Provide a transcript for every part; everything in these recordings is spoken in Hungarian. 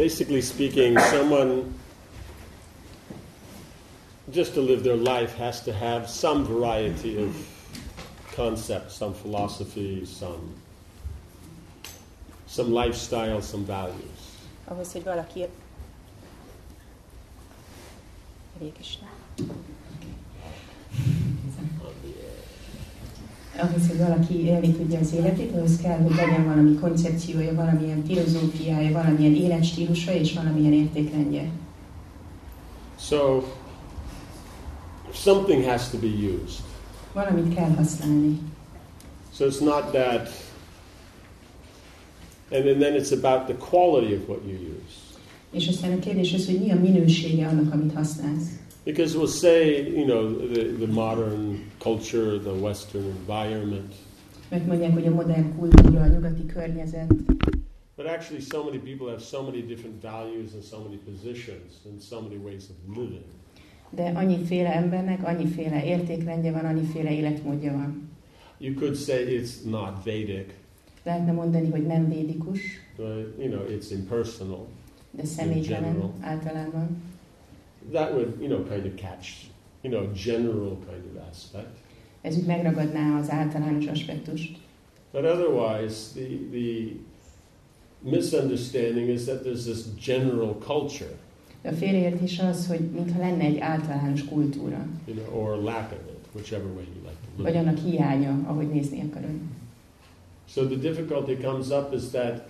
Basically speaking, someone just to live their life has to have some variety of concepts, some philosophy, some some lifestyle, some values. Ahhoz, hogy valaki valaki élni tudja az életét, ahhoz kell, hogy legyen valami koncepciója, valamilyen filozófiája, valamilyen életstílusa és valamilyen értékrendje. So, something has to be used. Valamit kell használni. So it's not that, and then it's about the quality of what you use. És aztán a kérdés az, hogy mi a minősége annak, amit használsz. Because we'll say, you know, the, the modern culture, the Western environment. Mert mondják, hogy a modern kultúra, a nyugati környezet. But actually, so many people have so many different values and so many positions and so many ways of living. De annyiféle embernek, annyiféle értékrendje van, annyiféle életmódja van. You could say it's not Vedic. Lehetne mondani, hogy nem védikus. But, you know, it's impersonal. De személytelen általában that would, you know, kind of catch, you know, general kind of aspect. Ez úgy megragadná az általános aspektust. But otherwise, the, the misunderstanding is that there's this general culture. A félreértés az, hogy mintha lenne egy általános kultúra. You know, or lack of it, whichever way you like to look. Vagy annak hiánya, ahogy nézni akarod. So the difficulty comes up is that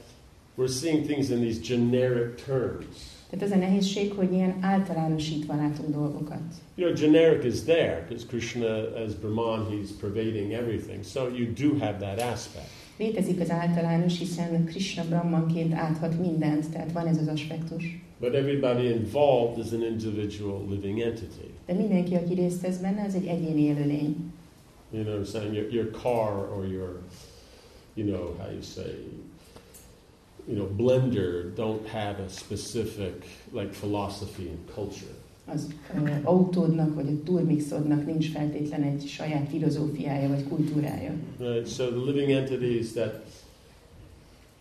we're seeing things in these generic terms. Tehát ez a nehézség, hogy ilyen általánosítva látunk dolgokat. You know, generic is there, because Krishna, as Brahman, he's pervading everything. So you do have that aspect. Létezik az általános, hiszen Krishna Brahmanként áthat mindent, tehát van ez az aspektus. But everybody involved is an individual living entity. De mindenki, aki részt vesz benne, az egy egyéni élőlény. You know what I'm saying? Your, your car or your, you know, how you say, you know, blender don't have a specific like philosophy and culture. Az uh, autódnak vagy a turmixodnak nincs feltétlen egy saját filozófiája vagy kultúrája. Right. So the living entities that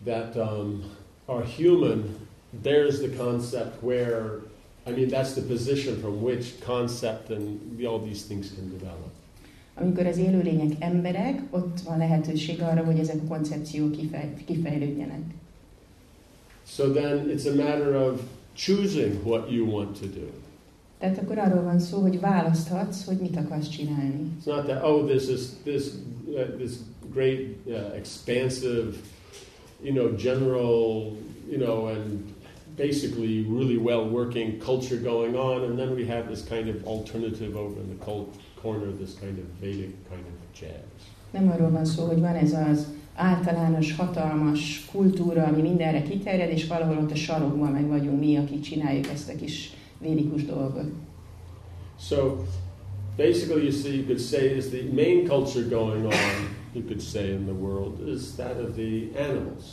that um, are human, there's the concept where I mean that's the position from which concept and all these things can develop. Amikor az élőlények emberek, ott van lehetőség arra, hogy ezek a koncepciók kifejlődjenek. So then it's a matter of choosing what you want to do. Tehát akkor arról van szó, hogy választhatsz, hogy mit akarsz csinálni. It's not that oh this is this uh, this great uh, expansive, you know, general, you know, and basically really well working culture going on, and then we have this kind of alternative over in the cold corner, this kind of Vedic kind of jazz. Nem arról van szó, hogy van ez az általános, hatalmas kultúra, ami mindenre kiterjed, és valahol ott a sarokban meg vagyunk mi, akik csináljuk ezt a kis védikus dolgot. So, basically, you see, you could say is the main culture going on, you could say in the world, is that of the animals.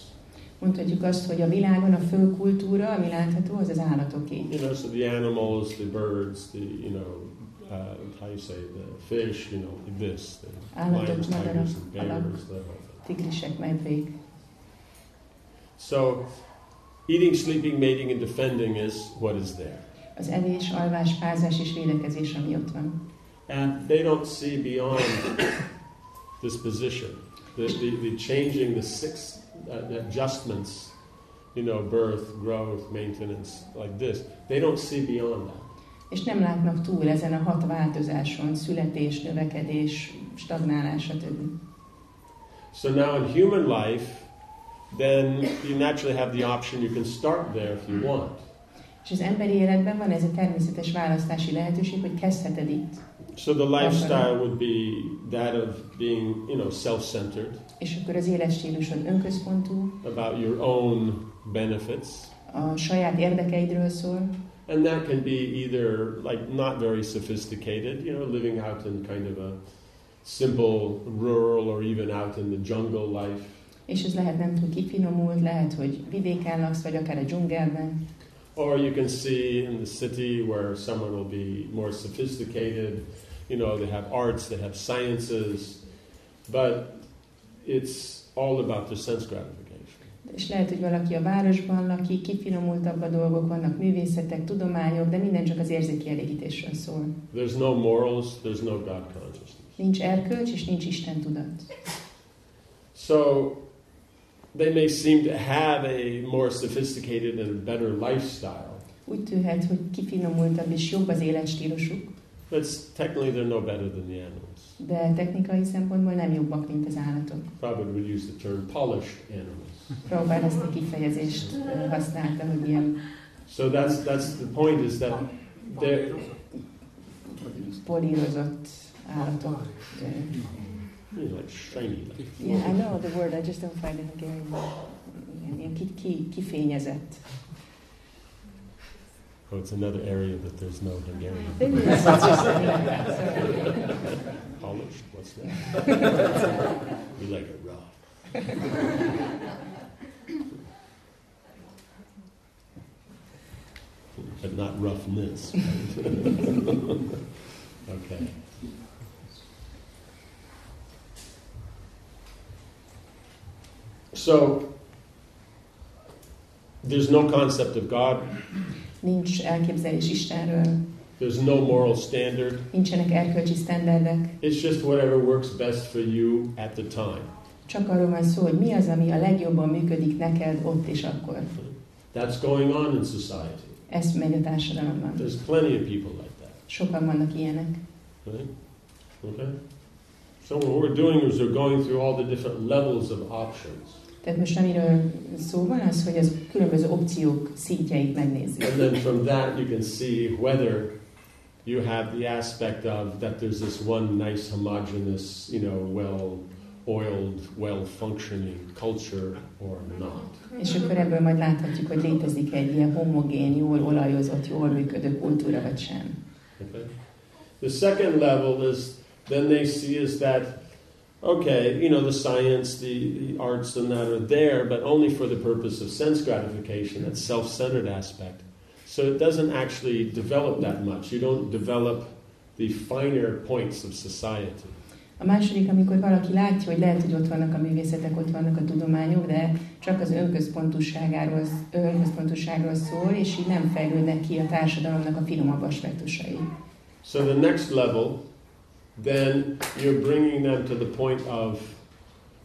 Mondhatjuk azt, hogy a világon a fő kultúra, ami látható, az az állatoké. You know, so the animals, the birds, the, you know, uh, how you say, the fish, you know, this, the lions, tigers, and bears, the tigrisek, medvék. So, eating, sleeping, mating and defending is what is there. Az evés, alvás, pázás és védekezés, ami ott van. And they don't see beyond this position. The, the, the changing the six uh, adjustments, you know, birth, growth, maintenance, like this. They don't see beyond that. És nem látnak túl ezen a hat változáson, születés, növekedés, stagnálás, stb. So now in human life, then you naturally have the option, you can start there if you hmm. want. És az emberi életben van ez a természetes választási lehetőség, hogy kezdheted itt. So the lifestyle would be that of being, you know, self-centered. És akkor az életstílusod önközpontú. About your own benefits. A saját érdekeidről szól. And that can be either like not very sophisticated, you know, living out in kind of a simple rural or even out in the jungle life. És ez lehet nem túl kifinomult, lehet, hogy vidéken laksz, vagy akár a dzsungelben. Or you can see in the city where someone will be more sophisticated, you know, they have arts, they have sciences, but it's all about their sense gratification. És lehet, hogy valaki a városban lakik, kifinomultabb a dolgok, vannak művészetek, tudományok, de minden csak az szól. There's no morals, there's no God consciousness. Nincs erkölcs, és nincs Isten tudat. So they may seem to have a more sophisticated and better lifestyle, Úgy tűnhet, hogy kifinomultabb és jobb az életstílusuk, but technically they're no better than the animals. de technikai szempontból nem jobbak, mint az állatok. Probably would use the term polished animals. Prabhupád ezt a kifejezést használta, hogy ilyen So that's that's the point is that they're polírozott állatok. Ö, you know, like shiny. Like. Yeah, I know the word, I just don't find it Hungarian. Ilyen, ki, ki, kifényezett. Oh, it's another area that there's no Hungarian. Maybe it's just- Polished? What's that? we like it raw. but not roughness. right? okay. So, there's no concept of God, Nincs elképzelés Istenről, there's no moral standard. nincsenek erkölcsi sztenderdek, It's just whatever works best for you at the time. csak arról van szó, hogy mi az, ami a legjobban működik neked ott és akkor. That's going on in society. Ez megy a társadalomban. There's plenty of people like that, Sokan vannak ilyenek. right? Okay? So what we're doing is we're going through all the different levels of options. Tehát most amiről szó van, az, hogy az különböző opciók szintjeit megnézzük. And then from that you can see whether you have the aspect of that there's this one nice homogeneous, you know, well oiled, well functioning culture or not. És akkor ebből majd láthatjuk, hogy létezik egy ilyen homogén, jól olajozott, jól működő kultúra, vagy sem. Okay? The second level is then they see is that okay, you know, the science, the, the arts, and that are there, but only for the purpose of sense gratification, that self centered aspect. So it doesn't actually develop that much. You don't develop the finer points of society. A második, amikor valaki látja, hogy lehet, hogy ott vannak a művészetek, ott vannak a tudományok, de csak az önközpontúságáról, önközpontúságról szól, és így nem fejlődnek ki a társadalomnak a finomabb aspektusai. So the next level, then you're bringing them to the point of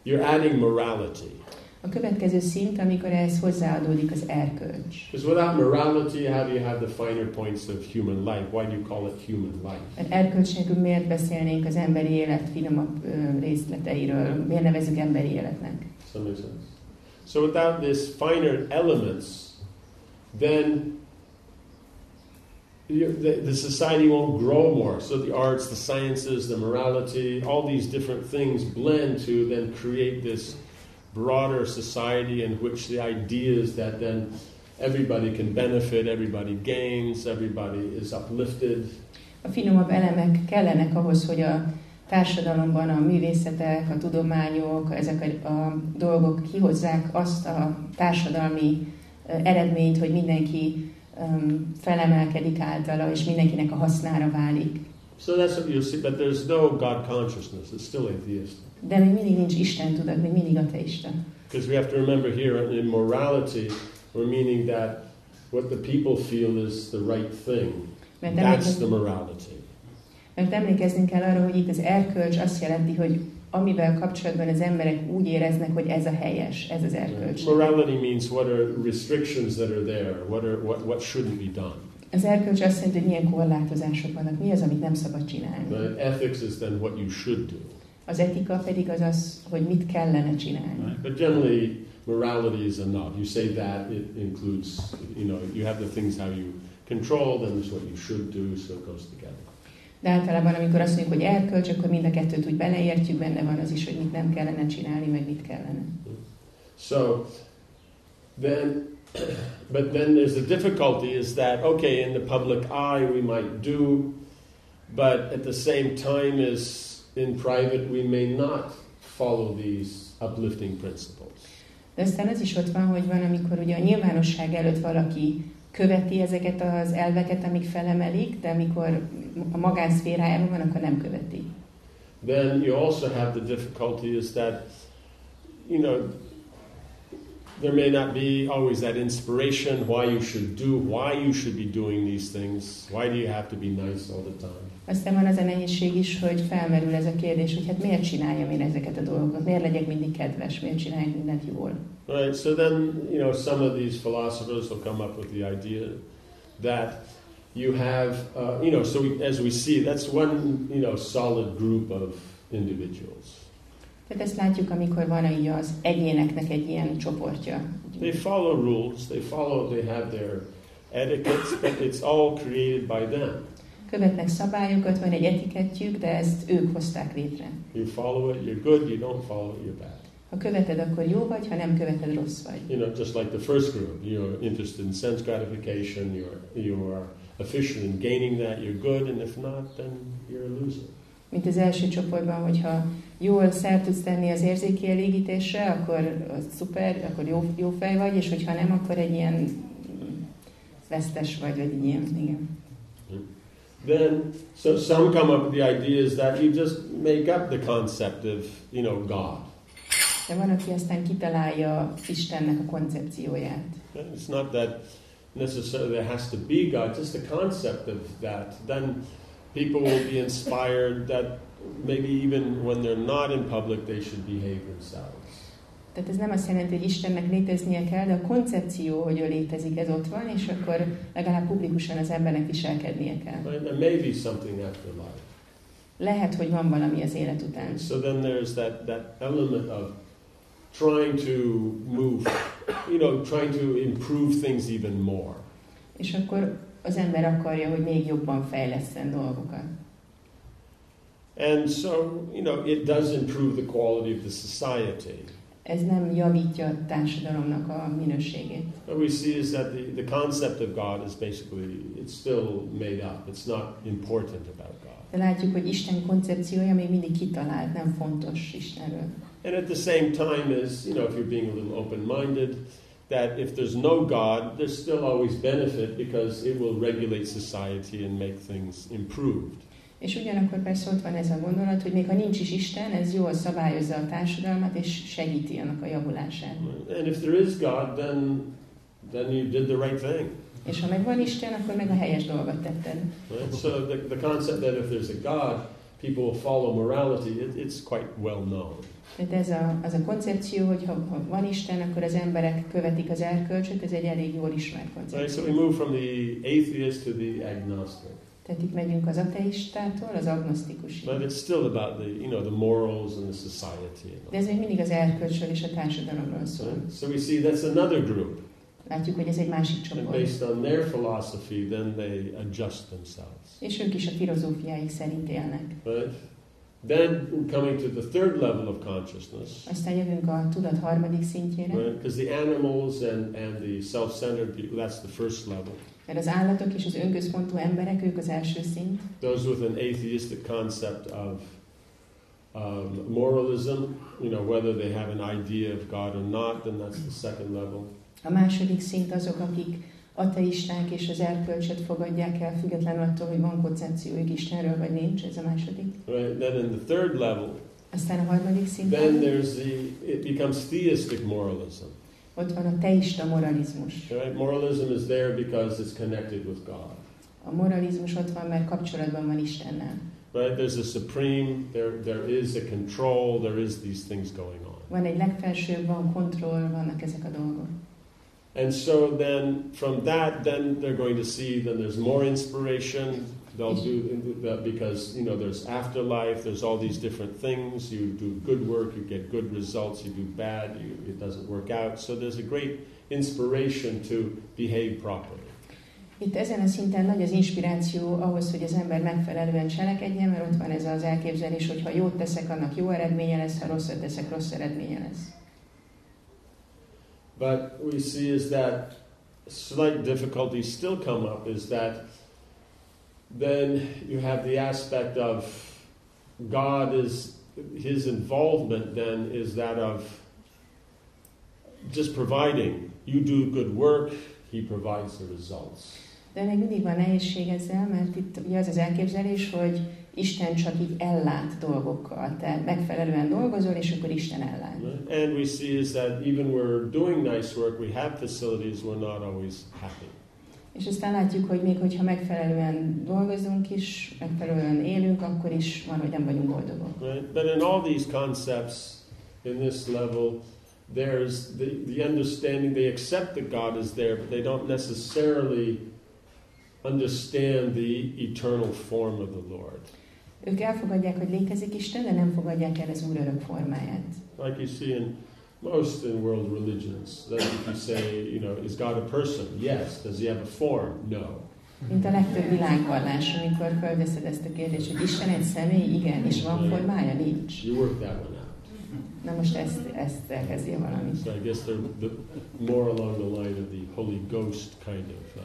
you're adding morality. A következő szint, amikor ehhez hozzáadódik az erkölcs. Because without morality, how do you have the finer points of human life? Why do you call it human life? Mert erkölcs nélkül miért beszélnénk az emberi élet finomabb részleteiről? Miért nevezük emberi életnek? So without this finer elements, then the, the society won't grow more. So the arts, the sciences, the morality, all these different things blend to then create this broader society in which the idea is that then everybody can benefit, everybody gains, everybody is uplifted. A finomabb elemek kellenek ahhoz, hogy a társadalomban a művészetek, a tudományok, ezek a, a dolgok kihozzák azt a társadalmi eredményt, hogy mindenki felemelkedik általa, és mindenkinek a hasznára válik. So that's what you'll see, but there's no God consciousness. It's still atheistic. De még mindig nincs Isten tudat, még mindig ateista. Because we have to remember here in morality, we're meaning that what the people feel is the right thing. Mert, That's the morality. mert emlékeznünk kell arra, hogy itt az erkölcs azt jelenti, hogy amivel kapcsolatban az emberek úgy éreznek, hogy ez a helyes, ez az erkölcs. Morality means what are restrictions that are there, what, are, what, what shouldn't be done. Az erkölcs azt jelenti, hogy milyen korlátozások vannak, mi az, amit nem szabad csinálni. Right? Ethics is then what you should do. Az etika pedig az az, hogy mit kellene csinálni. But generally, morality is enough. You say that, it includes, you know, you have the things how you control, then there's what you should do, so it goes together. De általában, amikor azt mondjuk, hogy erkölcs, akkor mind a kettőt úgy beleértjük, benne van az is, hogy mit nem kellene csinálni, meg mit kellene. So then, but then there's the difficulty is that, okay, in the public eye we might do, but at the same time as in private we may not follow these uplifting principles. De aztán az is ott van, hogy van, amikor ugye a nyilvánosság előtt valaki követi ezeket az elveket, amik felemelik, de amikor a magánszférájában van, akkor nem követi. Then you also have the difficulty is that, you know, there may not be always that inspiration why you should do, why you should be doing these things. Why do you have to be nice all the time? Aztán van az a nehézség is, hogy felmerül ez a kérdés, hogy hát miért csináljam én ezeket a dolgokat, miért legyek mindig kedves, miért csináljak mindent jól. Right. So then, you know, some of these philosophers will come up with the idea that you have, uh, you know, so we, as we see, that's one, you know, solid group of individuals. Tehát ezt látjuk, amikor van így az egyéneknek egy ilyen csoportja. They follow rules, they follow, they have their etiquettes, but it's all created by them. Követnek szabályokat, van egy etikettjük, de ezt ők hozták létre. You follow it, you're good, you don't follow it, you're bad. Ha követed, akkor jó vagy, ha nem követed, rossz vagy. You know, just like the first group, you're interested in sense gratification, you're, you are efficient in gaining that, you're good, and if not, then you're a loser. Mint az első csoportban, hogyha jól szert tudsz tenni az érzéki elégítésre, akkor az szuper, akkor jó, jó fej vagy, és hogyha nem, akkor egy ilyen mm, vesztes vagy, vagy egy ilyen, igen. Then, so some come up with the ideas that you just make up the concept of, you know, God. De van, aki aztán kitalálja Istennek a koncepcióját. It's not that necessarily there has to be God, just the concept of that. Then people will be inspired that maybe even when they're not in public, they should behave themselves. Tehát ez nem azt jelenti, hogy Istennek léteznie kell, de a koncepció, hogy ő létezik, ez ott van, és akkor legalább publikusan az embernek viselkednie kell. There may be something after life. Lehet, hogy van valami az élet után. So then there's that, that element of trying to move, you know, trying to improve things even more. És akkor az ember akarja, hogy még jobban fejleszten dolgokat. And so, you know, it does improve the quality of the society. Ez nem javítja a társadalomnak a minőségét. What we see is that the, the concept of God is basically, it's still made up. It's not important about God. De látjuk, hogy Isten koncepciója még mindig kitalált, nem fontos Istenről. And at the same time is, you know, if you're being a little open-minded, that if there's no God, there's still always benefit because it will regulate society and make things improved. És ugyanakkor persze ott van ez a gondolat, hogy még ha nincs is Isten, ez jól szabályozza a társadalmat, és segíti annak a javulását. And if there is God, then then you did the right thing. És ha meg van Isten, akkor meg a helyes dolgot tetted. Right? So the, the concept that if there's a God, people will follow morality, it, it's quite well known. Tehát ez a, az a koncepció, hogy ha, ha van Isten, akkor az emberek követik az erkölcsöt, ez egy elég jól ismert Right? So koncepció. we move from the atheist to the agnostic. Tehát itt megyünk az ateistától az agnosztikusig. But it's still about the, you know, the morals and the society. And De ez még mindig az erkölcsről és a társadalomról szól. Right? So we see that's another group. Látjuk, hogy ez egy másik And csoport. based on their philosophy, then they adjust themselves. És ők is a filozófiáik szerint élnek. Right? Then coming to the third level of consciousness, Aztán jövünk a tudat harmadik szintjére, right? Because the animals and, and the self-centered people, that's the first level. mert az állatok és az önközpontú emberek, ők az első szint. Those with an atheistic concept of um, moralism, you know, whether they have an idea of God or not, then that's the second level. A második szint azok, akik ateisták és az erkölcsöt fogadják el, függetlenül attól, hogy van koncepciójuk Istenről, vagy nincs, ez a második. Right? Then in the third level, Aztán a harmadik then szinten there's the, it becomes theistic moralism. ott van a teista moralizmus. Right? Moralism is there because it's connected with God. A moralizmus ott van, mert kapcsolatban van Istennel. Right? There's a supreme, there, there is a control, there is these things going on. Van egy legfelsőbb, van kontroll, vannak ezek a dolgok. And so then from that, then they're going to see, then there's more inspiration. They'll do, that because, you know, there's afterlife, there's all these different things. You do good work, you get good results. You do bad, you, it doesn't work out. So there's a great inspiration to behave properly. Itt ezen a szinten nagy az inspiráció ahhoz, hogy az ember megfelelően cselekedjen, mert ott van ez az elképzelés, hogy ha jót teszek, annak jó eredménye lesz, ha rosszat teszek, rossz eredménye lesz. But we see is that slight difficulties still come up is that then you have the aspect of God is his involvement then is that of just providing. You do good work, he provides the results. De még mindig van nehézség ezzel, mert itt ugye az az elképzelés, hogy Isten csak így ellát dolgokkal. Te megfelelően dolgozol, és akkor Isten ellát. And we see is that even we're doing nice work, we have facilities, we're not always happy. És aztán látjuk, hogy még hogyha megfelelően dolgozunk is, megfelelően élünk, akkor is van, hogy nem vagyunk boldogok. Right? But in all these concepts, in this level, there's the, the understanding, they accept that God is there, but they don't necessarily understand the eternal form of the Lord. Ők elfogadják, hogy létezik Isten, de nem fogadják el az Úr örök formáját. Like you see in most in world religions, that if you say, you know, is God a person? Yes. Does he have a form? No. Mint a legtöbb világvallás, amikor fölveszed ezt a kérdést, hogy Isten egy személy, igen, és van formája, nincs. You work that one out. Na most ezt, ezt elkezdje valamit. So I guess they're the, more along the line of the Holy Ghost kind of. Uh,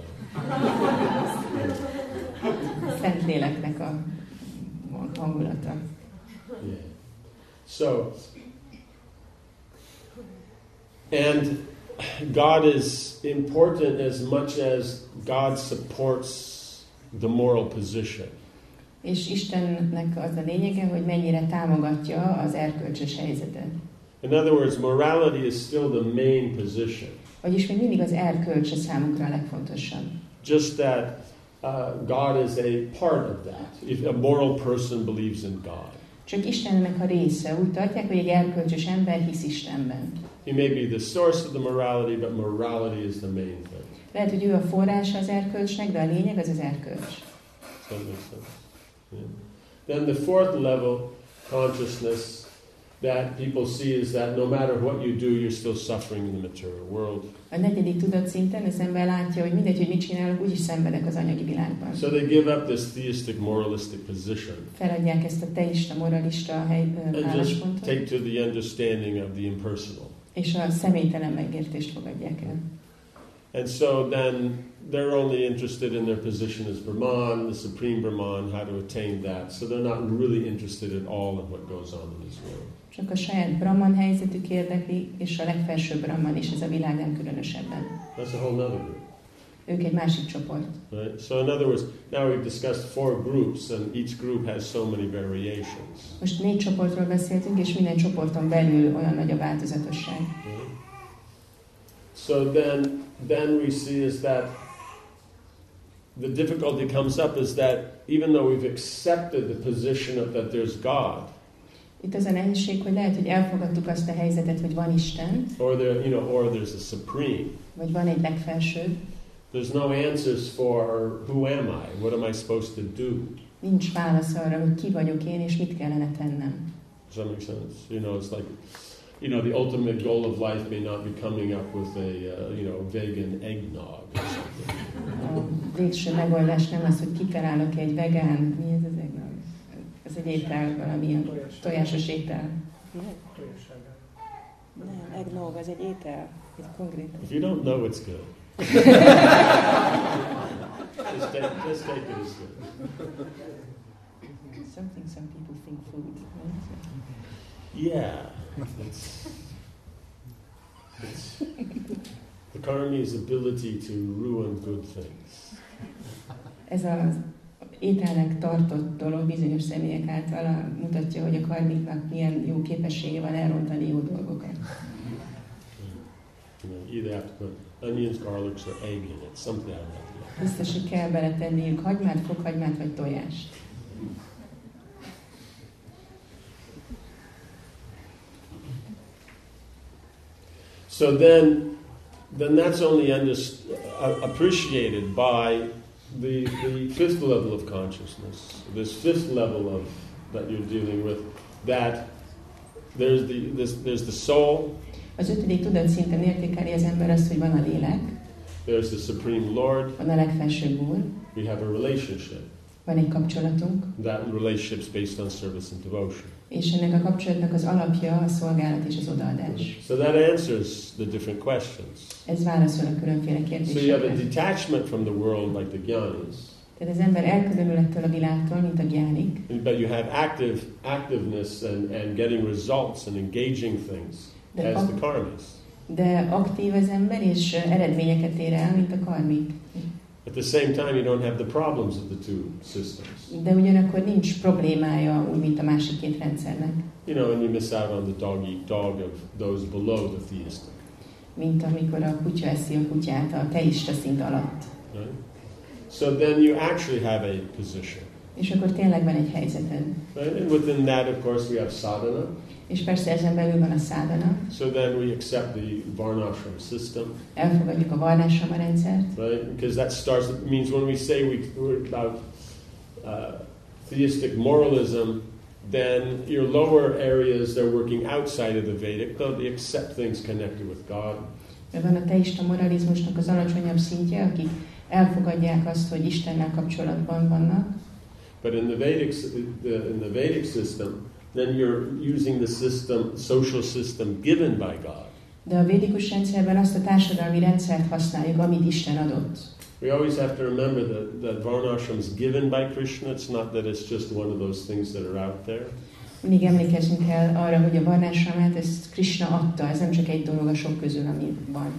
Szent léleknek a hangulata. yeah. So, and God is important as much as God supports the moral position. És Istennek az a lényege, hogy mennyire támogatja az erkölcsös helyzetet. In other words, morality is still the main position. Vagyis még mindig az erkölcs a számunkra a legfontosabb. Just that uh, God is a part of that. If a moral person believes in God, Csak Istennek a része. Úgy tartják, hogy egy erkölcsös ember hisz Istenben. He may be the source of the morality, but morality is the main thing. Lehet, hogy ő a forrása az erkölcsnek, de a lényeg az az erkölcs. That sense? Yeah. Then the fourth level consciousness that people see is that no matter what you do, you're still suffering in the material world. A negyedik tudatszinten az ember látja, hogy mindegy, hogy mit csinálok, úgyis szenvedek az anyagi világban. So they give up this theistic, moralistic position Feladják ezt a teista, moralista hely, and just take to the understanding of the impersonal. és a személytelen megértést fogadják el. And so then they're only interested in their position as Brahman, the supreme Brahman, how to attain that. So they're not really interested at all in what goes on in this world. Csak a saját Brahman helyzetük érdekli, és a legfelsőbb Brahman is, ez a világ nem különösebben. That's a whole other group. Ők egy másik csoport. Right? So in other words, now we've discussed four groups, and each group has so many variations. Most négy csoportról beszéltünk, és minden csoporton belül olyan nagy a változatosság. So then, then we see is that the difficulty comes up is that even though we've accepted the position of that there's God, Itt az a nehézség, hogy lehet, hogy elfogadtuk azt a helyzetet, hogy van Isten, or there, you know, or there's a supreme, vagy van egy legfelső, there's no answers for who am I? What am I supposed to do? nincs válasz arra, hogy ki vagyok én, és mit kellene tennem. Does that make sense? You know, it's like, you know, the ultimate goal of life may not be coming up with a, uh, you know, vegan eggnog or something. A végső megoldás nem az, hogy kitalálok egy vegán, mi ez? Ez egy étel, valamilyen tojásos étel. Nem, eggnog, az egy étel. Egy konkrét. If you don't know, it's good. just, take, just take it as good. Something some people think food. Yeah. It's, it's the karmi's ability to ruin good things. Ez az ételnek tartott dolog bizonyos személyek által a- mutatja, hogy a karmiknak milyen jó képessége van elrontani jó dolgokat. Either have to put onions, garlics, or egg in it, something like that. Biztos, hogy kell beletenniük hagymát, fokhagymát vagy tojást. So then, then that's only under, uh, appreciated by the, the fifth level of consciousness, this fifth level of that you're dealing with, that there's the, this, there's the soul, Az ötödik tudatszinten értékeli az ember azt, hogy van a lélek, there's the Supreme Lord, van a legfelsőbb úr, we have a relationship. van egy kapcsolatunk, That relationship's based on service and devotion. És ennek a kapcsolatnak az alapja a szolgálat és az odaadás. So that answers the different questions. Ez válaszol a különféle So you have a kérdésekre. detachment from the world like the jnanis, Tehát az ember elkülönül ettől a világtól, mint a gyánik, but you have active activeness and, and getting results and engaging things de, as the karmis. de aktív az ember, és eredményeket ér el, mint a karmik. At the same time, you don't have the problems of the two systems. De ugyanakkor nincs problémája úgy, mint a másik két rendszernek, You know, and you miss out on the dog eat dog of those below the theistic. mint amikor a kutya eszi a kutyát a teista szint alatt. Right? So then you actually have a position. És akkor tényleg van egy helyzeted. Right? And within that, of course, we have sadhana. És persze ezen belül van a szádana, So then we accept the varnashram system, elfogadjuk a varnásrama rendszert, right? Because that starts, means when we say we, we're about uh, theistic moralism, then your lower areas, they're working outside of the Vedic, though they accept things connected with God. Van a teista moralizmusnak az alacsonyabb szintje, akik elfogadják azt, hogy Istennel kapcsolatban vannak, But in the Vedic, in the Vedic system, then you're using the system, social system given by God. de a védikus rendszerben azt a társadalmi rendszert használjuk, amit Isten adott. We always have to remember that, that varnashram is given by Krishna. It's not that it's just one of those things that are out there. Mindig emlékeznünk kell arra, hogy a varnásramát ezt Krishna adta, ez nem csak egy dolog a sok közül, ami van.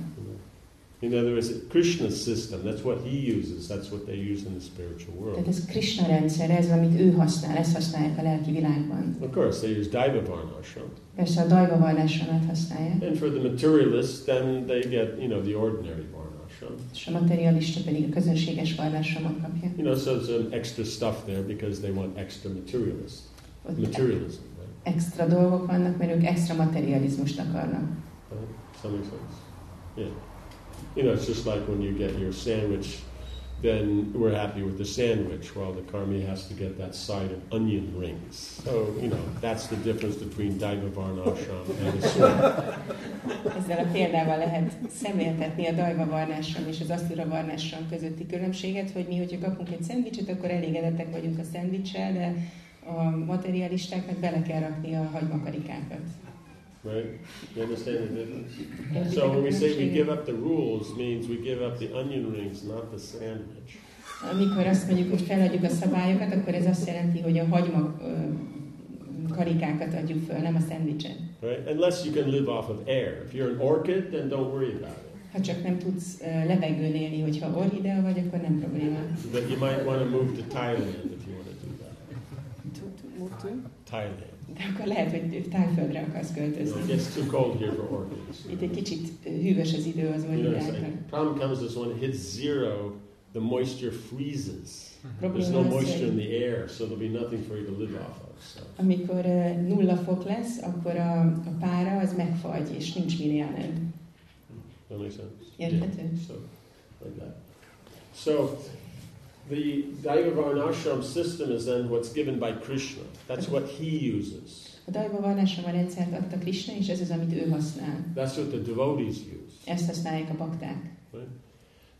In other words, Krishna's system, that's what he uses, that's what they use in the spiritual Tehát world. ez Krishna rendszer, ez, amit ő használ, ezt használják a lelki világban. Of course, they use Daiva Varnashram. Persze a dajva varnásramát használják, And for the materialists, then they get, you know, the ordinary Varnashram. és a materialista pedig a közönséges varnásramot kapja. You know, so there's some extra stuff there because they want extra materialist, materialism, right? extra dolgok vannak, mert ők extra materializmust akarnak. Right? That make sense? Yeah. You know, it's just like when you get your sandwich, then we're happy with the sandwich, while the karmi has to get that side of onion rings. So, you know, that's the difference between Daiva Varnashram and the Sura. Ezzel a példával lehet szemléltetni a dajva varnásram és az varnásram közötti különbséget, hogy mi, hogyha kapunk egy szendvicset, akkor elégedettek vagyunk a szendvicsel, de a materialistáknak bele kell rakni a hagymakarikákat. Right? You understand the difference? So when we say we give up the rules, means we give up the onion rings, not the sandwich. Amikor azt mondjuk, hogy feladjuk a szabályokat, akkor ez azt jelenti, hogy a hagyma karikákat adjuk föl, nem a szendvicset. Right? Unless you can live off of air. If you're an orchid, then don't worry about it. Ha csak nem tudsz ö, levegőn élni, hogyha orhidea vagy, akkor nem probléma. But you might want to move to Thailand if you want to do that. Thailand. De akkor lehet, hogy tájföldre akarsz költözni. it gets too cold here for orchids. Itt egy kicsit hűvös az idő az like, problem comes is when it hits zero, the moisture freezes. There's no moisture in the air, so there'll be nothing for you to live off of. So, amikor ö, nulla fok lesz, akkor a, a pára az megfagy, és ninch min élned. that makes sense. Érthető? So, like that. So, the Daiva Varnashram system is then what's given by Krishna. That's what he uses. A dajba varnásra a rendszert adta Krishna, és ez az, amit ő használ. That's what the devotees use. Ezt használják a bakták.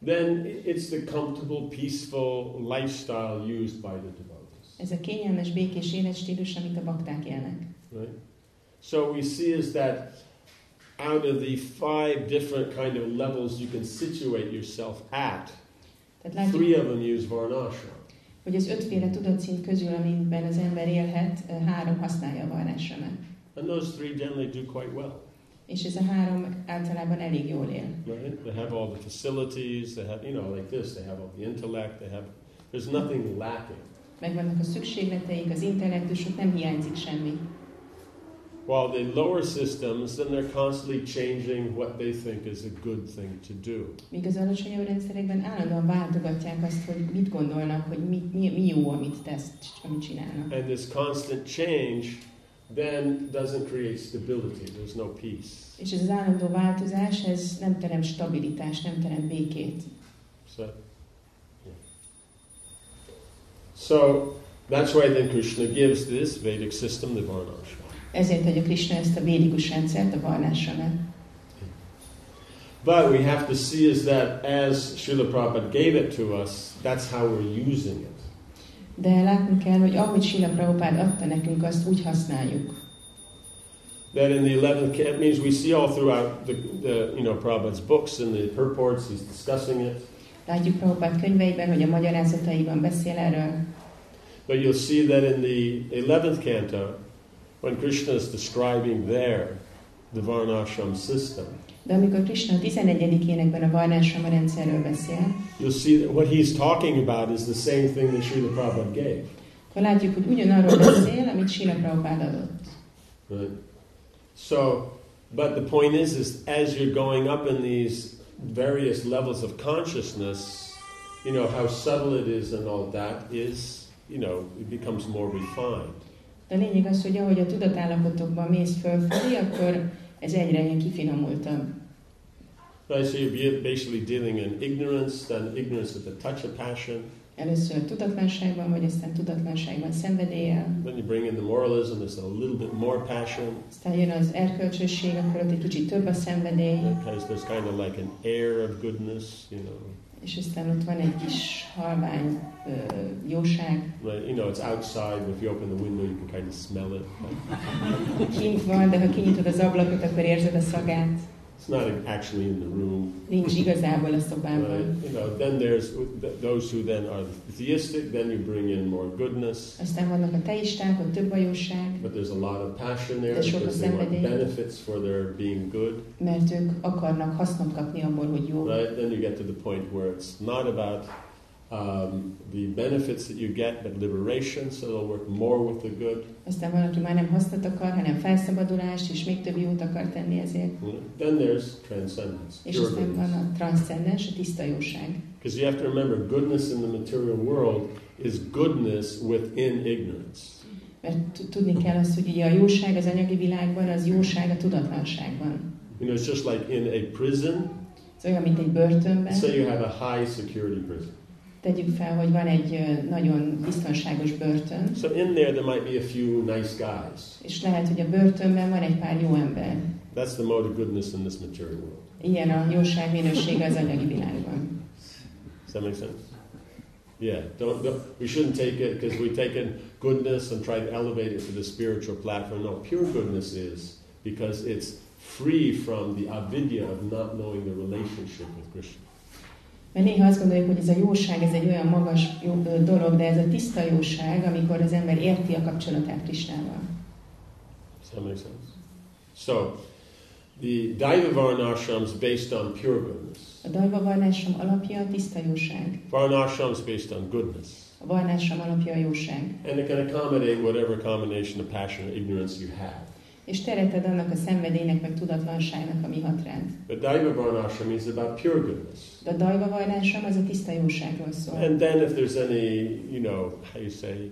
Then it's the comfortable, peaceful lifestyle used by the devotees. Ez a kényelmes, békés életstílus, amit a bakták élnek. Right? So we see is that out of the five different kind of levels you can situate yourself at, Tehát látjuk, three of them use Varnashram. hogy az ötféle tudatszint közül, amiben az ember élhet, három használja a varnásramet. And those three generally do quite well. És ez a három általában elég jól él. Right? They have all the facilities, they have, you know, like this, they have all the intellect, they have, there's nothing lacking. Megvannak a szükségleteik, az intellektusuk, nem hiányzik semmi. While the lower systems, then they're constantly changing what they think is a good thing to do. Míg az alacsonyabb rendszerekben állandóan váltogatják azt, hogy mit gondolnak, hogy mi, mi, mi jó, amit tesz, amit csinálnak. And this constant change then doesn't create stability, there's no peace. És ez az állandó változás, ez nem teremt stabilitást, nem teremt békét. So, yeah. so that's why then Krishna gives this Vedic system, the Varnashram. Ezért adja Krishna ezt a védikus rendszert, a varnásramet. But we have to see is that as Srila Prabhupada gave it to us, that's how we're using it. De látni kell, hogy ahogy Sila Prabhupád adta nekünk, azt úgy használjuk. That in the 11th canto means we see all throughout the, the you know Prabhupada's books and the purports, he's discussing it. Látjuk Prabhupád könyveiben, hogy a magyarázataiban beszél erről, But you'll see that in the 11th canto, when Krishna is describing there the Varnashram system, De amikor Krishna a 11. énekben a Varnásrama rendszerről beszél, you'll see that what he's talking about is the same thing that Srila Prabhupada gave. akkor látjuk, hogy ugyanarról beszél, amit Srila Prabhupád adott. Right? So, but the point is, is as you're going up in these various levels of consciousness, you know, how subtle it is and all that is, you know, it becomes more refined. De a lényeg az, hogy ahogy a tudatállapotokban mész fölfelé, akkor ez egyre ilyen kifinomultabb. Right, so you're basically dealing in ignorance, then ignorance with the touch of passion, Először tudatlanságban, vagy aztán tudatlanságban szenvedéllyel, then you bring in the moralism, there's a little bit more passion, aztán jön az erkölcsösség, akkor ott egy kicsit több a szenvedély, because there's kind of like an air of goodness, you know. És aztán ott van egy kis halvány ö, jóság. Right, you know, it's outside. If you open the window, you can kind of smell it. Kint van, de ha kinyitod az ablakot, akkor érzed a szagát. It's not actually in the room. Nincs igazából a Right? szobában. You know, then there's th- those who then are theistic. Then you bring in more goodness, Aztán vannak a teisták, ott több a jóság, but there's a lot of passion there a because they want benefits for their being good. mert ők akarnak hasznot kapni abból, hogy jó. Right? Then you get to the point where it's not about um, the benefits that you get, but liberation. So they'll work more with the good. Aztán van, aki már nem hasznot akar, hanem felszabadulást, és még több jót akar tenni ezért. Then there's transcendence, És aztán van a transzcendens, a tiszta jóság. Because you have to remember, goodness in the material world is goodness within ignorance. Mert tudni kell azt, hogy ugye a jóság az anyagi világban, az jóság a tudatlanságban. You know, it's just like in a prison. Ez olyan, mint egy börtönben. Say you have a high security prison. Tegyük fel, hogy van egy nagyon biztonságos börtön, So in there, there might be a few nice guys. és lehet, hogy a börtönben van egy pár jó ember. That's the mode of goodness in this material world. Ilyen a jóság minősége az anyagi világban. Does that make sense? Yeah. Don't, don't we shouldn't take it because we take in goodness and try to elevate it to the spiritual platform. No, pure goodness is because it's free from the avidya of not knowing the relationship with Krishna. Mert néha azt gondoljuk, hogy ez a jóság, ez egy olyan magas dolog, de ez a tiszta jóság, amikor az ember érti a kapcsolatát Krisnával. That make sense? So, the Daiva Varnashram is based on pure goodness. A dajva varnásom alapja a tiszta jóság. Varnashram is based on goodness. A varnásom alapja a jóság. And it can accommodate whatever combination of passion or ignorance you have. És teret ad annak a szenvedélynek, meg tudatlanságnak, ami hat rád. But Daiva Varnashram is about pure goodness. De a dajva varnásom az a tiszta jóságról szól. And then if there's any, you know, how you say,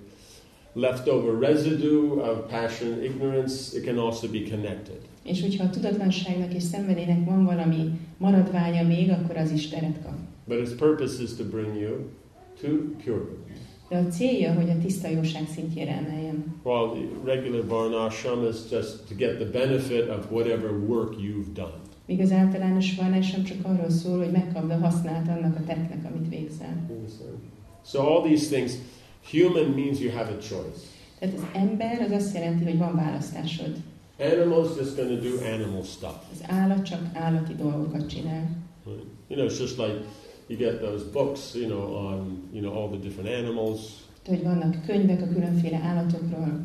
leftover residue of passion, ignorance, it can also be connected. És hogyha a tudatlanságnak és szenvedélynek van valami maradványa még, akkor az is teret kap. But its purpose is to bring you to pure goodness. De a célja, hogy a tiszta jóság szintjére emeljen. While the regular varnashram is just to get the benefit of whatever work you've done. Míg az általános varnásom csak arról szól, hogy megkapd a hasznát annak a tettnek, amit végzel. So all these things, human means you have a choice. Tehát az ember az azt jelenti, hogy van választásod. Animals just going to do animal stuff. Az állat csak állati dolgokat csinál. You know, it's just like you get those books, you know, on you know all the different animals, hogy vannak könyvek a különféle állatokról,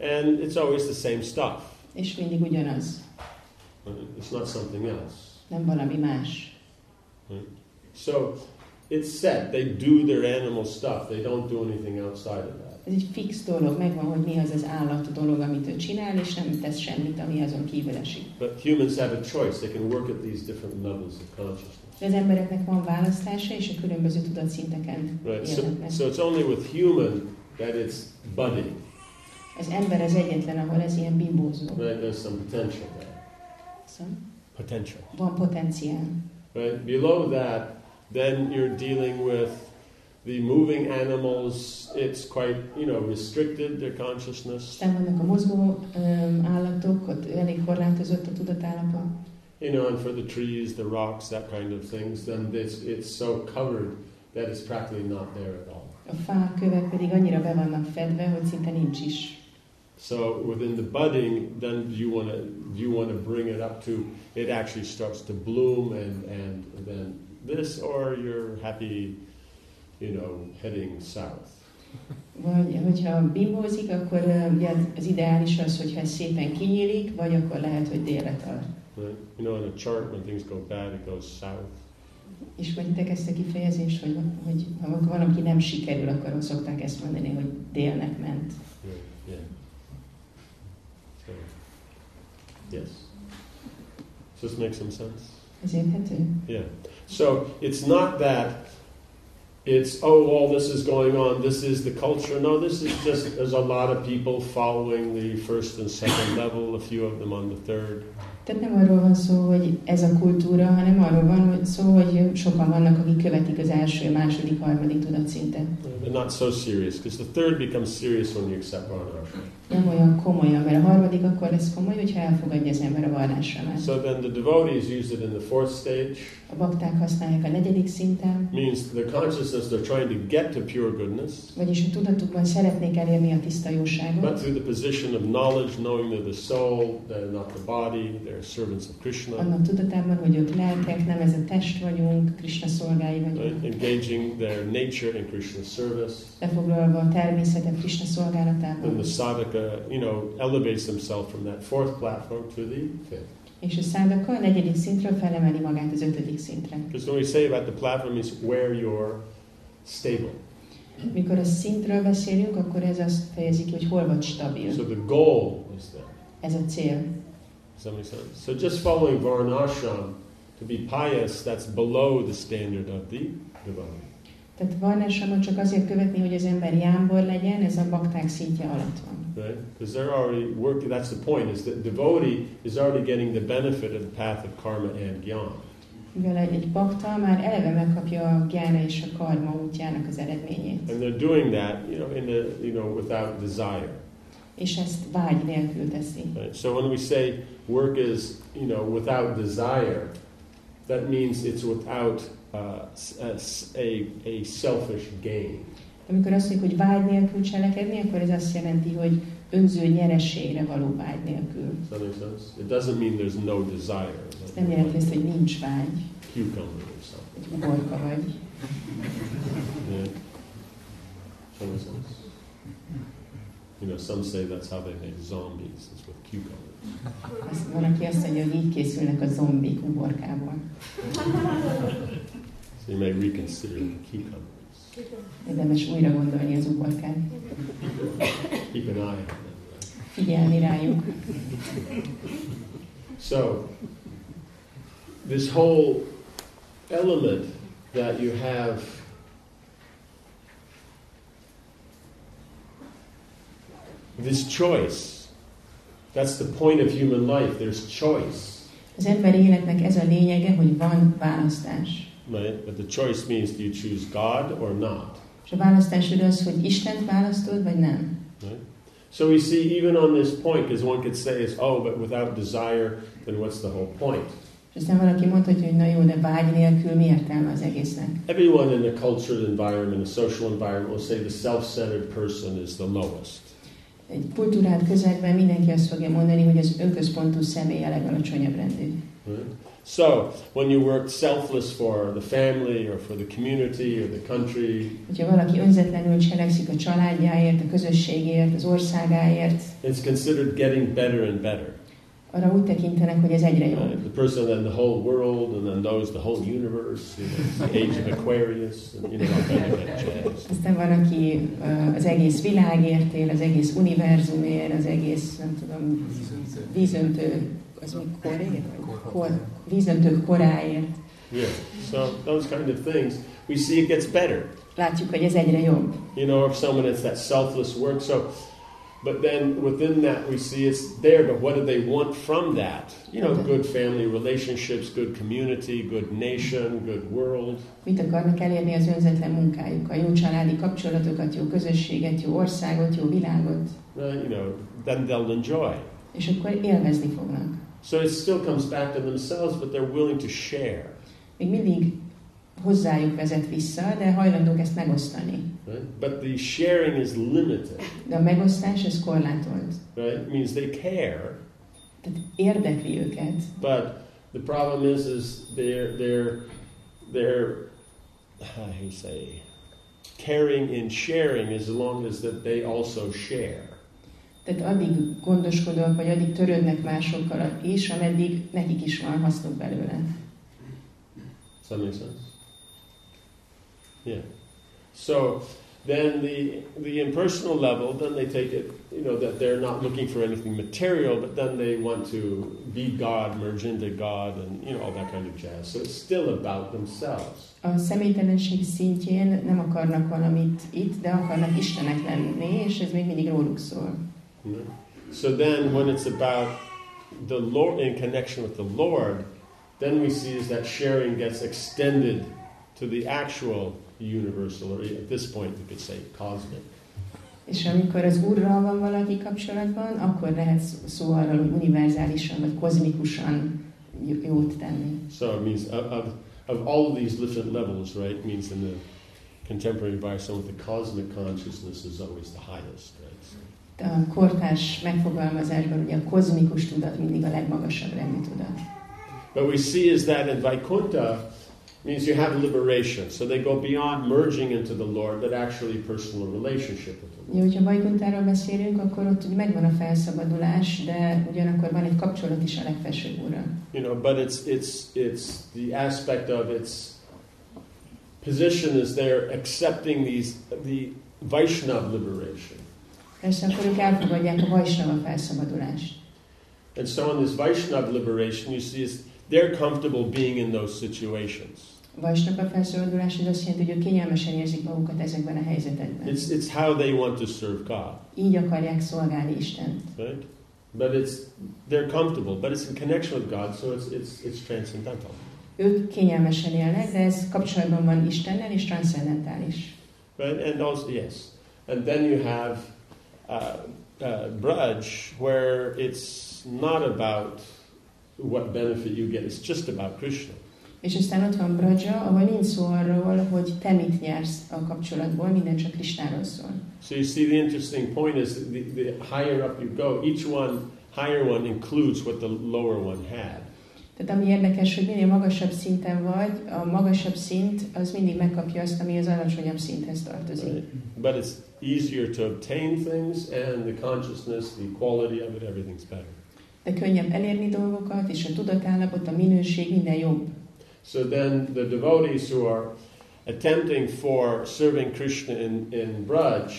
and it's always the same stuff. és mindig ugyanaz? It's not something else. nem valami más. So it's set. They do their animal stuff. They don't do anything outside of that. Ez egy fix dolog, megvan, hogy mi az az állat dolog, amit ő csinál, és nem tesz semmit, ami azon kívül esik. But humans have a choice. They can work at these different levels of consciousness. Az embereknek van választása, és a különböző tudatszinteken Right. So, so it's only with human that it's budding. Az ember az egyetlen, ahol ez ilyen bimbózó. Right? There's some potential there. Szóval Potential. van potenciál. Right? Below that, then you're dealing with the moving animals. It's quite, you know, restricted their consciousness. Aztán vannak a mozgó öm, állatok, ott elég korlátozott a tudatállapot. You know, and for the trees, the rocks, that kind of things, then it's, it's so covered that it's practically not there at all. A fák, kövek pedig annyira be vannak fedve, hogy szinte nincs is. So within the budding, then you want to you want to bring it up to it actually starts to bloom and and then this, or you're happy, you know, heading south. Vagy hogyha bimbózik, akkor ugye az ideális az, hogyha szépen kinyílik, vagy akkor lehet, hogy délre tart. Right? You know, on a chart, when things go bad, it goes south. Ismeritek ezt a kifejezést, hogy, hogy ha valaki nem sikerül, akkor szokták ezt mondani, hogy délnek ment. Yeah. yeah. So, yes. Does this make some sense? Ez érthető? Yeah. So it's not that it's oh all this is going on. This is the culture. No, this is just there's a lot of people following the first and second level. A few of them on the third. Tehát nem arról van szó, hogy ez a kultúra, hanem arról van hogy szó, hogy sokan vannak, akik követik az első, második, harmadik tudatszintet. But not so serious because the third becomes serious when you accept Varnashram. Nem olyan komolyan, mert a harmadik akkor lesz komoly, hogyha elfogadja az ember a vallásramát. So then the devotees use it in the fourth stage. A bakták használják a negyedik szinten, Means the consciousness they're trying to get to pure goodness, vagyis a tudatukban szeretnék elérni a tiszta but jóságot, through the position of knowledge, knowing they're the soul, they're not the body, they're servants of Krishna. annak tudatában, hogy ők lelkek, nem ez a test vagyunk, Krishna szolgái vagyunk. engaging their nature in Krishna's service. Lefoglalva a természetet Krishna Then szolgálatában. the sadhaka, you know, elevates himself from that fourth platform to the fifth. És a szádaka a negyedik szintről felemeli magát az ötödik szintre. Because when we say about the platform, it's where you're stable. Mikor a szintről beszélünk, akkor ez azt fejezi ki, hogy hol vagy stabil. So the goal is there. Ez a cél. Does that make sense? So just following Varnashram to be pious, that's below the standard of the devotee. Tehát varnásamot csak azért követni, hogy az ember jámbor legyen, ez a bakták szintje alatt van. Right? Because they're already working, that's the point, is that devotee is already getting the benefit of the path of karma and jnana. Mivel egy, egy bakta már eleve megkapja a gyána és a karma útjának az eredményét. And they're doing that, you know, in the, you know, without desire. És ezt vágy nélkül teszi. Right? So when we say work is, you know, without desire, that means it's without uh, s- a, a, selfish gain. Amikor azt mondjuk, hogy vágy nélkül cselekedni, akkor ez azt jelenti, hogy önző nyerességre való vágy nélkül. Does that make sense? It doesn't mean there's no desire. Ez nem jelenti azt, hogy nincs vágy, Cucumber or something. hogy uborka vagy. Yeah. Does that make sense? You know, some say that's how they make zombies, is with cucumbers. Azt, van, aki azt mondja, hogy így készülnek a zombik uborkából. You may reconsider the cucumbers. Érdemes újra gondolni az uborkát. Keep an eye on them. Right? Figyelni rájuk. So, this whole element that you have this choice, that's the point of human life. There's choice, Az emberi életnek ez a lényege, hogy van választás. Right? But the choice means do you choose God or not, És a választásod az, hogy Istent választod, vagy nem. right? So we see even on this point, because one could say is, oh, but without desire, then what's the whole point? Aztán valaki mondhatja, hogy na jó, de vágy nélkül mi értelme az egésznek? Everyone in a cultured environment, a social environment, will say the self-centered person is the lowest. Egy kultúrált közegben mindenki azt fogja mondani, hogy az önközpontú személy a legalacsonyabb rendű. Right? So, when you work selfless for the family or for the community or the country, Hogyha valaki önzetlenül cselekszik a családjáért, a közösségért, az országáért, it's considered getting better and better. arra úgy tekintenek, hogy ez egyre Right? jobb. The person then the whole world and then those the whole universe, you know, the age of Aquarius, and you know, all that jazz. Aztán van, aki ö, az egész világért él, az egész univerzumért, az egész, nem tudom, vízöntő, az mi korért? Vagy Kor, vízöntők koráért. Yeah. So those kind of things, we see it gets better. Látjuk, hogy ez egyre jobb. You know, if someone it's that selfless work. So, but then within that we see it's there. But what do they want from that? You know, good family relationships, good community, good nation, good world. Mit akarnak elérni az önzetlen munkájukkal? Jó családi kapcsolatokat, jó közösséget, jó országot, jó világot. Well, you know, then they'll enjoy. És akkor élvezni fognak. So it still comes back to themselves, but they're willing to share. Még mindig hozzájuk vezet vissza, de hajlandók ezt megosztani. Right? But the sharing is limited. De a megosztás, ez korlátolt. Right? It means they care, Tehát érdekli őket, but the problem is, is they're they're they're how do you say caring in sharing as long as that they also share. Tehát addig gondoskodok, vagy addig törődnek másokkal is, ameddig nekik is van hasznuk belőle. Does that make sense? Yeah. So then the the impersonal level, then they take it, you know, that they're not looking for anything material, but then they want to be God, merge into God, and you know all that kind of jazz. So it's still about themselves. A személytelenség szintjén nem akarnak valamit itt, de akarnak Istenek lenni, és ez még mindig róluk szól. You know? So then, when it's about the Lord in connection with the Lord, then we see is that sharing gets extended to the actual universal, or at this point you could say cosmic. És amikor az Úrral van valaki kapcsolatban, akkor lehet szó arról, hogy univerzálisan vagy kozmikusan jót tenni. So it means of, of, of all of these different levels, right? It means in the contemporary Vaishnava, the cosmic consciousness is always the highest, right? A kortárs megfogalmazásban ugye a kozmikus tudat mindig a legmagasabb rendű tudat. but we see is that in Vaikuntha means you have liberation. So they go beyond merging into the Lord, but actually personal relationship with Lord. Ugye, hogyha Vajkuntáról beszélünk, akkor ott úgy megvan a felszabadulás, de ugyanakkor van egy kapcsolat is a legfelsőbb úrral. You know, but it's it's it's the aspect of its position is they're accepting these the Vaishnav liberation. Persze akkor ők elfogadják a Vajsnava felszabadulást. And so in this Vaishnav liberation, you see they're comfortable being in those situations. A Vajsnava felszabadulás az azt jelenti, hogy ők kényelmesen érzik magukat ezekben a helyzetekben. It's it's how they want to serve God, Így akarják szolgálni Istent. right? But it's they're comfortable, but it's in connection with God, so it's it's it's transcendental. Ők kényelmesen élnek, de ez kapcsolatban van Istennel és transzendentális. Right? And also, yes. And then you have uh, uh, Brudge, where it's not about what benefit you get, it's just about Krishna. És aztán ott van Braja, ahol nincs szó arról, hogy te mit nyersz a kapcsolatból, minden csak Krisnáról szól. So you see, the interesting point is the, the higher up you go, each one, higher one includes what the lower one had. Tehát ami érdekes, hogy minél magasabb szinten vagy, a magasabb szint az mindig megkapja azt, ami az alacsonyabb szinthez tartozik. Right? But it's easier to obtain things, and the consciousness, the quality of it, everything's better. De könnyebb elérni dolgokat, és a tudatállapot, a minőség minden jobb. So then the devotees who are attempting for serving Krishna in, in Braj,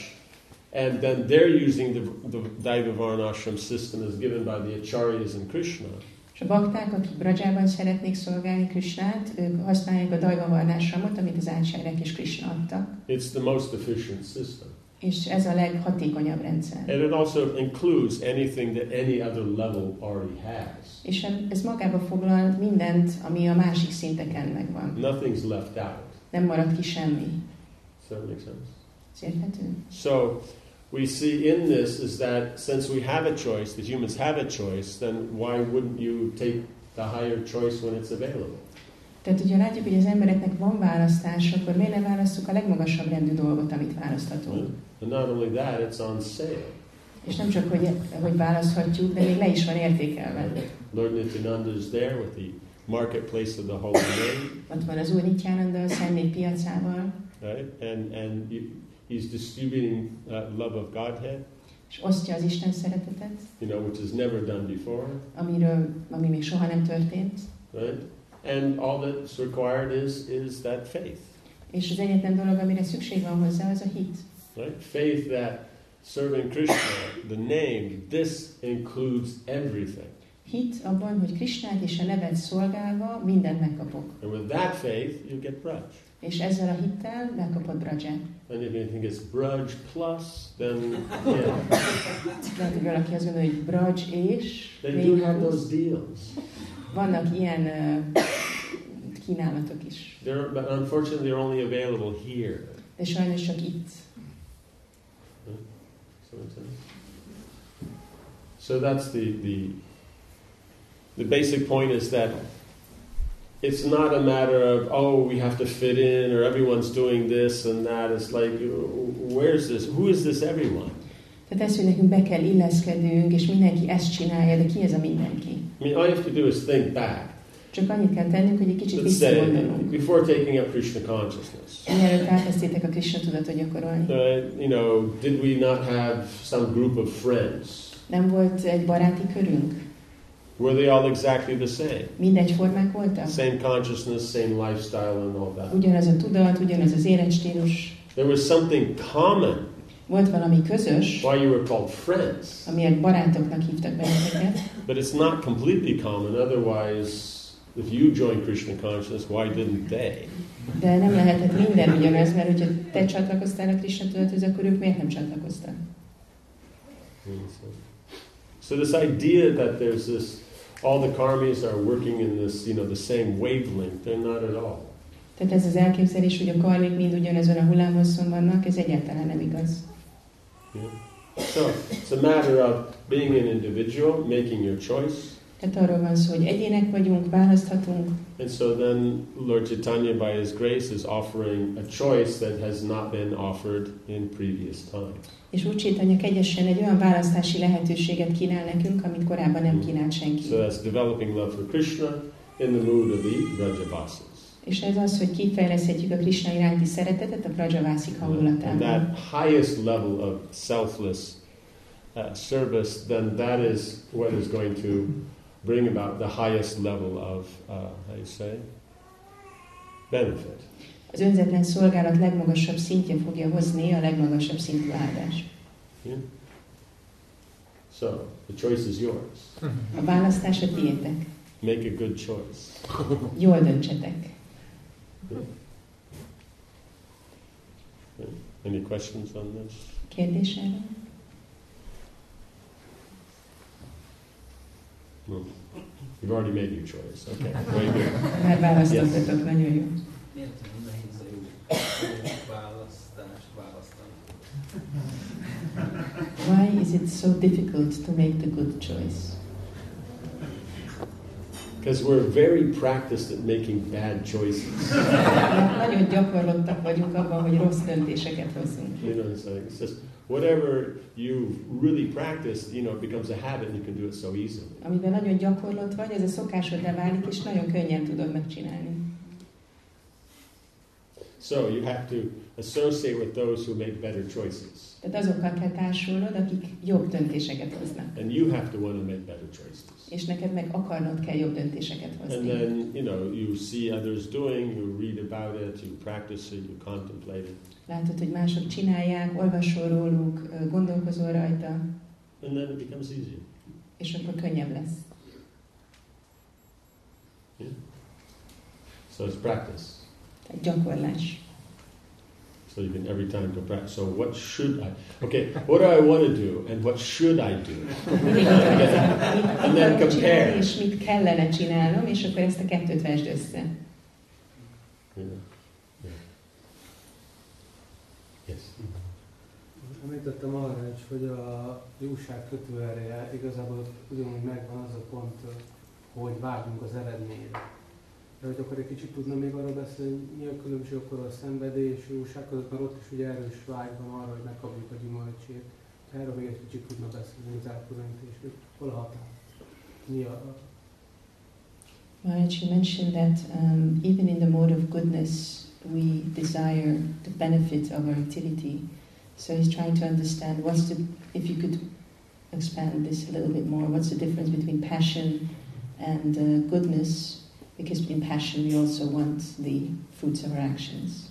and then they're using the, the Daiva Varnashram system as given by the Acharyas and Krishna. És a bakták, akik Brajában szeretnék szolgálni Krisnát, ők használják a Dajva Varnásramot, amit az ácsárek és Krishna adtak. It's the most efficient system. És ez a leghatékonyabb rendszer. And it also includes anything that any other level already has. És ez magába foglal mindent, ami a másik szinteken megvan. Nothing's left out. Nem marad ki semmi. Does that make sense? Ez érthető? So we see in this is that since we have a choice, the humans have a choice, then why wouldn't you take the higher choice when it's available? Tehát, hogyha látjuk, hogy az embereknek van választás, akkor miért ne választjuk a legmagasabb rendű dolgot, amit választhatunk? And not only that, it's on sale. És nem csak, hogy, hogy választhatjuk, de még le is van értékelve. Lord Nityananda is there with the marketplace of the Holy Name, Ott van az Úr Nityananda a Szentnék piacával, right? And and you, he's distributing uh, love of Godhead, és osztja az Isten szeretetet, you know, which is never done before, amiről, ami még soha nem történt. right? And all that's required is is that faith, És az egyetlen dolog, amire szükség van hozzá, az a hit. Right? Faith that serving Krishna, the name, this includes everything. Hit abban, hogy Krisnát és a nevet szolgálva mindent megkapok. And with that faith, you get Braj. És ezzel a hittel megkapod Braját. And if you think it's Braj plus, then yeah, Lehet, hogy valaki azt gondolja, hogy Braj és they do have those deals. Vannak ilyen uh, kínálatok is, They're, but unfortunately, they're only available here. de sajnos csak itt. So it's a- So that's the, the the basic point is that it's not a matter of oh we have to fit in or everyone's doing this and that. It's like where's this? Who is this everyone? Tehát ez, hogy nekünk be kell illeszkednünk, és mindenki ezt csinálja, de ki ez a mindenki? I mean, all you have to do is think back. Csak annyit kell tennünk, hogy egy kicsit visszagondolunk. before taking up Krishna consciousness, Mielőtt elkezdtétek a Krishna tudatot gyakorolni. uh, you know, did we not have some group of friends? Nem volt egy baráti körünk? Were they all exactly the same? Mindegyformák voltak? Same consciousness, same lifestyle, and all that. Ugyanaz a tudat, ugyanaz az életstílus. There was something common Volt valami közös, why you were called friends. amiért barátoknak hívtak benneteket, But it's not completely common, otherwise, if you joined Krishna consciousness, why didn't they? de nem lehetett minden ugyanaz, mert hogyha te csatlakoztál a Krishna tudathoz, akkor ők miért nem csatlakoztak? So this idea that there's this, all the karmis are working in this, you know, the same wavelength, they're not at all. Tehát ez az elképzelés, hogy a karmik mind ugyanazon a hullámhosszon vannak, ez egyáltalán nem igaz. Yeah? So it's a matter of being an individual, making your choice. Tehát arról van szó, hogy egyének vagyunk, választhatunk, And so then Lord Chaitanya, by His grace, is offering a choice that has not been offered in previous times. és úgy Csétanya kegyesen egy olyan választási lehetőséget kínál nekünk, amit korábban nem kínált senki. So that's developing love for Krishna in the mood of the Rajavasas. És ez az, hogy kifejleszthetjük a Krishna iránti szeretetet a Prajavászik And hangulatában. that highest level of selfless uh, service, then that is what is going to bring about the highest level of, uh, how you say, benefit. Az önzetlen szolgálat legmagasabb szintje fogja hozni a legmagasabb szintű áldást. Yeah? So the choice is yours. A választás a tiétek. Make a good choice. Jól döntsetek. Any questions on this? Kérdés erre? No. You've already made your choice. Okay, very good. Már nagyon jó. Miért olyan nehéz a jó választás választani? Why is it so difficult to make the good choice? Because we're very practiced at making bad choices. Mert nagyon gyakorlottak vagyunk abban, hogy rossz döntéseket hozzunk. You know what I'm? It's just whatever you've really practiced, you know, it becomes a habit and you can do it so easily. Amiben nagyon gyakorlott vagy, ez a szokásodra válik, és nagyon könnyen tudod megcsinálni. So you have to associate with those who make better choices. Tehát azokkal kell társulnod, akik jobb döntéseket hoznak. And you have to want to make better choices. És neked meg akarnod kell jobb döntéseket And hozni. then, you know, you see others doing, you read about it, you practice it, you contemplate it. Látod, hogy mások csinálják, olvasol róluk, gondolkozol rajta, And then it becomes easier. és akkor könnyebb lesz. So it's practice. Tehát gyakorlás. So you can every time go practice. So what should I? Okay, what do I want to do, and what should I do? And then compare. és mit kellene csinálnom, és akkor ezt a kettőt vesd össze. Know? Yeah. Yes. Említettem arra is, hogy a jóság kötőereje igazából ugyanúgy megvan az a pont, hogy vágyunk az eredményre. Hogy akkor egy kicsit tudna még arra beszélni, mi a különbség akkor a jóság között, mert ott is ugye erős vágy van arra, hogy megkapjuk a gyümölcsét. Erről még egy kicsit tudna beszélni az hol a határ. Mi a, Maharaj, you mentioned that um, even in the mode of goodness, we desire the benefit of our activity. So he's trying to understand what's the, if you could expand this a little bit more, what's the difference between passion and uh, goodness? Because in passion, we also want the fruits of our actions.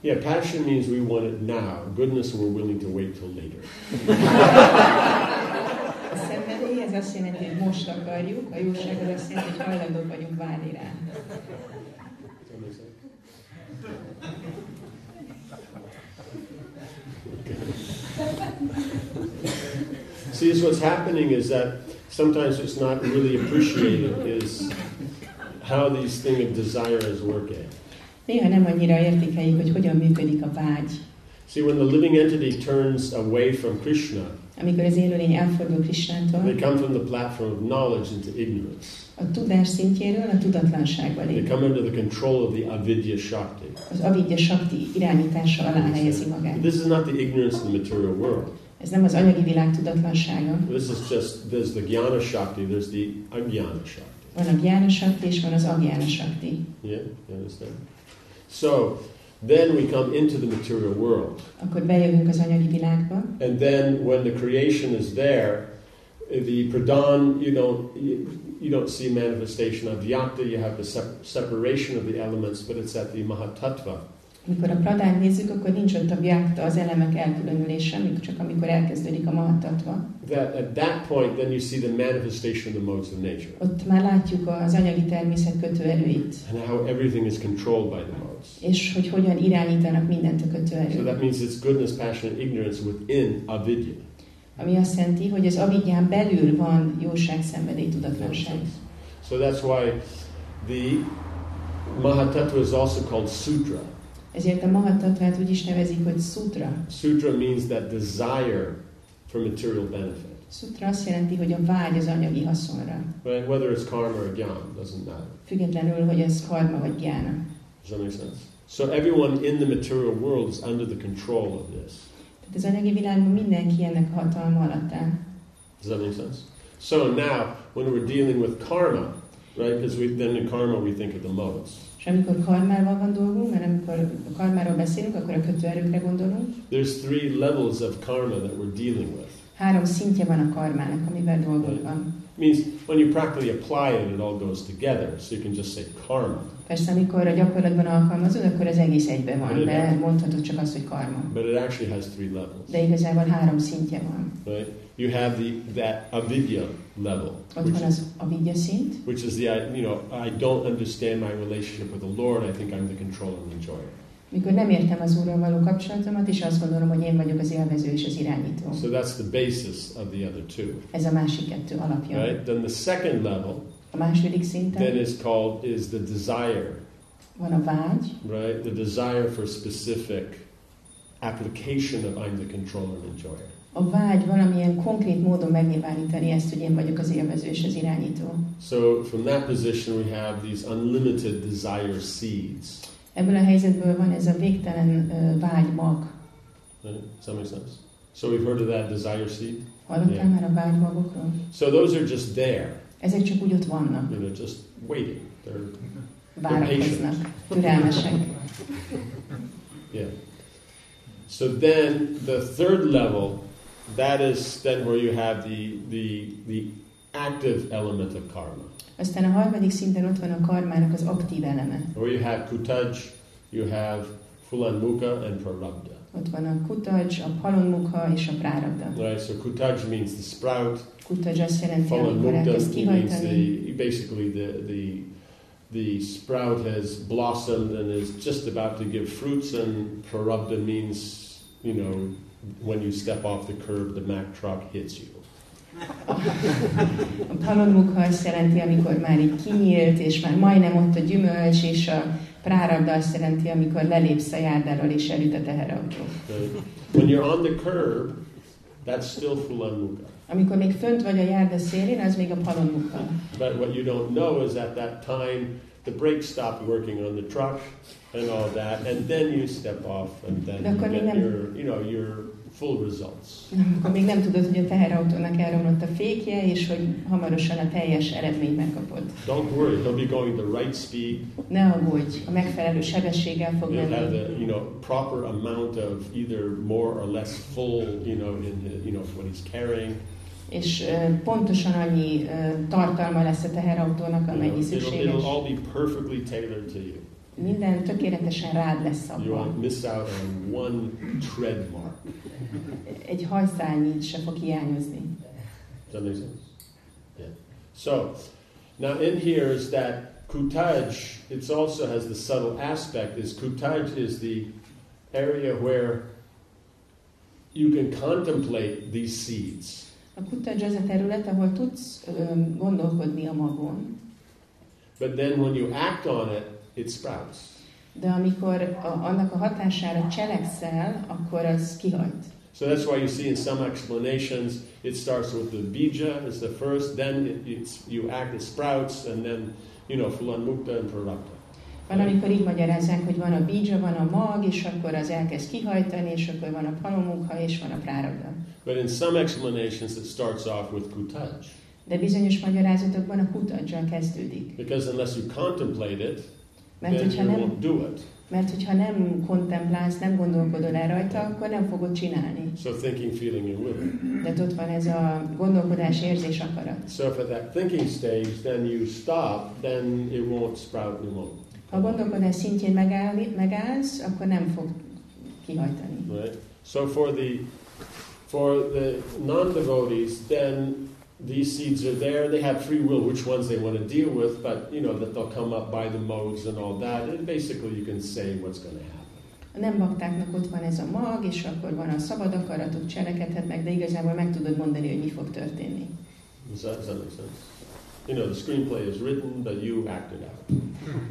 Yeah, passion means we want it now. Goodness, we're willing to wait till later. A szenvedély, ez azt jelenti, hogy most akarjuk, a jóság az azt jelenti, hogy hajlandók vagyunk várni rá. Does that make sense? See, this what's happening is that sometimes what's not really appreciated is how these thing of desire is working. Néha nem annyira értékeljük, hogy hogyan működik a vágy. See, when the living entity turns away from Krishna, Amikor az élőlény elfordul they Krisnántól, come from the platform of knowledge into ignorance. a tudás szintjéről a tudatlanságba They lép. come under the control of the avidya shakti. Az avidya sakti irányítása alá helyezi magát. This is not the ignorance of the material world. Ez nem az anyagi világ tudatlansága, This is just, there's the jnana shakti, there's the ajnana shakti. Van a Gyána Sakti, és van az Agyána Sakti. Yeah, you understand? So then we come into the material world. Akkor bejövünk az anyagi világba, And then when the creation is there, the pradhan, you don't, you, you don't see manifestation of vyakta, you have the sep- separation of the elements, but it's at the mahatattva. Amikor a pradán nézzük, akkor nincs ott a vyakta, az elemek elkülönülése, csak amikor elkezdődik a mahatatva. That at that point, then you see the manifestation of the modes of nature Ott már látjuk az anyagi természet kötőerőit, and how everything is controlled by the modes. és hogy hogyan irányítanak mindent a So kötőerők. that means it's goodness, passion, and ignorance within avidya. Ami azt jelenti, hogy az avigyán belül van jóság, szenvedély, tudatlanság. So that's why the Mahatattva is also called sutra. Ezért a mahatatvát úgy is nevezik, hogy sutra. Sutra means that desire for material benefit. Sutra azt jelenti, hogy a vágy az anyagi haszonra. Right? Whether it's karma or jnana, doesn't matter. Függetlenül, hogy ez karma vagy gyána. Does that make sense? So everyone in the material world is under the control of this. Tehát az anyagi világban mindenki ennek a hatalma alatt áll. Does that make sense? So now, when we're dealing with karma, right? Because we, then in karma we think of the modes. És amikor karmával van dolgunk, mert amikor karmáról beszélünk, akkor a kötőerőkre gondolunk. There's three levels of karma that we're dealing with. Három szintje van a karmának, amivel dolgunk van. means when you practically apply it, it all goes together. So you can just say karma. Persze, amikor a gyakorlatban alkalmazod, akkor az egész egybe van, de mondhatod csak azt, hogy karma. But it actually has three levels, De igazából három szintje van. right? You have the that avidya level, Ott van az avidya szint, which is the you know I don't understand my relationship with the Lord. I think I'm the controller and enjoyer. Mikor nem értem az Úrral való kapcsolatomat, és azt gondolom, hogy én vagyok az élvező és az irányító. So that's the basis of the other two, Ez a másik kettő alapja. right? Then the second level A második then szinten is called is the desire, van a vágy, right? The desire for specific application of I'm the controller and enjoyer. a vágy valamilyen konkrét módon megnyilvánítani ezt, hogy én vagyok az élvező és az irányító. So from that position, we have these unlimited desire seeds. Ebből a helyzetből van ez a végtelen ö, vágymag. Right? Does that make sense? So we've heard of that desire seed. Hallottál Yeah. már a vágymagokról? So those are just there, Ezek csak úgy ott vannak, you know, just waiting. They're várakoznak, türelmesek. yeah. So then the third level, that is then where you have the the the active element of karma, Aztán a harmadik szinten ott van a karmának az aktív eleme. where you have kutaj, you have fulan mukha and prarabdha. Ott van a kutaj, a palonmukha és a prárabda. Right. So kutaj means the sprout. Kutaj azt jelenti, amikor elkezd means kihajtani. the basically the the the sprout has blossomed and is just about to give fruits, and prarabdha means you know when you step off the curb, the Mack truck hits you. A palonmukha azt jelenti, amikor már így kinyílt, és már majdnem ott a gyümölcs, és a prárabda azt jelenti, amikor lelépsz a járdáról, és elüt a teherautó. When you're on the curb, that's still fulan mukha. Amikor még fönt vagy a járda szélén, az még a palonmukha. But what you don't know is at that time the brakes stop working on the truck and all that, and then you step off, and then De you get nem- your you know your full results. Akkor még nem tudod, hogy a teherautónak elromlott a fékje, és hogy hamarosan a teljes eredményt megkapod. Don't worry, he'll be going the right speed. Ne aggódj, a megfelelő sebességgel fog He'll have menni. the you know proper amount of either more or less full you know in you know what he's carrying. És ö, pontosan annyi ö, tartalma lesz a teherautónak, You amennyi it'll, szükséges. it'll all be perfectly tailored to you. Minden tökéletesen rád lesz You abban. won't miss out on one tread mark. Egy hajszálnyit se fog hiányozni. Does that make sense? Yeah. So, now in here is that kutaj, it also has the subtle aspect, is kutaj is the area where you can contemplate these seeds. A kutaj az a terület, ahol tudsz ö, gondolkodni a magon, But then when you act on it, it sprouts. De amikor a, annak a hatására cselekszel, akkor az kihajt. So that's why you see in some explanations, it starts with the bija is the first, then it, it's, you act, it sprouts, and then, you know, fulan mukta and prarabdha. Van, amikor így magyarázzák, hogy van a bídzsa, van a mag, és akkor az elkezd kihajtani, és akkor van a palomukha, és van a prárabda. But in some explanations, it starts off with kutaj. De bizonyos magyarázatokban a kutacsal kezdődik. Because unless you contemplate it, Mert hogyha nem, mert hogyha nem kontemplálsz, nem gondolkodol el rajta, akkor nem fogod csinálni. So thinking, feeling, and willing. De ott van ez a gondolkodás, érzés, akarat. So if at that thinking stage, then you stop, then it won't sprout, it won't. Ha a gondolkodás szintjén megáll, megállsz, akkor nem fog kihajtani. Right? So for the for the non-devotees, then these seeds are there. They have free will, which ones they want to deal with, but you know that they'll come up by the modes and all that. And basically, you can say what's going to happen. A nem baktáknak ott van ez a mag, és akkor van a szabad akaratok, cselekedhetnek, de igazából meg tudod mondani, hogy mi fog történni. Does that, does that make sense? You know, the screenplay is written, but you act it out,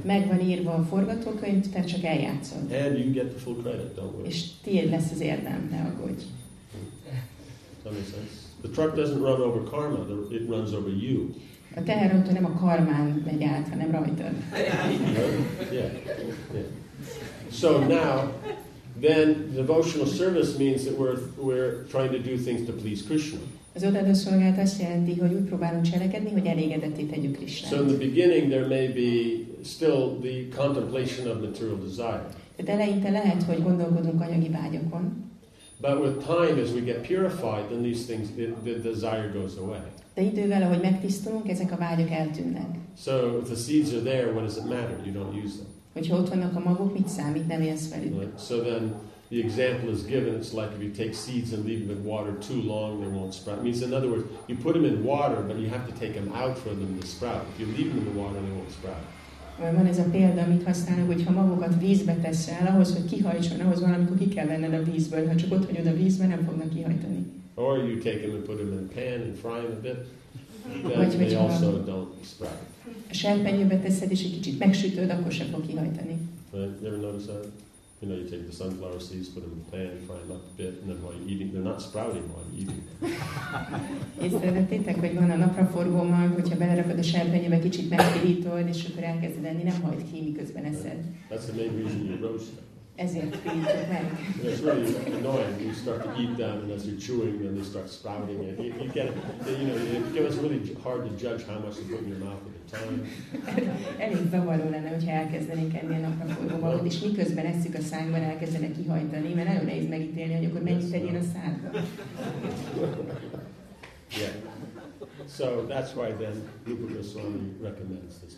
Meg van írva a forgatókönyv, te csak eljátszod. and you get the full credit. Don't worry. És tiéd lesz az érdem, ne aggódj. Does that make sense? The truck doesn't run over karma; it runs over you. A teherautó nem a karmán megy át, hanem rajtad. Yeah. yeah. So now, then devotional service means that we're, we're trying to do things to please Krishna. Az odaadó szolgálat azt jelenti, hogy úgy próbálunk cselekedni, hogy elégedetté tegyük So in Krisnát. the beginning, there may be still the contemplation of material desire. Tehát eleinte lehet, hogy gondolkodunk anyagi vágyakon, But with time, as we get purified, then these things, the, the desire goes away. de idővel, ahogy megtisztulunk, ezek a vágyak eltűnnek. So if the seeds are there, what does it matter? You don't use them. Hogyha ott vannak a magok, mit számít, nem élsz velük. Right? So then the example is given. It's like if you take seeds and leave them in water too long, they won't sprout. It means, in other words, you put them in water, but you have to take them out for them to sprout. If you leave them in the water, they won't sprout. Van ez a példa, amit használunk, hogy ha magokat vízbe teszel, ahhoz, hogy kihajtson, ahhoz valamikor ki kell venned a vízből. Ha csak ott hagyod a vízbe, nem fognak kihajtani. Or you take them and put them in a pan and fry them a bit. Then Vagy they also don't sprout. a serpenyőbe teszed, és egy kicsit megsütöd, akkor sem fog kihajtani. Right? You ever notice that? You know, you take the sunflower seeds, put them in a pan, fry them up a bit, and then while you're eating, they're not sprouting while you're eating. Észrevettétek, hogy van a napraforgó mag, hogyha belerakod a serpenyőbe, kicsit megpirítod, és akkor elkezded enni, nem hajt ki, miközben eszed. That's the main reason you roast them. Ezért pirítjuk meg. And it's really annoying. You start to eat them, and as you're chewing them, they start sprouting. And you, you get, you know, it becomes really hard to judge how much to put in your mouth at a time. Elég zavaró lenne, hogyha elkezdenénk enni a napraforgó magot, és miközben eszük a szánkban, elkezdenek kihajtani, mert nagyon nehéz megítélni, hogy akkor mennyit tegyél a szádba. Yeah. So that's why then Rupa Goswami recommends this.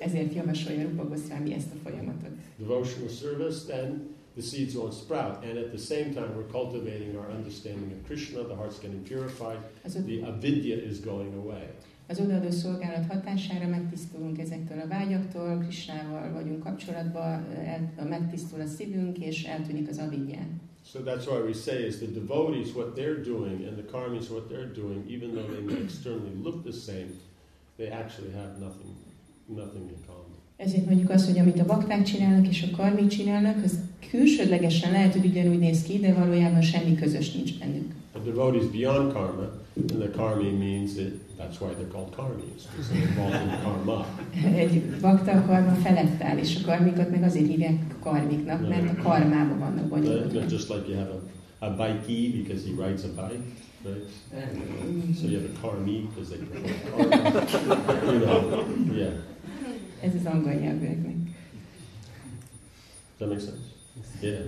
Ezért javasolja Rupa Goswami ezt a folyamatot. Devotional service, then the seeds won't sprout. And at the same time, we're cultivating our understanding of Krishna, the heart's getting purified, the avidya is going away. az odaadó szolgálat hatására megtisztulunk ezektől a vágyaktól, Krisnával vagyunk kapcsolatban, el, megtisztul a szívünk, és eltűnik az avigyán. So that's why we say is the devotees, what they're doing, and the karmis, what they're doing, even though they may externally look the same, they actually have nothing, nothing in common. Ezért mondjuk azt, hogy amit a bakták csinálnak és a karmik csinálnak, az külsődlegesen lehet, hogy ugyanúgy néz ki, de valójában semmi közös nincs bennük. A devotee is beyond karma, and the karmi means that that's why they're called karmis, because they're involved in karma. Egy bakta a karma felett áll, és a karmikat meg azért hívják karmiknak, mert a karmában vannak bonyolultak. just like you have a, a bikey because he rides a bike, right? So you have a karmi because they karma. you know, yeah. Ez az angol nyelvűeknek. Does that make sense? Yeah.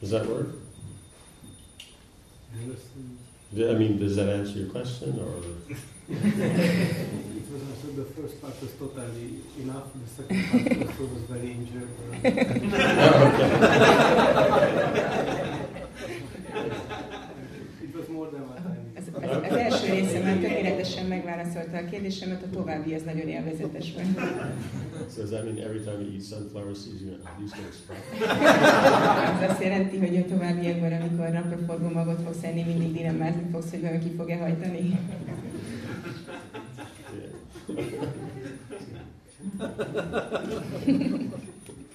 Does that work? I mean, does that answer your question, or It was also the first part was totally enough. The second part also was very injured. Oh, it was more than what I Az, az, első része már tökéletesen megválaszolta a kérdésemet, a további az nagyon élvezetes volt. so does that mean every time you eat sunflower seeds, you're these going to? Ez azt jelenti, hogy a továbbiakban, amikor napraforgó magot fogsz enni, mindig dilemmázni fogsz, hogy valaki fog-e hajtani.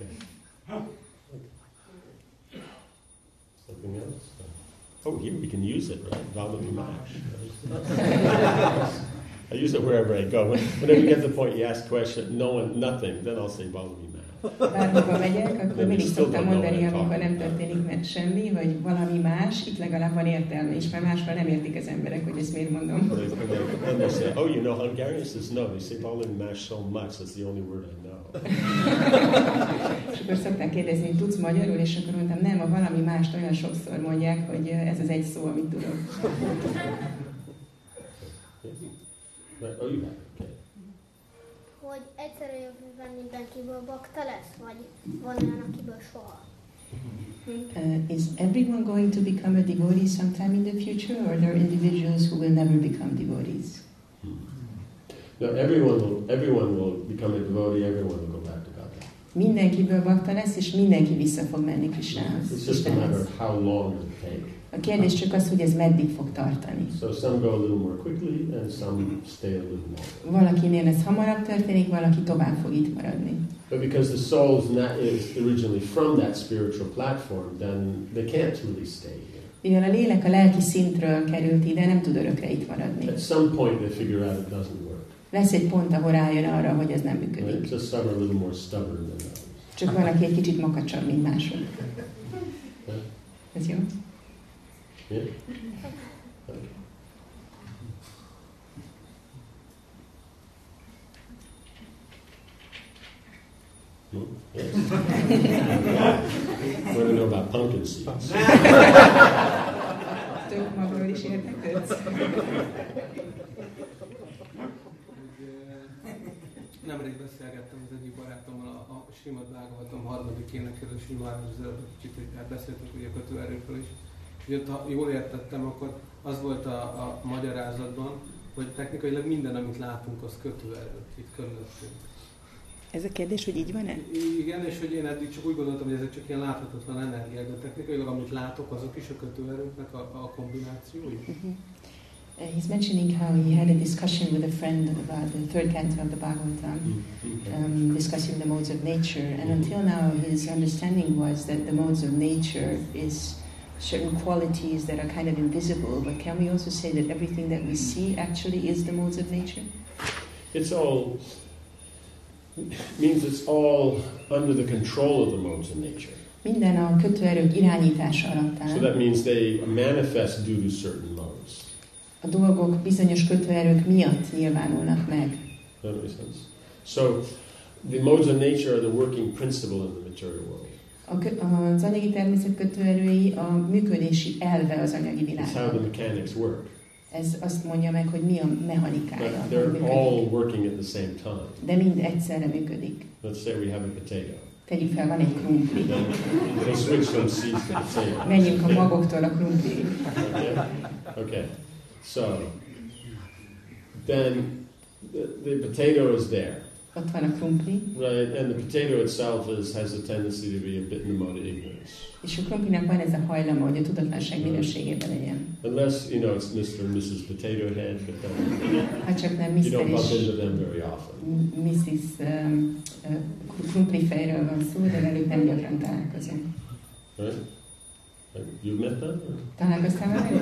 Okay. Something else? Oh, here we can use it, right? Valmiki mash. I use it wherever I go. Whenever you get to the point you ask question, no one, nothing, then I'll say Valmiki mash. bárhova megyek, akkor Then mindig you szoktam don't know what mondani, I'm amikor talking nem about. történik meg semmi, vagy valami más, itt legalább van értelme is, mert máshol nem értik az emberek, hogy ezt miért mondom. They- they- Then they say, oh, you know Hungarian? Says, no, they say Balin mash so much, that's the only word I know. És akkor szokták kérdezni, hogy tudsz magyarul, és akkor mondtam, nem, a valami mást olyan sokszor mondják, hogy ez az egy szó, amit tudok. Hogy egyszerre jövőben mindenkiből bakta lesz, vagy van olyan, akiből soha? Uh, is everyone going to become a devotee sometime in the future, or there are individuals who will never become devotees? No, everyone will, everyone will become a devotee, everyone will go. Mindenkiből bakta lesz, és mindenki vissza fog menni Istenhez. take. A kérdés csak az, hogy ez meddig fog tartani. So some go a little more quickly and some stay a little longer. Valakinél ez hamarabb történik, valaki tovább fog itt maradni. But because the soul is not- is originally from that spiritual platform, then they can't really stay here. Mivel a lélek a lelki szintről került ide, nem tud örökre itt maradni. At some point they figure out it doesn't work. Lesz egy pont, ahol rájön arra, hogy ez nem működik. Csak valaki egy kicsit makacsabb, mint mások. Ez jó? Yeah? Okay. Hmm? Yes. Want to know about pumpkin seeds? Több magról is érdeklődsz? Hogy, eh, Nemrég beszélgettem az egyik barátommal a, a Simad Bhagavatam harmadik énekelő Simárhoz az előbb kicsit, hogy hát beszéltünk ugye a kötőerőkről is. És ott, ha jól értettem, akkor az volt a, a magyarázatban, hogy technikailag minden, amit látunk, az kötőerő itt körülöttünk. Ez a kérdés, hogy így van-e? Igen, és hogy én eddig csak úgy gondoltam, hogy ezek csak ilyen láthatatlan energiák, de technikailag amit látok, azok is a kötőerőknek a, a kombinációi. Mhm. Uh, he's mentioning how he had a discussion with a friend about the third canto of the Bhagavatam, Okay. um, discussing the modes of nature. And until now, his understanding was that the modes of nature is certain qualities that are kind of invisible. But can we also say that everything that we see actually is the modes of nature? It's all means it's all under the control of the modes of nature. Minden a kötőerők irányítása alatt So that means they manifest due to certain. A dolgok bizonyos kötőerők miatt nyilvánulnak meg. That make sense? So the modes of nature are the working principle in the material world. A az anyagi természet kötőerői a működési elve az anyagi It's how the világban. mechanics work. Ez azt mondja meg, hogy mi a mechanikája. But they're működik. all working at the same time. De mind egyszerre működik. Let's say we have a potato. Tegyük fel, van egy krumpli. Then we'll switch from seeds to potato. Menjünk a magoktól a krumpliig. Okay? Okay. So then the, the potato is there, Ott van a krumpli, right? And the potato itself is, has a tendency to be a bit in the mode of ignorance. és a krumplinak van ez a hajlama, hogy a tudatlanság minőségében legyen. Unless, you know, it's Mr. and Mrs. Potato Head, but then Ha csak nem you don't bump into them very often. Mrs. Um, uh, krumpli fejről van szó, de velük nem gyakran találkozunk. Right? You've met them? velük?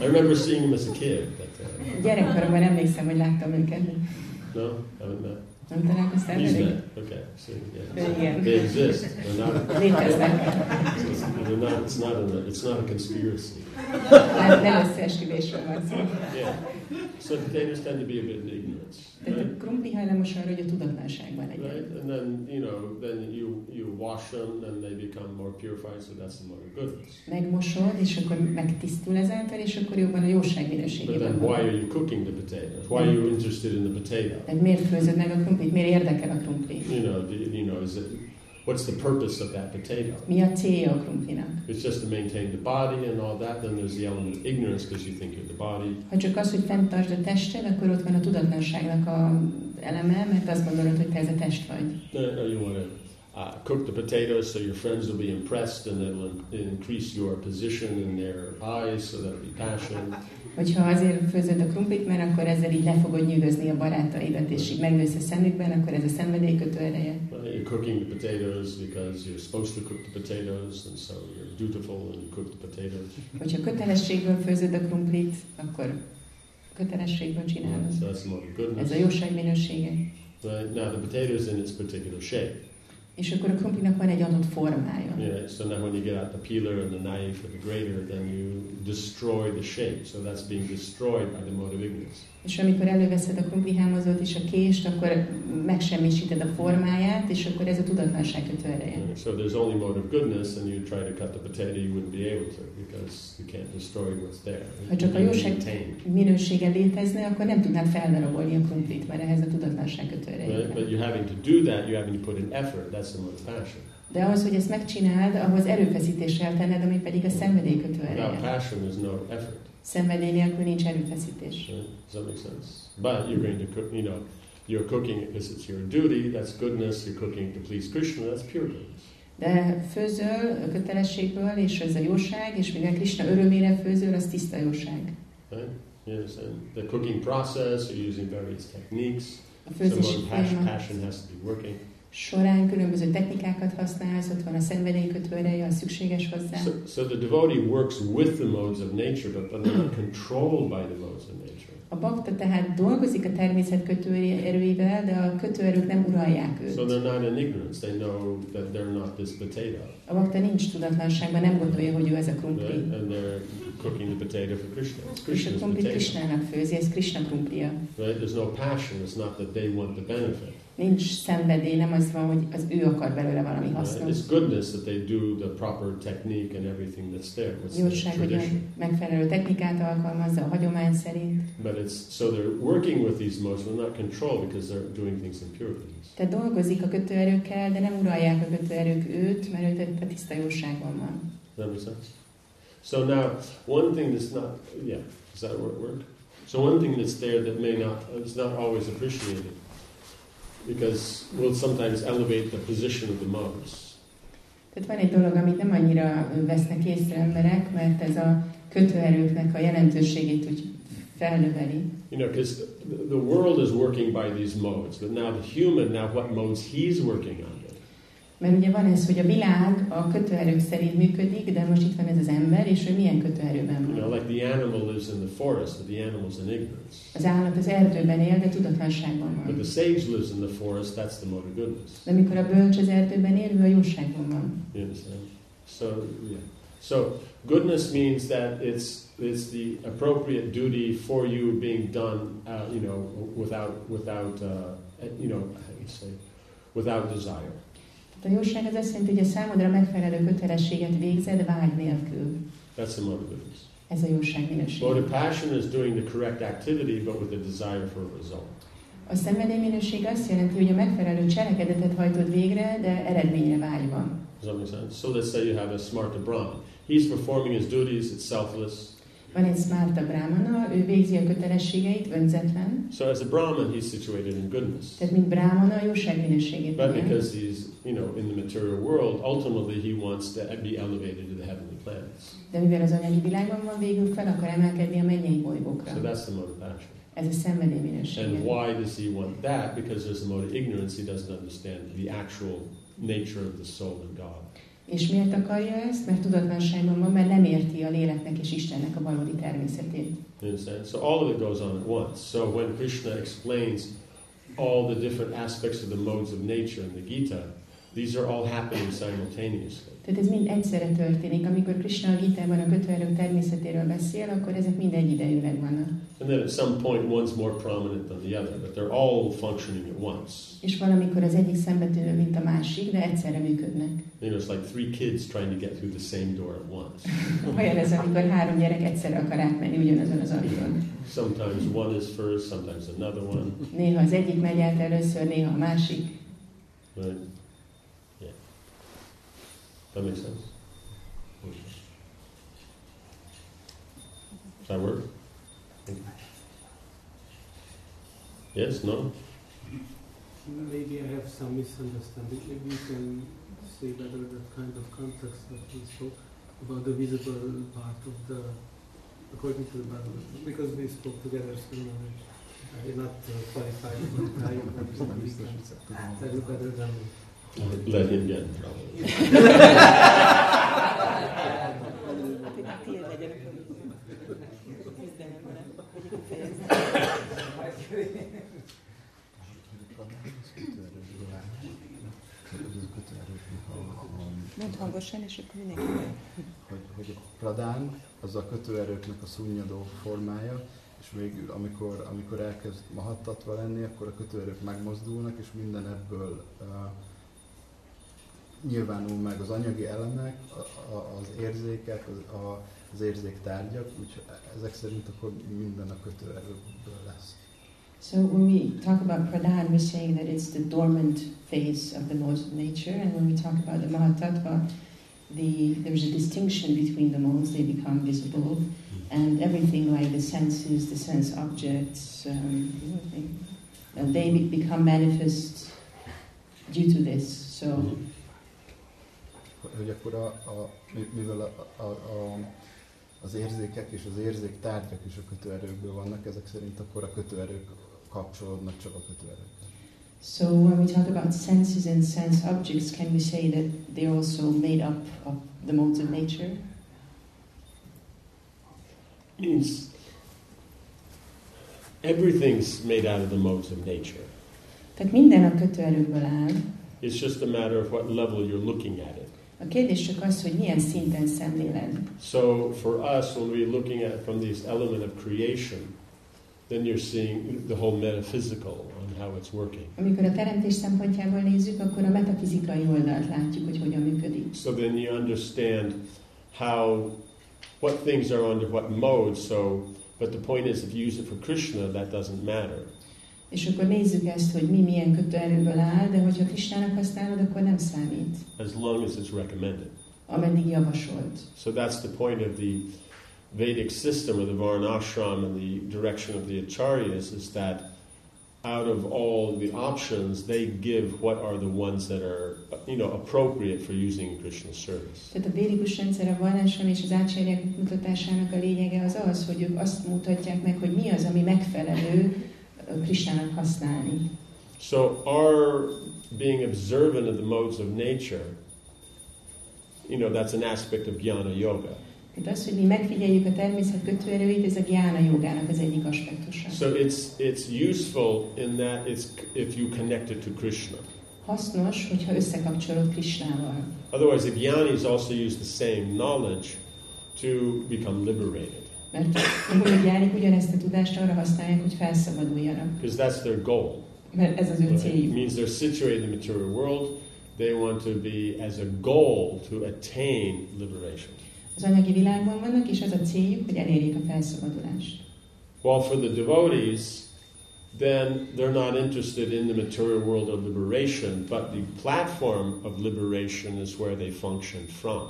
I remember seeing them as a kid, but uh, Gyerekkoromban emlékszem, hogy láttam őket. no, haven't met. Nem találkoztál He's velük? met. Okay, so yeah. Igen. They exist. They're not. Léteznek. They're not. It's not. A, it's not a conspiracy. Nem, nem összeesküvésről van szó. Yeah. So potatoes tend to be a bit in ignorance, Tehát right? a krumpli hajlamos arra, hogy a tudatlanságban legyen. Right, and then you know, then you you wash them, and they become more purified. So that's the mode of goodness. Megmosod, és akkor megtisztul ezáltal, és akkor jobban a jóság But minőségében then, van. why are you cooking the potatoes? Why are you interested in the potato? Tehát miért főzöd meg a krumplit? Miért érdekel a krumpli? You know, do, you know, is it what's the purpose of that potato? Mi a célja a krumplinak? It's just to maintain the body and all that. Then there's the element of ignorance because you think you're the body. Ha csak az, hogy fenntartsd a tested, akkor ott van a tudatlanságnak a eleme, mert azt gondolod, hogy te ez a test vagy. No, no, you want to uh, cook the potatoes so your friends will be impressed and it'll increase your position in their eyes, so that'll be passion. Hogyha azért főzöd a krumplit, mert akkor ezzel így le fogod nyűgözni a barátaidat, és így megnősz a szemükben, akkor ez a szenvedélykötő ereje. Uh, You're cooking the potatoes because you're supposed to cook the potatoes, and so you're dutiful and you cook the potatoes. Hogyha kötelességből főzöd a krumplit, akkor kötelességből csinálod. So that's the mode of Ez goodness. a jóság minősége. Right? Now the potatoes in its particular shape. És akkor a krumplinak van egy adott formája. Yeah, so now when you get out the peeler and the knife or the grater, then you destroy the shape. So that's being destroyed by the mode of ignorance. És amikor előveszed a krumplihámozót és a kést, akkor megsemmisíted a formáját, és akkor ez a tudatlanság kötő ereje. Yeah, So there's only mode of goodness, and you try to cut the potato, you wouldn't be able to because you can't destroy what's there. Ha csak a jóság minősége létezne, akkor nem tudnád feldarabolni a krumplit, mert ehhez a tudatlanság kötő ereje. Right? But you're having to do that, you're having to put in effort. That's the mode of passion. De ahhoz, hogy ezt megcsináld, ahhoz erőfeszítés kell tenned, ami pedig a szenvedély kötő Without passion, there's no effort. Szenvedély nélkül nincs erőfeszítés. Right? Does that make sense? But you're going to cook, you know, you're cooking because it's your duty, that's goodness. You're cooking to please Krishna, that's pure goodness. De főzöl kötelességből, és ez a jóság, és mivel Krishna örömére főzöl, az tiszta jóság. Right? You understand? The cooking process, you're using various techniques. A So of passion, passion has to be working. Során különböző technikákat használsz, ott van a szenvedély kötő ereje, az szükséges hozzá. So, so the devotee works with the modes of nature, but, they're not controlled by the modes of nature. A bakta tehát dolgozik a természet kötőerőivel, de a kötőerők nem uralják őt. So they're not in ignorance. They know that they're not this potato. A bakta nincs tudatlanságban, nem gondolja, hogy ő ez a krumpli. Right? And they're cooking the potato for Krishna. It's a Krishna's potato. Krishnának főzi, ez Krishna krumplia. Right? There's no passion. It's not that they want the benefit. Nincs szenvedély, nem az van, hogy az ő akar belőle valami hasznot. It's goodness that they do the proper technique and everything that's there. What's the Jóság, hogy megfelelő technikát alkalmazza a hagyomány szerint. But it's so they're working with these but not control because they're doing things goodness. Tehát dolgozik a kötőerőkkel, de nem uralják a kötőerők őt, mert ő a tiszta jóságban van. That make sense? So now, one thing that's not, yeah, does that work? So one thing that's there that may not, is not always appreciated, because we'll sometimes elevate the position of the modes. Tehát van egy dolog, amit nem annyira vesznek észre emberek, mert ez a kötőerőknek a jelentőségét úgy felnöveli. You know, because the world is working by these modes, but now the human, now what modes he's working under. Mert ugye van ez, hogy a világ a kötőerők szerint működik, de most itt van ez az ember, és ő milyen kötőerőben You know, van. like the animal lives in the forest, but the animal's in ignorance. Az állat az erdőben él, de tudatlanságban But van. the sage lives in the forest, that's the mode of goodness. De amikor a bölcs az erdőben él, ő a jóságban van. You understand? So yeah. So goodness means that it's it's the appropriate duty for you being done, uh, you know, without without uh, you know, how do you say, without desire. A jóság az azt jelenti, hogy a számodra megfelelő kötelességet végzed vágy nélkül. That's the goodness. Ez a jóság minőség. Mode of passion is doing the correct activity, but with a desire for a result. A szenvedély minőség azt jelenti, hogy a megfelelő cselekedetet hajtod végre, de eredményre vágyva. So let's say you have a smarta Brahman. He's performing his duties. It's selfless. Van egy Smarta Brahmana, ő végzi a kötelességeit, önzetlen. So as a Brahman, he's situated in goodness. Tehát, mint Brahmana, a jóság minőségét But because he's, you know, in the material world, ultimately he wants to be elevated to the heavenly planets. De mivel az anyagi világban van, végül fel akar emelkedni a mennyei bolygókra. So that's the mode of passion. Ez a szenvedély And minősége. why does he want that? Because there's a mode of ignorance. He doesn't understand the actual nature of the soul and God. És miért akarja ezt? Mert tudatlanságban van, mert nem érti a léleknek és Istennek a valódi természetét. So all of it goes on at once. So when Krishna explains all the different aspects of the modes of nature in the Gita, these are all happening simultaneously. Tehát ez mind egyszerre történik. Amikor Krishna a Gitában a kötőerők természetéről beszél, akkor ezek mind egyidejűleg vannak. And then at some point, one's more prominent than the other, but they're all functioning at once. És valamikor az egyik szembetűnő, mint a másik, de egyszerre működnek. You know, it's like three kids trying to get through the same door at once. Olyan ez, amikor három gyerek egyszerre akar átmenni ugyanazon az ajtón. Sometimes one is first, sometimes another one. Néha az egyik megy át először, néha a másik. Right? Yeah. That makes sense? Does that work? Yes? No? Maybe I have some misunderstanding. Maybe you can say better that kind of context that we spoke about the visible part of the, according to the Bible, because we spoke together, so you know, I did not uh, qualify for I can tell you better than me. Let him get in trouble. Mondd hangosan, és akkor mindenki hogy, hogy a pradán az a kötőerőknek a szunnyadó formája, és végül, amikor, amikor elkezd mahattatva lenni, akkor a kötőerők megmozdulnak, és minden ebből uh, nyilvánul meg az anyagi elemek, a, a, az érzékek, az, a, az érzéktárgyak, úgyhogy ezek szerint akkor minden a kötőerőkből lesz. So when we talk about pradhan, we're saying that it's the dormant phase of the modes of nature, and when we talk about the mahatattva, the, there's a distinction between the modes, they become visible, and everything like the senses, the sense objects, um, they, uh, they become manifest due to this. So Hogy akkor a, a, mivel a, a, a, az érzékek és az érzéktárgyak is a kötőerőkből vannak, ezek szerint akkor a kötőerők kapcsolódnak csak a kötőerőkkel. So when we talk about senses and sense objects, can we say that they're also made up of the modes of nature? means everything's made out of the modes of nature. Tehát minden a kötőerőkből áll. It's just a matter of what level you're looking at it. A kérdés csak az, hogy milyen szinten szemléled. So for us, when we're looking at it from this element of creation, then you're seeing the whole metaphysical on how it's working. Amikor a teremtés szempontjából nézzük, akkor a metafizikai oldalt látjuk, hogy hogyan működik. So then you understand how, what things are under what mode. So, but the point is, if you use it for Krishna, that doesn't matter. És akkor nézzük ezt, hogy mi milyen kötőerőből áll, de hogyha Krisnának használod, akkor nem számít, as long as it's recommended. ameddig javasolt. So that's the point of the Vedic system of the Varnashram and the direction of the Acharyas is that out of all the options, they give what are the ones that are, you know, appropriate for using in Krishna's service. Tehát a védikus rendszer a valláson és az átsérjek mutatásának a lényege az az, hogy ők azt mutatják meg, hogy mi az, ami megfelelő ö, használni. So our being observant of the modes of nature, you know, that's an aspect of jnana yoga. Tehát az, hogy mi megfigyeljük a természet kötőerőit, ez a gyána jogának az egyik aspektusa. So it's it's useful in that it's if you connect it to Krishna. Hasznos, hogyha összekapcsolod Krisnával. Otherwise, the jnanis also use the same knowledge to become liberated, Mert a gyánik ugyanezt a tudást arra használják, hogy felszabaduljanak. because that's their goal. Mert ez az ő It céljuk. means they're situated in the material world. They want to be as a goal to attain liberation. Az anyagi világban vannak, és az a céljuk, hogy elérjék a felszabadulást. While for the devotees, then they're not interested in the material world of liberation, but the platform of liberation is where they function from.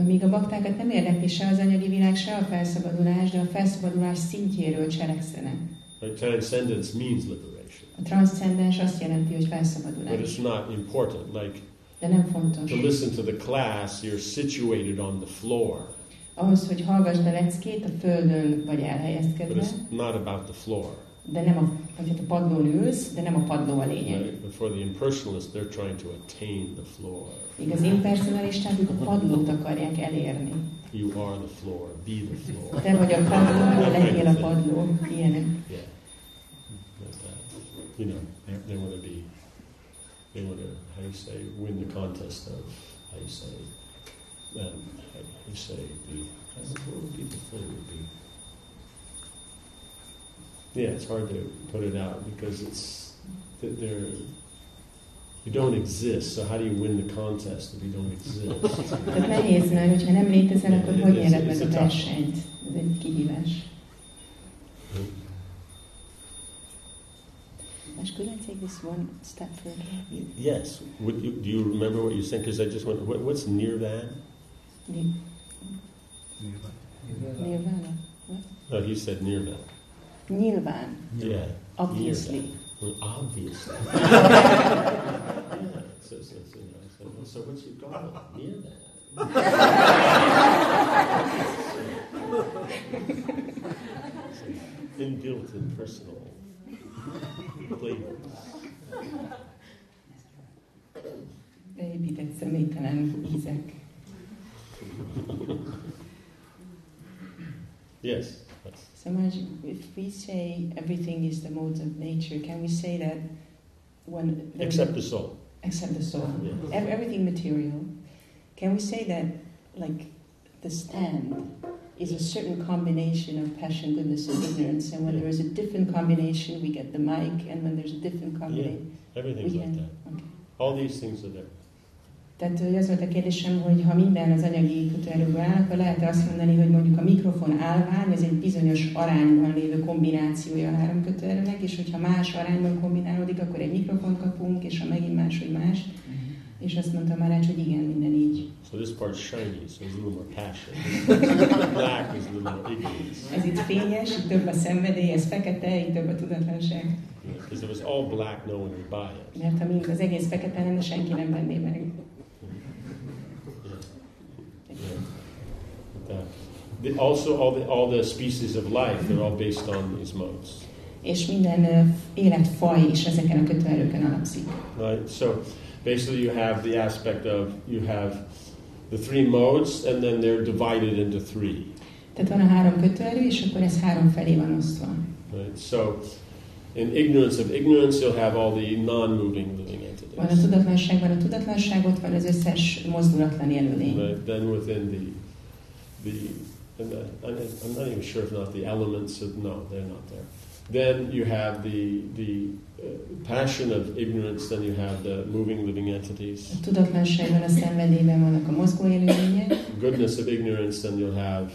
Míg a baktákat nem érdekli se az anyagi világ, se a felszabadulás, de a felszabadulás szintjéről cselekszenek. Like transcendence means liberation, A transzcendens azt jelenti, hogy but felszabadulás. it's not important. Like De nem fontos. to listen to the class, you're situated on the floor, Ahhoz, hogy hallgassd a leckét, a földön vagy but elhelyezkedve, it's not about the floor. De nem a, vagy hát a padlón ülsz, de nem a padló a lényeg. Right? For the impersonalist, they're trying to attain the floor. Míg az impersonalisták, ők a padlót akarják elérni. You are the floor. Be the floor. Te vagy a padló, legyél a padló. Ilyenek. Yeah. Uh, you know, they want to be. They want to. How you say? Win the contest of. How you say? Um, how you say? Be. What would be the thing? Would be. Yeah, it's hard to put it out because it's that they're. You don't exist, so how do you win the contest if you don't exist? Tehát nehéz, mert hogyha nem létezel, akkor hogy It's- éled it's meg a a tough versenyt? Ez egy kihívás. Ash, could I take this one step further? Yes. Would you, do you remember what you said? Because I just went. What, what's Nirvan? Ni- Nyilván. Nirvana? No, he said Nirvan. Nyilván. Yeah. Obviously. Well, obviously. yeah. So, so, so, you know, I said, well, so what's your goal? Nirvan. Inbuilt and personal flavor. Beépített személytelen ízek. Yes. So if we say everything is the modes of nature, can we say that when... except the soul. Except the soul. Yeah. Ev- Everything material. Can we say that, like, the stand is a certain combination of passion, goodness, and ignorance, and when there is a different combination, we get the mic, and when there's a different combination, Everything's we like that. Okay. All these things are there. Tehát hogy az volt a kérdésem, hogy ha minden az anyagi kötőerőből áll, akkor lehet azt mondani, hogy mondjuk a mikrofon állvány, ez egy bizonyos arányban lévő kombinációja a három kötőerőnek, és hogyha más arányban kombinálódik, akkor egy mikrofon kapunk, és ha megint más, hogy más. És azt mondta Márács, hogy igen, minden így. So this part's shiny, so there's a little more passion. Black is a little more ignorance. Ez itt fényes, itt több a szenvedély, ez fekete, itt több a tudatlanság. Because if it was all black, no one would buy it. Mert ha mind az egész fekete lenne, senki nem venné meg. Uh, the, also, all the, all the species of life, they're all based on these modes. És minden életfaj is ezeken a kötőerőken alapszik. Right? So basically, you have the aspect of you have the three modes, and then they're divided into three. Tehát van a három kötőerő, és akkor ez három felé van osztva. Right? So in ignorance of ignorance, you'll have all the non-moving living Van a entities. tudatlanságban a tudatlanság, ott van az összes mozdulatlan élőlény. Right? Then within the the, and I'm I'm not even sure if not the elements of no, they're not there. Then you have the the uh, passion of ignorance. Then you have the moving living entities. A tudatlanságban, a szenvedélyben vannak a mozgó élőlények, Goodness of ignorance. Then you'll have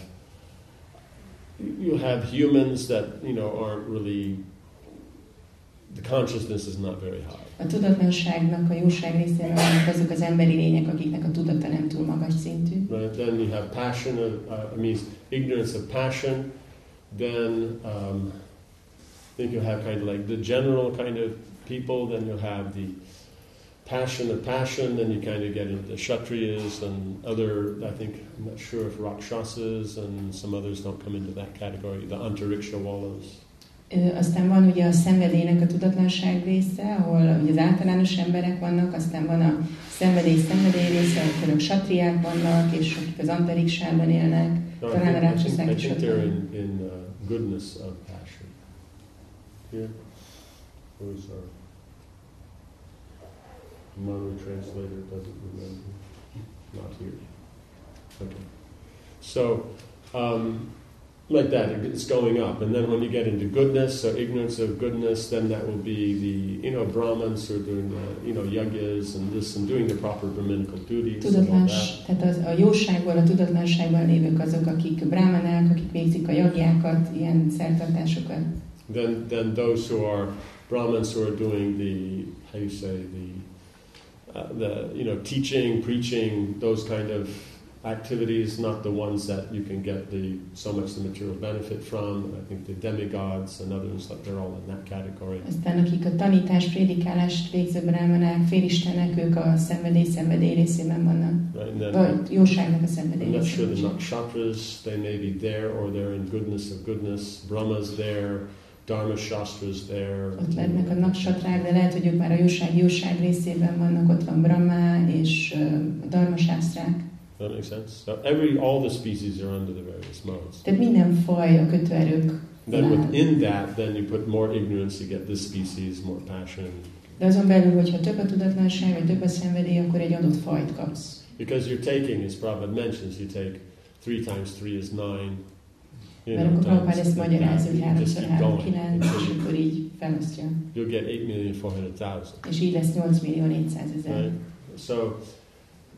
you'll have humans that you know aren't really the consciousness is not very high. a tudatlanságnak a jóság részében vannak azok az emberi lények, akiknek a tudata nem túl magas szintű. Right? Then you have passion of, uh, means ignorance of passion. Then um, I think you'll have kind of like the general kind of people. Then you'll have the passion of passion. Then you kind of get into the kshatriyas and other. I think I'm not sure if rakshasas and some others don't come into that category. The antariksha wallas. Aztán van ugye a szenvedélynek a tudatlanság része, ahol ugye az általános emberek vannak, aztán van a szenvedély szenvedély része, akkor a satriák vannak, és akik az antariksában élnek. No, Talán a I is ott in, in uh, goodness of passion. Here, who's our Manu translator doesn't remember. Not here. Okay. So, um, like that, it's going up, and then when you get into goodness, so ignorance of goodness, then that will be the you know Brahmins who are doing the you know yagyas and this and doing the proper brahminical duties Tudatlans, that. tehát az, a jóságból, a tudatlanságban lévők azok, akik brámanák, akik végzik a jagjákat, ilyen szertartásokat. Then, then those who are Brahmins who are doing the how you say the uh, the you know teaching, preaching, those kind of activities, not the ones that you can get the so much the material benefit from. I think the demigods and others, like they're all in that category. Aztán akik a tanítás, prédikálást végző brámanák, félistenek, ők a szenvedély szenvedély részében vannak. Right? Then Vagy jóságnak a szenvedély I'm not sure the nakshatras, they may be there or they're in goodness of goodness. Brahma's there, Dharma Shastra's there. Ott lennek a naksatrák, de lehet, hogy ők már a jóság jóság részében vannak, ott van Brahma és uh, Dharmasásztrák. That makes sense. So every all the species are under the various modes. Tehát minden faj a kötőerők. Then within that, then you put more ignorance, you get this species, more passion. De azon belül, hogyha több a tudatlanság, vagy több a szenvedély, akkor egy adott fajt kapsz. Because you're taking, as Prabhupada mentions, you take three times three is nine. You Mert akkor Prabhupád times ezt magyarázza, hogy You just 3 keep 3 going. 9, until és akkor így felosztja. You'll get eight million four hundred thousand. És így lesz 8 millió 400 ezer. Right? So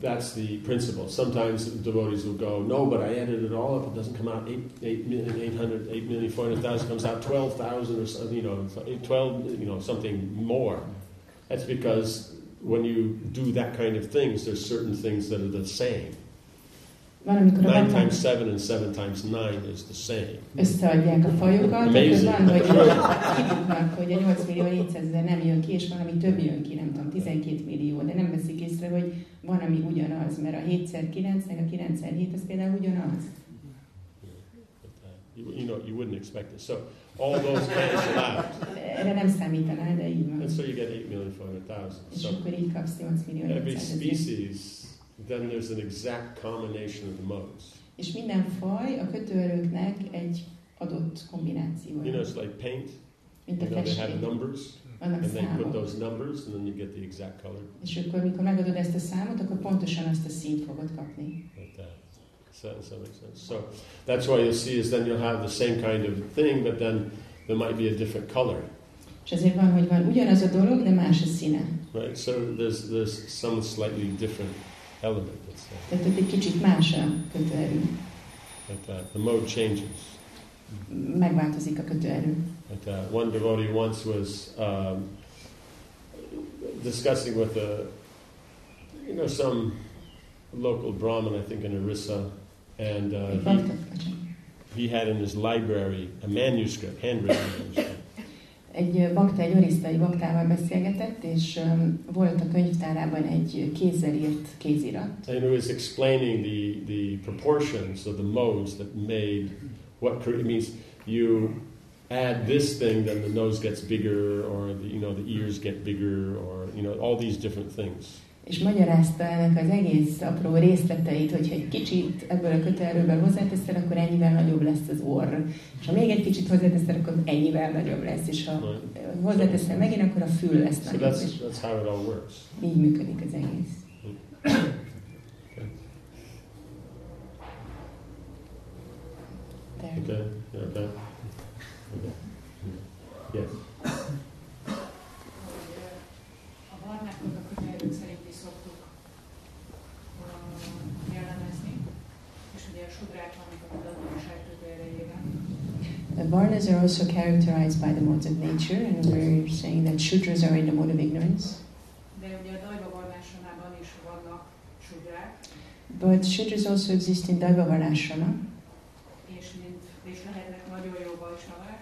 that's the principle. Sometimes devotees will go, no, but I added it all up. It doesn't come out eight, eight million, eight hundred, eight million, four hundred thousand. Comes out twelve thousand or something. You know, so eight- twelve. You know, something more. That's because when you do that kind of things, there's certain things that are the same. Van, Nine baták times seven and seven times nine is the same. összeadják a fajokat, Amazing. van, hogy kidugnak, hogy a 8 millió 400 ezer nem jön ki, és valami több jön ki, nem tudom, 12 millió, van, ami ugyanaz, mert a 7x9, meg a 9x7, az például ugyanaz. You, you know, you wouldn't expect it. So all those cancel out, Erre nem számítanál, de így van. and so you get eight million four hundred thousand. És So akkor így kapsz 8 millió every 400 ezer. species, then there's an exact combination of the modes. És minden faj a kötőerőknek egy adott You kombinációja. know, it's like paint. Mint a You know, they have numbers. Vannak And they put számok. those numbers, and then you get the exact color És akkor, mikor megadod ezt a számot, akkor pontosan azt a színt fogod kapni. like that. Does that, does that make sense? So that's why you'll see is then you'll have the same kind of thing, but then there might be a different color, És ezért van, hogy van ugyanaz a dolog, de más a színe. right? So there's there's some slightly different element. Tehát ott egy kicsit más a kötőerő. like that. The mode changes. Megváltozik a kötőerő. Like that. One devotee once was um, discussing with a, you know, some local Brahmin, I think in Orissa, and uh, he, he had in his library a manuscript, handwritten manuscript. Egy ö, bakta, egy orisztai baktával beszélgetett, és um, volt a könyvtárában egy kézzel írt kézirat. And he was explaining the, the proportions of the modes that made what it means you add this thing, then the nose gets bigger, or the, you know the ears get bigger, or you know all these different things. És magyarázta ennek az egész apró részleteit, hogyha egy kicsit ebből a kötőerőből hozzáteszel, akkor ennyivel nagyobb lesz az orr. És ha még egy kicsit hozzáteszel, akkor ennyivel nagyobb lesz. És ha Right. hozzáteszel megint, akkor a fül lesz So nagyobb. that's that's how it all works. így működik az egész. There. Okay. Yeah, Okay. Okay. Yes. A barnáknak a könyvelők szerint is szoktuk jellemezni, és ugye a sudrák vannak a tudatlanság kötőerejében. The Varnas are also characterized by the modes of nature, and we're saying that Shudras are in the mode of ignorance. De ugye a Dajva varnásánában is vannak sudrák, But Shudras also exist in Daiva Varnashrama, és, mint, és lehetnek nagyon jó vajsavák,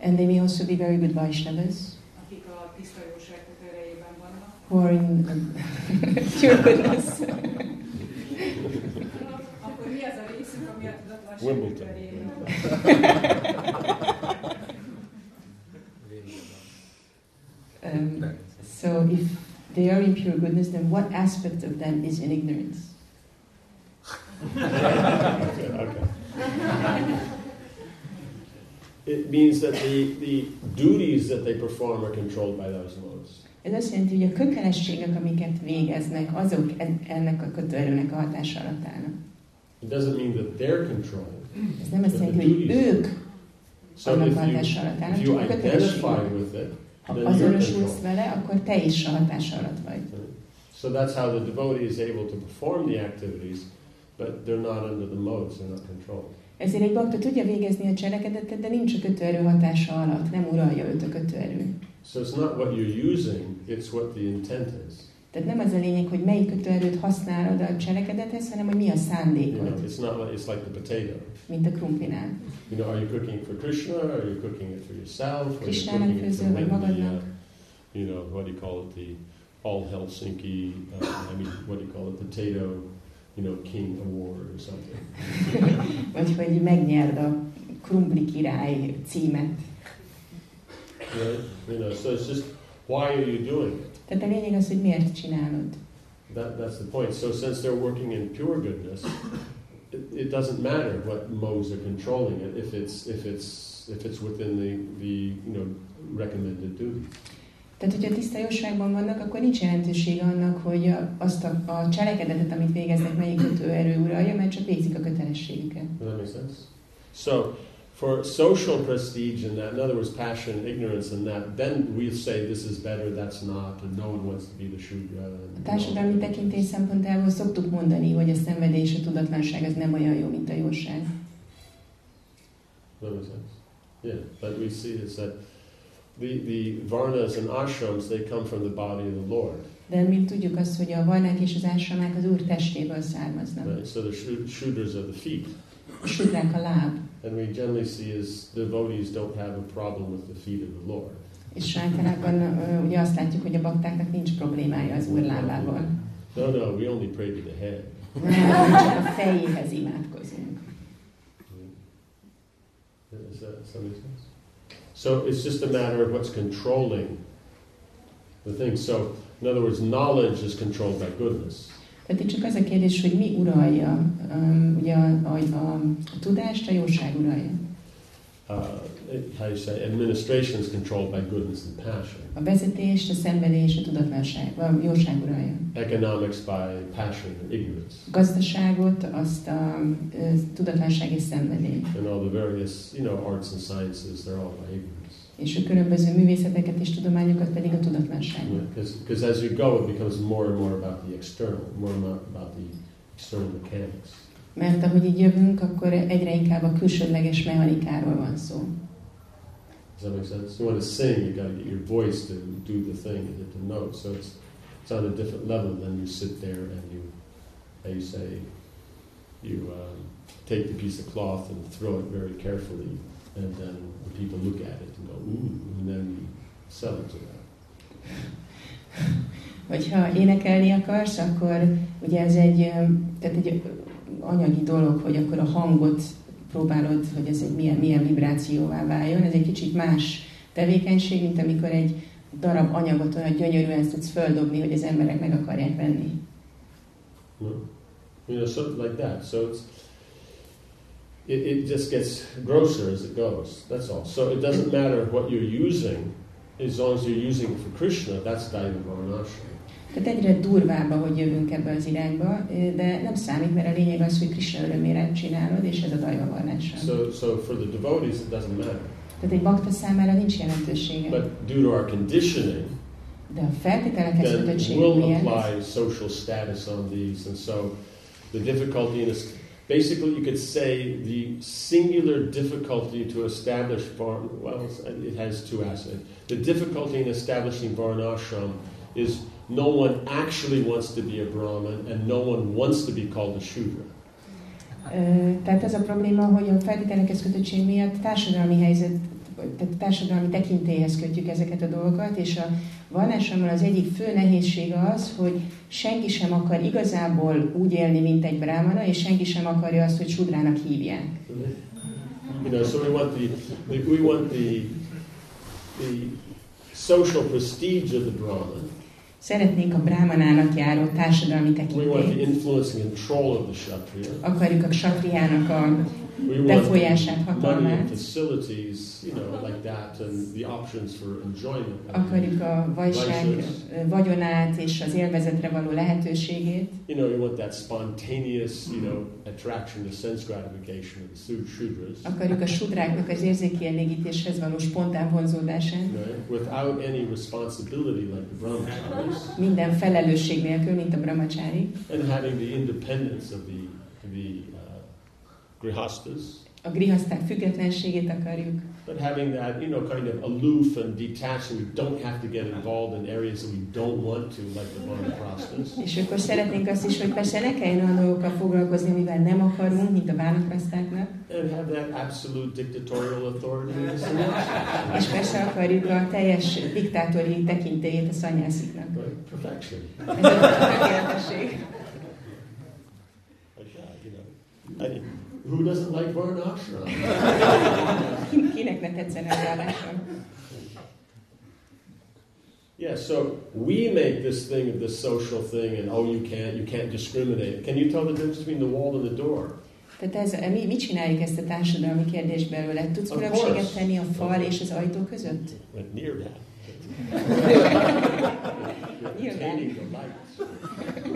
and they may also be very good Vaishnavas akik a tiszta jóság kötőerejében vannak. who are in pure goodness. Akkor mi az a részük, ami a tudatlanság Wimbledon. Um, so if they are in pure goodness, then what aspect of them is in ignorance? okay. It means that the, the duties that they perform are controlled by those modes. Ez azt jelenti, hogy a kötelességek, amiket végeznek, azok en- ennek a kötőerőnek a hatása alatt állnak. It doesn't mean that they're controlling. Ez nem azt jelenti, hogy ők So annak a you, hatása alatt állnak, csak a identify kötelességek. with it, Ha azonosulsz controlled. vele, akkor te is a hatása alatt vagy. So that's how the devotee is able to perform the activities, but they're not under the modes, they're not controlled. Ezért egy bakta tudja végezni a cselekedetet, de nincs a kötőerő hatása alatt, nem uralja őt a kötőerő. So it's not what you're using, it's what the intent is. Tehát nem az a lényeg, hogy melyik kötőerőt használod a cselekedethez, hanem hogy mi a You know, szándékod, it's not like it's like the potato. mint a krumplinál. You know, are you cooking for Krishna, or are you cooking it for yourself, or are you cooking it uh, magadnak. you know, what do you call it, the All Helsinki, uh, I mean, what do you call it, potato, you know, king award or something. Vagy hogy megnyerd a krumpli király címet. Right? You know, so it's just why are you doing it? Tehát a lényeg az, hogy miért csinálod. That, that's the point. So since they're working in pure goodness, it, it doesn't matter what modes are controlling it if it's if it's if it's within the, the you know recommended duties. Tehát, hogyha tiszta jóságban vannak, akkor nincs jelentősége annak, hogy a- azt a, a cselekedetet, amit végeznek, melyik kötőerő uralja, mert csak végzik a kötelességüket. That make sense? So, for social prestige and that, in other words, passion, ignorance, and that, then we'll say this is better, that's not, and no one wants to be the Shudra. A And társadalmi tekintés szempontjából szoktuk mondani, hogy a szenvedés, és a tudatlanság az nem olyan jó, mint a jóság. That makes sense. Yeah, but we see is that the, the varnas and ashrams, they come from the body of the Lord. De mi tudjuk azt, hogy a vajnák és az ásramák az Úr testéből származnak. Right? So the Shudras are the feet. Sudrák a láb. And we generally see is devotees don't have a problem with the feet of the Lord. És általában ugye azt látjuk, hogy a baktáknak nincs problémája az Úr lábával. No, no, we only pray to the head. Nem, csak a fejéhez imádkozunk. Is that, sense? So it's just a matter of what's controlling the thing. So, in other words, knowledge is controlled by goodness. Tehát itt csak az a kérdés, hogy mi uralja, um, ugye a, a, a, a tudást, a jóság uralja. uh, how you say, administration is controlled by goodness and passion. A vezetés, a szenvedés, és a tudatlanság, a jóság uralja. Economics by passion and ignorance. Gazdaságot, azt a tudatlanság és szenvedély. And all the various, you know, arts and sciences, they're all by ignorance. És a különböző művészeteket és tudományokat pedig a tudatlanság. Because as you go, it becomes more and more about the external, more and more about the external mechanics. Mert ahogy így jövünk, akkor egyre inkább a külsődleges mechanikáról van szó. Does that make sense? You want to sing, you've got to get your voice to do the thing and hit the note. So it's it's on a different level than you sit there and you, how you say, you um, take the piece of cloth and throw it very carefully, and then the people look at it and go ooh, and then you sell it to them. Hogyha énekelni akarsz, akkor ugye ez egy, ö, tehát egy anyagi dolog, hogy akkor a hangot próbálod, hogy ez egy milyen, milyen vibrációvá váljon. Ez egy kicsit más tevékenység, mint amikor egy darab anyagot olyan gyönyörűen tudsz földobni, hogy az emberek meg akarják venni. No? You know, something like that. So it's it, it just gets grosser as it goes. That's all. So it doesn't matter what you're using, as long as you're using it for Krishna. That's Daiva Varnashram. Tehát egyre durvább, hogy jövünk ebbe az irányba, de nem számít, mert a lényeg az, hogy Krishna örömére csinálod, és ez a dajva varnása. So, so for the devotees, it doesn't matter. Tehát egy bakta számára nincs jelentősége. But due to our conditioning, De a feltételekhez kötöttségünk we'll apply social status on these. And so the difficulty in this, basically, you could say the singular difficulty to establish Varn, well, it has two aspects. The difficulty in establishing Varnashram is no one actually wants to be a Brahmin and no one wants to be called a Shudra. Tehát ez a probléma, hogy a feltételekhez kötöttség miatt társadalmi helyzet, tehát társadalmi tekintélyhez kötjük ezeket a dolgokat, és a vallásommal az egyik fő nehézség az, hogy senki sem akar igazából úgy élni, mint egy brámana, és senki sem akarja azt, hogy sudrának hívják. You know, so we want the, we want the the social prestige of the Brahmin. Szeretnénk a brámanának járó társadalmi Kshatriya. Akarjuk a satriának a befolyását, hatalmát. Akarjuk a vajság vagyonát és az élvezetre való lehetőségét. You know, you want that spontaneous, you know, attraction to sense gratification of the Shudras, Akarjuk a sudráknak az érzékielégítéshez való spontán vonzódását. Without any responsibility like the brahmacharis, Minden felelősség nélkül, mint a brahmacsári. and having the independence of the the grihastas, A grihaszták függetlenségét akarjuk. but having that, you know, kind of aloof and detached, and we don't have to get involved in areas that we don't want to, like the vanaprasthas. És akkor szeretnénk azt is, hogy persze ne kelljen olyan dolgokkal foglalkozni, amivel nem akarunk, mint a vánakrasztáknak. And have that absolute dictatorial authority. És persze akarjuk a teljes diktátori tekintélyét a szanyásziknak. Right? Perfection. Ez a tökéletesség. Like that, you know. I, who doesn't like Varnashram? Ki- Kinek ne tetszene a yeah, so we make this thing of this social thing, and oh, you can't, you can't discriminate. Can you tell the difference between the wall and the door? Tehát ez, mi, mit chináljuk ezt a társadalmi kérdést belőle? Tudsz Of különbséget course. tenni a fal és az ajtó között? Like near that. Near that.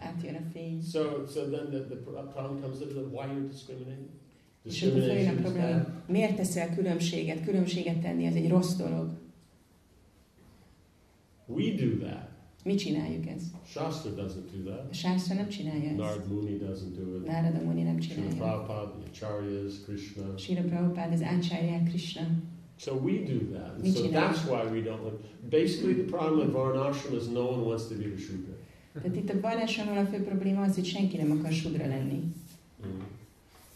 Átjön a fény. So, so then the, the problem comes in why you're discriminating. És akkor a probléma. bad. Miért teszel különbséget? Különbséget tenni, az egy rossz dolog. We do that. Mi csináljuk ezt? Shastra doesn't do that. A Sászra nem csinálja ezt. Nard Muni doesn't do it. Nárada Muni nem Srila csinálja. Prabhupada, the Acharyas, Krishna. Sira Prabhupád, az Ácsárják Krishna. So we do that. And so that's why we don't. Basically, the problem with Varnashram is no one wants to be a Shudra. Tehát itt a vallásommal a fő probléma az, hogy senki nem akar sudra lenni. Mm.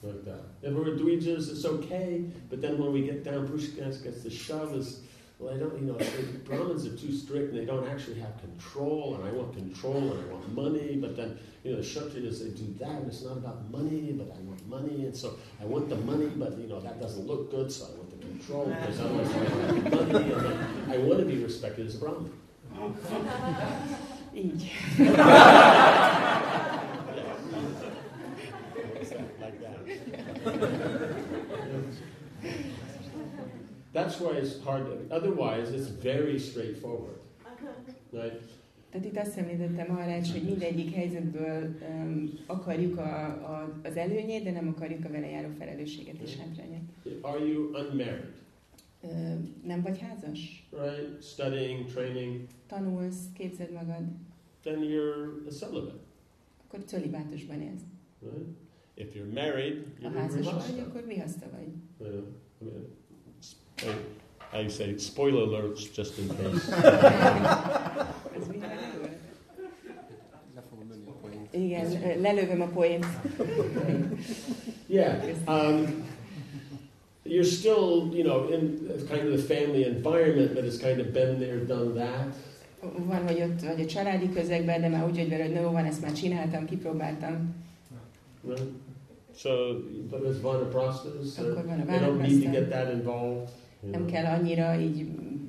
Like that. If we're Dvijas, it's okay, but then when we get down, Pushkas gets the shove is, well, I don't, you know, the Brahmins are too strict and they don't actually have control, and I want control and I want money, but then, you know, the Kshatriyas, they do that, and it's not about money, but I want money, and so I want the money, but, you know, that doesn't look good, so I want the control, because otherwise I don't the money, and then I want to be respected as a Brahmin. Így. That's why it's hard. Otherwise, it's very straightforward, right? Tehát itt azt említettem Maharaj, hogy mindegyik helyzetből um, akarjuk a, a, az előnyét, de nem akarjuk a vele járó felelősséget és hátrányát. Are you unmarried, nem vagy házas? right? Studying, training, Tanulsz, képzed magad, then you're a celibate, akkor cölibátusban élsz. right? If you're married, Ha you're a házas vagy, akkor vihaszta vagy. Yeah, I mean, I, say spoiler alerts just in case. Igen, lelövöm a poént. Yeah, um, you're still, you know, in kind of the family environment, but it's kind of been there, done that. Van, hogy ott vagy a családi közegben, de már úgy, hogy veled, no, van, ezt már csináltam, kipróbáltam. So, but as vanaprasthas, Akkor van a they don't need to get that involved. you Nem know. kell annyira így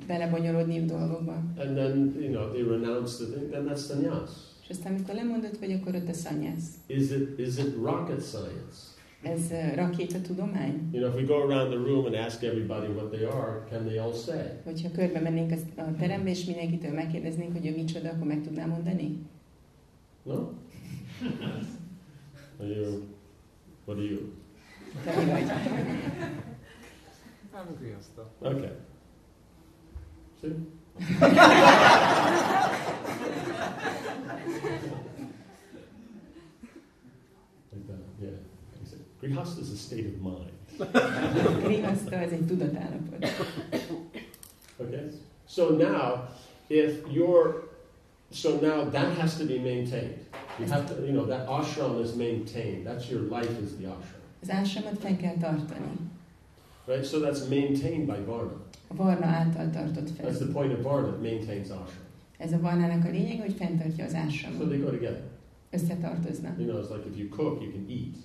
belebonyolódni dolgokba. And then, you know, they renounce the thing, then that's sannyas. És aztán, amikor lemondott vagy, akkor ott a szanyász. Is it, is it rocket science? Ez uh, rakétatudomány? You know, if we go around the room and ask everybody what they are, can they all say? Hogyha körbe mennénk a- terembe, és mindenkitől megkérdeznénk, hogy ő micsoda, akkor meg tudná mondani? No? Are you, what are you? Te mi vagy? Nem grihaszta. Okay. See? Grihasta is a state of mind. Grihaszta, ez egy tudatállapot. Okay? So now, if you're, so now that has to be maintained. You have to, you know, that ashram is maintained. That's your life is the ashram. Az ásamot fenn kell tartani. Right? So that's maintained by Varna. A varna által tartott That's the point of Varna, it maintains ashram. Ez a varnának a lényeg, hogy fenntartja az ashramot. So they go together. Összetartoznak. You know, it's like if you cook, you can eat.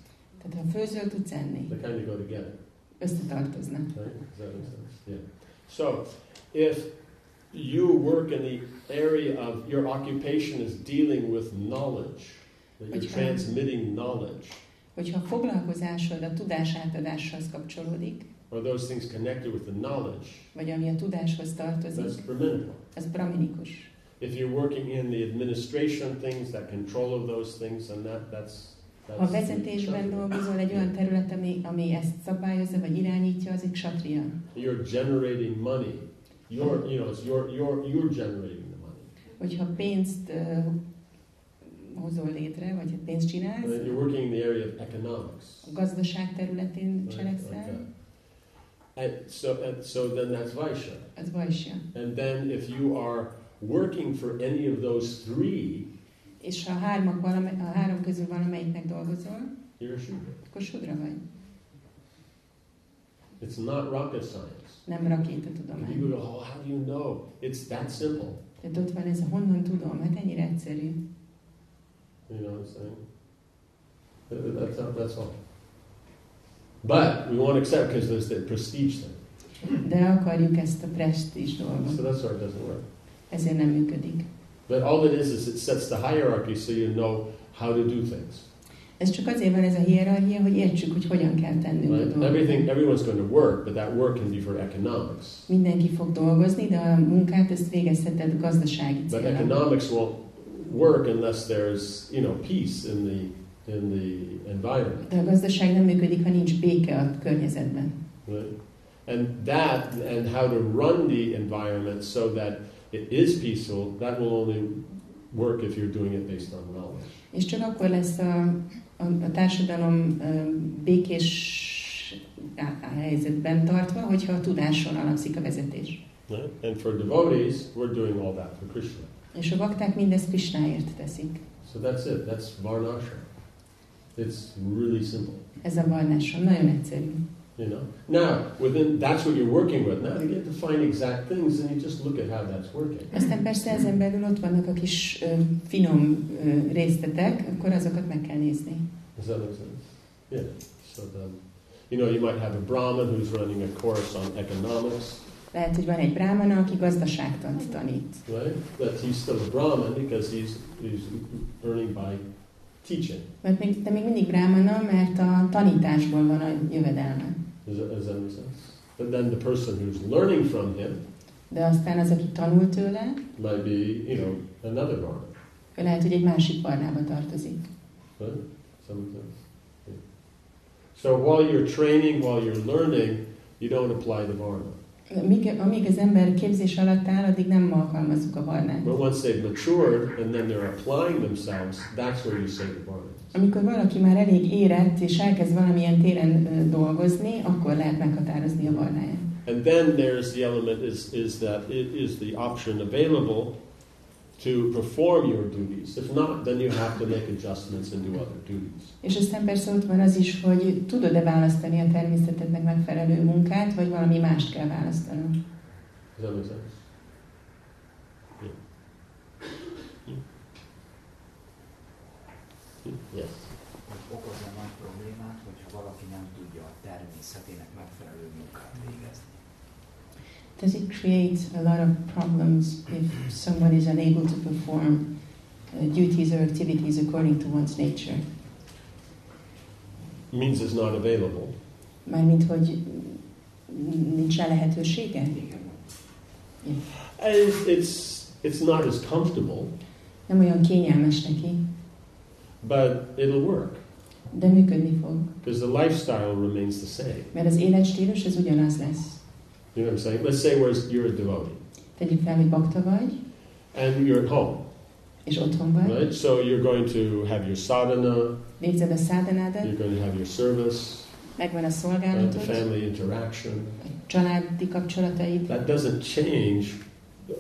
Tehát ha főzöl, tudsz enni. They kind of go together. Összetartoznak. Right? Does that make sense? Yeah. So, if you work in the area of your occupation is dealing with knowledge, that you're transmitting knowledge, Hogyha foglalkozásod a tudás átadáshoz kapcsolódik, or those things connected with the knowledge, vagy ami a tudáshoz tartozik, that's Brahminical. az braminikus. If you're working in the administration things, that control of those things, and that that's that's Ha vezetésben dolgozol egy olyan terület, ami, ami ezt szabályozza, vagy irányítja, az egy satria. You're generating money. You're you know it's your you're you're generating the money. Hogyha pénzt uh, hozol létre, vagy pénzt And csinálsz, you're working in the area of economics. a gazdaság területén Right, cselekszel, that. And so, and so then that's Vaishya. az vajsja. And then if you are working for any of those three, És ha hármak valame, a három közül valamelyiknek dolgozol, you're Shudra. akkor sudra vagy. It's not rocket science. Nem rakétatudomány. go, oh, how do you know? It's that simple. Tehát ott van ez honnan tudom, hát ennyire egyszerű. You know what I'm saying? That- That's, all- that's all. But we won't accept because there's the prestige thing. De akarjuk ezt a prestige dolgot. So that's why it doesn't work. Ezért nem működik. But all it is is it sets the hierarchy so you know how to do things. Ez csak azért van ez a hierarchia, hogy értsük, hogy hogyan kell tennünk a dolgokat. Everything, everyone's going to work, but that work can be for economics. Mindenki fog dolgozni, de a munkát ezt végezheted gazdasági But economics won't work unless there's, you know, peace in the in the environment. De a gazdaság nem működik, ha nincs béke a környezetben. Right? And that and how to run the environment so that it is peaceful, that will only work if you're doing it based on knowledge. És csak akkor lesz a, a, a társadalom békés helyzetben tartva, hogyha a tudáson alapszik a vezetés. Right? And for devotees, we're doing all that for Krishna. És a bakták mindezt Krisnáért teszik. So that's it. That's Varnashram. It's really simple. Ez a varnásom nagyon egyszerű. You know. Now, within that's what you're working with. Now you get to find exact things, and you just look at how that's working. Aztán persze ezen belül ott vannak a kis ö, finom ö, részletek, akkor azokat meg kell nézni. Does that make sense? Yeah. So then, you know, you might have a Brahmin who's running a course on economics, Lehet, hogy van egy brámana, aki gazdaságtant tanít. right? That he's still a Brahmin because he's he's earning by teaching. Mert még, de még mindig brámana, mert a tanításból van a jövedelme. Does that, does that make sense? And then the person who's learning from him De aztán az, aki tanul tőle, might be, you know, another varna. ő lehet, hogy egy másik varnába tartozik. Right? Yeah. So while you're training, while you're learning, you don't apply the varna. Míg, amíg az ember képzés alatt áll, addig nem alkalmazzuk a varnát. But once they've matured and then they're applying themselves, that's where you say the varna. Amikor valaki már elég érett, és elkezd valamilyen téren dolgozni, akkor lehet meghatározni a varnáját. And then there's the element is, is that it is the option available to perform your duties. If not, then you have to make adjustments and do other duties. És aztán persze ott van az is, hogy tudod-e választani a természetednek megfelelő munkát, vagy valami mást kell választanod. Does that make sense? Does it create a lot of problems if someone is unable to perform uh, duties or activities according to one's nature? Means it's not available. Mármint, hogy nincs rá lehetősége? Igen. And It's, it's not as comfortable, Nem olyan kényelmes neki, but it'll work de működni fog. because the lifestyle remains the same. Mert az életstílus az ugyanaz lesz. You know what I'm saying? Let's say where's, you're a devotee Tegyük fel, hogy bakta vagy, and you're at home, és otthon vagy, right? So you're going to have your sadhana, végzed a szádanádat, you're going to have your service, megvan a right? the szolgálatod, family interaction. a családi kapcsolataid, That doesn't change uh,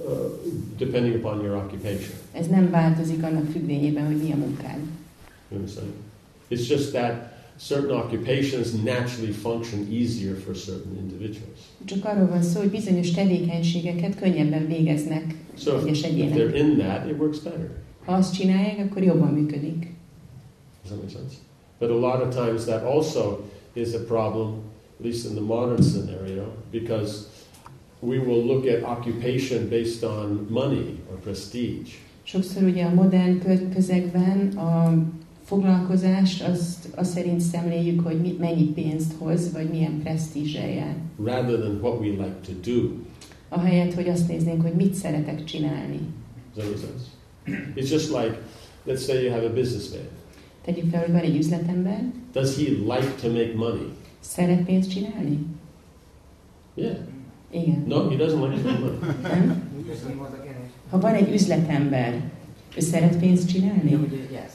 depending upon your occupation. ez nem változik annak függvényében, hogy mi a munkád. You know what I'm saying? It's just that certain occupations naturally function easier for certain individuals. Csak arról van szó, hogy bizonyos tevékenységeket könnyebben végeznek So if, egyes if egyének. they're in that, it works better. Ha azt csinálják, akkor jobban működik. Does that make sense? But a lot of times that also is a problem, at least in the modern scenario, because we will look at occupation based on money or prestige. Sokszor ugye a modern kö- közegben a foglalkozást azt, azt szerint szemléljük, hogy mit, mennyi pénzt hoz, vagy milyen presztízsel jár. rather than what we like to do. Ahelyett, hogy azt néznénk, hogy mit szeretek csinálni. Does that make sense? It's just like, let's say you have a businessman. Tegyük fel, hogy van egy üzletember, Does he like to make money? szeret pénzt csinálni? Yeah. Igen. No, he doesn't like to make money. Nem? Ha van egy üzletember, ő szeret pénzt csinálni? yes,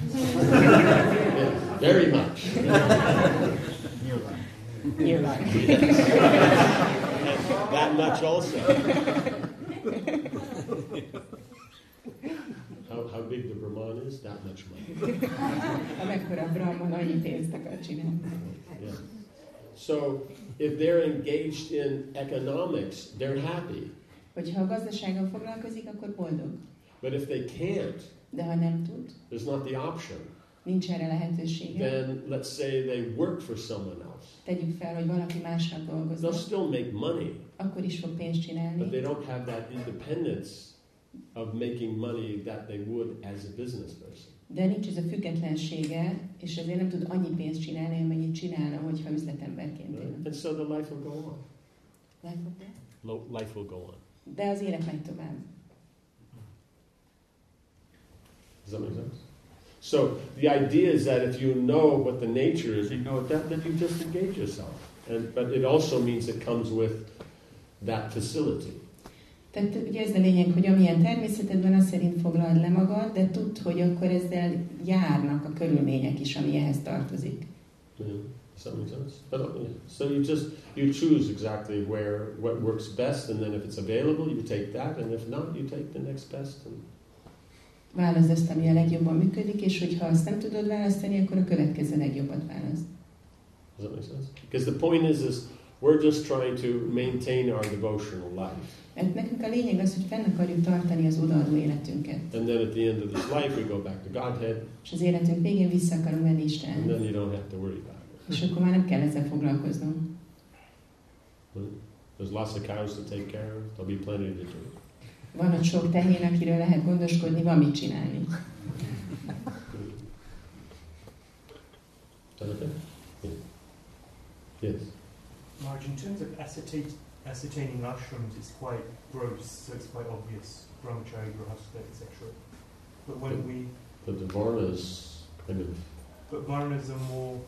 very much. Nyilván. Nyilván. that much also. how, how big the Brahman is, that much money. Ha Brahman, annyi pénzt akar csinálni. Yeah. So if they're engaged in economics, they're happy. Hogyha a gazdasággal foglalkozik, akkor boldog. But if they can't, De ha nem tud, there's not the option. nincs erre lehetősége, Then let's say they work for someone else. tegyük fel, hogy valaki másnak They'll dolgoznak, still make money, akkor is fog pénzt but csinálni, they don't have that independence of making money that they would as a business person. de nincs ez a függetlensége, és ezért nem tud annyi pénzt csinálni, amennyit csinálna, hogyha üzletemberként Right? élne. And so the life will go on. Látod be? Lo- Life will go on. De az élet megy tovább. Does that make sense? So the idea is that if you know what the nature is, you know that, then you just engage yourself. And, but it also means it comes with that facility. Tehát ugye ez a lényeg, hogy amilyen természeted van, az szerint foglald le magad, de tudd, hogy akkor ezzel járnak a körülmények is, ami ehhez tartozik. Yeah. That make sense? But, yeah. So you just you choose exactly where what works best, and then if it's available, you take that, and if not, you take the next best. And Válaszd azt, ami a legjobban működik, és hogyha azt nem tudod választani, akkor a következő legjobbat választ. does that make sense? Because the point is, is we're just trying to maintain our devotional life, Mert nekünk a lényeg az, hogy fenn akarjuk tartani az odaadó életünket. and then at the end of this life, we go back to Godhead, És az életünk végén vissza akarunk menni and Istenhez. then you don't have to worry about it. És akkor már nem kell ezzel foglalkoznom. There's lots of cows to take care of. There'll be plenty to do. Van ott sok tehén, akiről lehet gondoskodni, van mit csinálni. Okay? Yeah. Yes. Ma Maharaj, in terms of ascertain, ascertaining ashrams, it's quite gross, so it's quite obvious, brahmachari, grahastha, etc. But when we, But the varnas kind of but varnas are more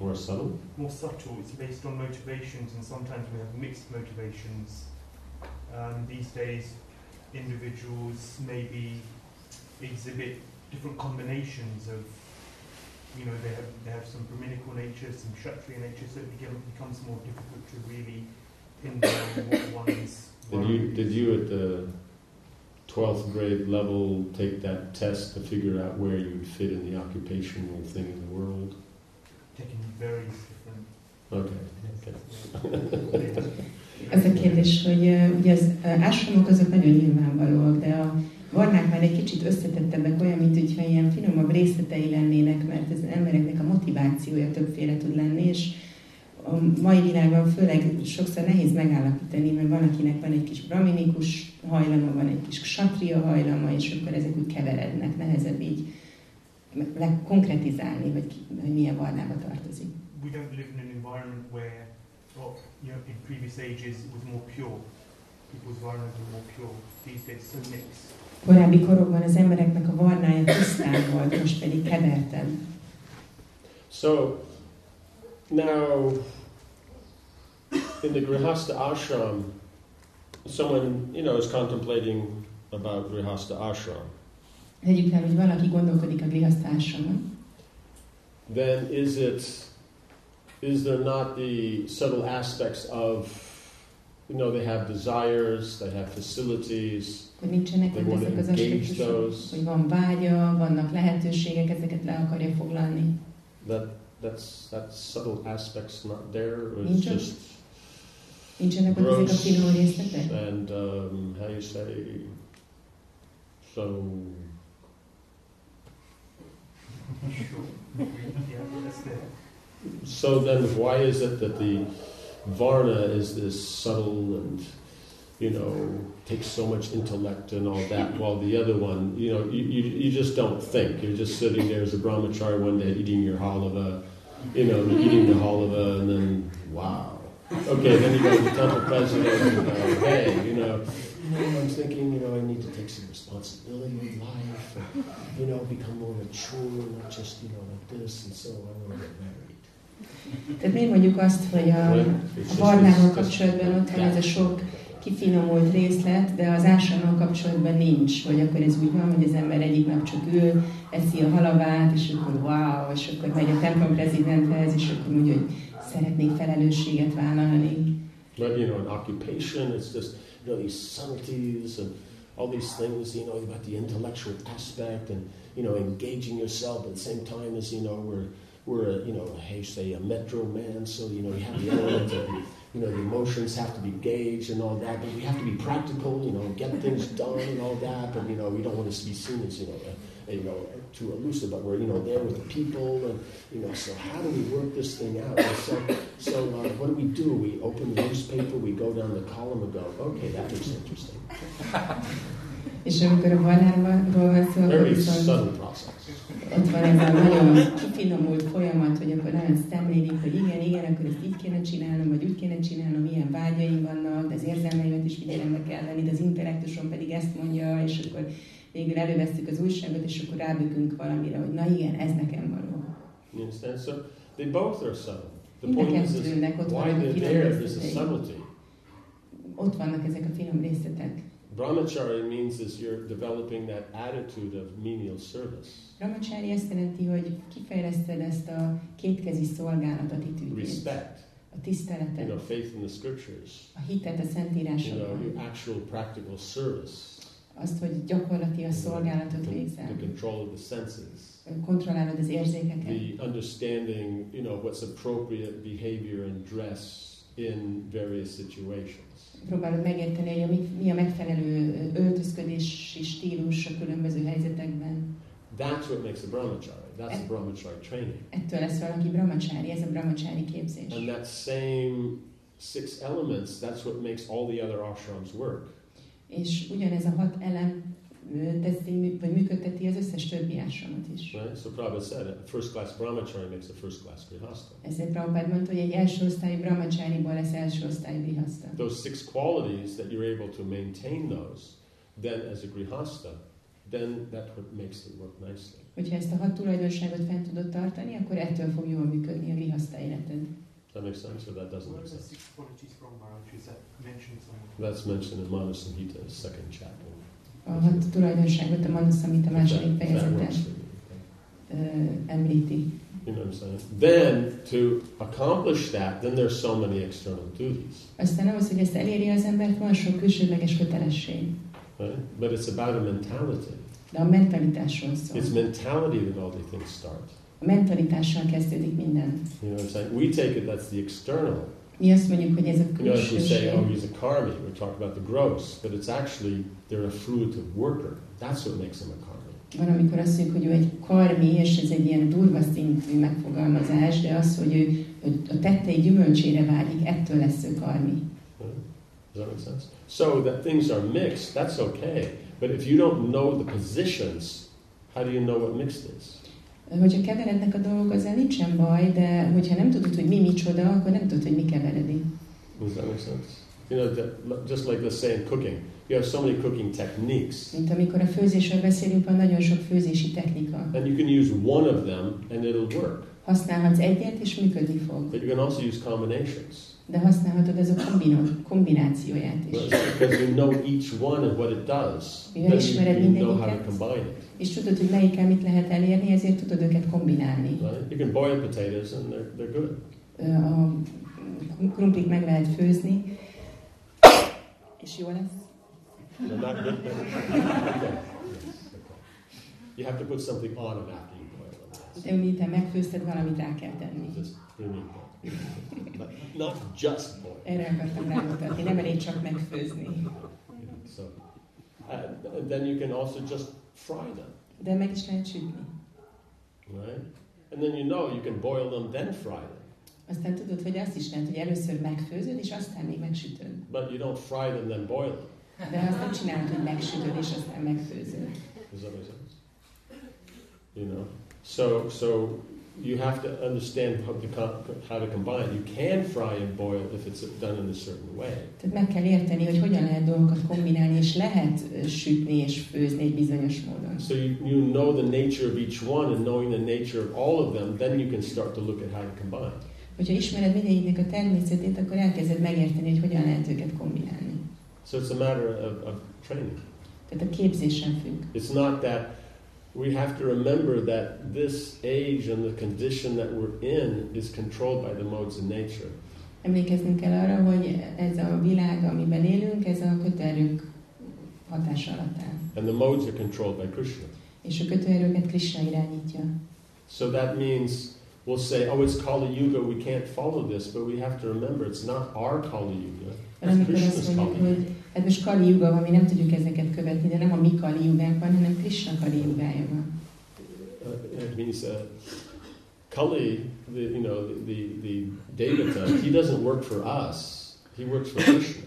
more subtle. more subtle. It's based on motivations, and sometimes we have mixed motivations. Um, these days, individuals maybe exhibit different combinations of, you know, they have they have some Brahminical nature, some Kshatriya nature, so it become, becomes more difficult to really pin down what one's. Did you did you at the twelfth grade level take that test to figure out where you would fit in the occupational thing in the world? taking very different. Okay. Az a kérdés, hogy ugye az ásramok azok nagyon nyilvánvalóak, de a varnák már egy kicsit összetettebbek, olyan, mint hogyha ilyen finomabb részletei lennének, mert az embereknek a motivációja többféle tud lenni, és a mai világban főleg sokszor nehéz megállapítani, mert van, akinek van egy kis braminikus hajlama, van egy kis ksatria hajlama, és akkor ezek úgy keverednek, nehezebb így konkretizálni, hogy, ki, hogy milyen varnába tartozik. We don't live in an environment where, well, you know, in previous ages it was more pure. People's varnas were more pure. These days, so mixed. Korábbi korokban az embereknek a varnája tisztán volt, most pedig keverten. So now in the Grihastha ashram, someone you know is contemplating about Grihastha ashram. Tegyük fel, hogy valaki gondolkodik a grihasztásomon, Then is it is there not the subtle aspects of you know they have desires, they have facilities, hogy nincsenek They want to ezek az engage those. hogy van vágya, vannak lehetőségek, ezeket le akarja foglalni. that that's that subtle aspects not there, or it's Nincs just Nincsenek ott ezek a Gross. finom részletek? and um, how you say so Sure. yeah, that's there. So then why is it that the varna is this subtle and you know takes so much intellect and all that while the other one you know you, you, you just don't think. You're just sitting there as a brahmachari one day eating your halava you know eating the halava and then wow. Okay then you go to the temple president and go hey you know. You know, I'm thinking, you know, I need to take some responsibility in life, and, you know, become more mature, not just, you know, like this, and so I want to get married. Tehát miért mondjuk azt, hogy a, a this- kapcsolatban ott van ez a sok kifinomult részlet, de az ásrammal kapcsolatban nincs, hogy akkor ez úgy van, hogy az ember egyik nap csak ül, eszi a halavát, és akkor wow, és akkor megy a templom prezidenthez, és akkor mondja, hogy szeretnék felelősséget vállalni. But, you know, an occupation, it's just, you know, these subtleties and all these things, you know, about the intellectual aspect and, you know, engaging yourself at the same time as, you know, we're, we're, a, you know, hey, say a metro man, so, you know, you have the element of, you know, the emotions have to be gauged and all that, but we have to be practical, you know, get things done and all that, but, you know, we don't want us to be seen as, you know, a, you know, too elusive, but we're, you know, there with the people and, you know, so how do we work this thing out? And so, so uh, what do we do? We open the newspaper, we go down the column and go, okay, that looks interesting. És amikor a varnáról van szó, akkor viszont ott van ez a nagyon kifinomult folyamat, hogy akkor nagyon szemlélik, hogy igen, igen, akkor ezt így kéne csinálnom, vagy úgy kéne csinálnom, milyen vágyaim vannak, de az érzelmeimet is figyelembe kell venni, de az intellektusom pedig ezt mondja, és akkor végül elővesztük az újságot, és akkor rábökünk valamire, hogy na igen, ez nekem való. You understand? So they both are subtle. The point is, is why they're there, there's a subtlety. Ott vannak ezek a finom részletek. Brahmachari means is you're developing that attitude of menial service, Ramacsári azt jelenti, hogy kifejleszted ezt a kétkezi szolgálat attitűdjét, respect, a you tiszteletet, know, faith in the scriptures, a hitet a you know, szentírásokban, your actual practical service, azt, hogy gyakorlati a you szolgálatot the, the végzel, control of the senses, kontrollálod az érzékeket, the understanding, you know, what's appropriate behavior and dress in various situations. Próbálod megérteni, hogy a mi, mi a megfelelő öltözködési stílus a különböző helyzetekben. That's what makes a brahmachari. That's the brahmachari training. Ettől lesz valaki brahmacsári, ez a brahmacsári képzés. And that same six elements, that's what makes all the other ashrams work. És ugyanez a hat elem teszi, vagy működteti az összes többi ásramot is. Right? So Prabhupada said a first class brahmachari makes a first class grihasta. Ezért Prabhupád mondta, hogy egy első osztályú brahmacsáriból lesz első osztályú grihasta. Those six qualities that you're able to maintain those, then as a grihasta, then that's what makes it work nicely. Hogyha ezt a hat tulajdonságot fent tudod tartani, akkor ettől fog jól működni a grihasta életed. Does that make sense or that doesn't What make sense? six qualities from Maharaj? Is that mentioned somewhere? That's mentioned in the second chapter. A hat tulajdonságot a Manu Samhita második That- that fejezeten works for you, okay? ö, említi. You know what I'm saying? Then, to accomplish that, then there's so many external duties. Aztán ahhoz, hogy ezt elérje az embert, van sok külsőleges kötelesség. Right? But it's about a mentality. De a mentalitásról szól. It's mentality that all the things start. A mentalitással kezdődik minden. You know what I'm saying? We take it that's the external. Mi azt mondjuk, hogy ez You know, if we say, oh, he's a karmi, we talk about the gross, but it's actually they're a fruitive worker. That's what makes him a karmi. Van, amikor azt mondjuk, hogy ő egy karmi, és ez egy ilyen durva szintű megfogalmazás, de az, hogy ő hogy a tettei gyümölcsére vágyik, ettől lesz ő karmi. Hmm? Does that make sense? So that things are mixed, that's okay. But if you don't know the positions, how do you know what mixed is? Hogyha keverednek a dolgok, azzal nincsen baj, de hogyha nem tudod, hogy mi micsoda, akkor nem tudod, hogy mi keveredik. Does that make sense? You know, that, just like say in cooking, you have so many cooking techniques, Mint amikor a főzésről beszélünk, van nagyon sok főzési technika. and you can use one of them and it'll work. Használhatsz egyet, és működni fog. But you can also use combinations. De használhatod ez a kombino, kombinációját is. Because you know each one and what it does. Mivel ismered mindegyiket. it. És tudod, hogy melyikkel mit lehet elérni, ezért tudod őket kombinálni. Right? You can boil potatoes and they're, they're good. A krumplit meg lehet főzni, és jó lesz. You have to put something on them after you boil them. De miután megfőzted, valamit rá kell tenni. Just. But not just boil. Erre akartam rámutatni, nem elég csak megfőzni. So, uh, then you can also just fry them, De meg is lehet sütni. right? And then you know you can boil them, then fry them. Aztán tudod, hogy azt is lehet, hogy először megfőzöd, és aztán még megsütöd. But you don't fry them, then boil them. De azt nem csinálod, hogy megsütöd, és aztán megfőzöd. Does that make sense? You know, so so you have to understand how to, how to combine. You can fry and boil if it's done in a certain way. Tehát meg kell érteni, hogy hogyan lehet dolgokat kombinálni, és lehet sütni és főzni egy bizonyos módon. So you, you know the nature of each one, and knowing the nature of all of them, then you can start to look at how to combine. Hogyha ismered mindegyiknek a természetét, akkor elkezded megérteni, hogy hogyan lehet őket kombinálni. So it's a matter of, of training. Tehát a képzésen függ. It's not that we have to remember that this age and the condition that we're in is controlled by the modes of nature. Emlékeznünk kell arra, hogy ez a világ, amiben élünk, ez a kötőerők hatása alatt áll. And the modes are controlled by Krishna. És a kötőerőket Krishna irányítja. So that means we'll say, oh, it's Kali Yuga, we can't follow this, but we have to remember it's not our Kali Yuga, it's Krishna's Kali Yuga. Hát most Kali Yuga van, mi nem tudjuk ezeket követni, de nem a mi Kali Yugánk van, hanem Krishna Kali Yugája van. Uh, it means uh, Kali, the, you know, the, the, the Devata, he doesn't work for us, he works for Krishna.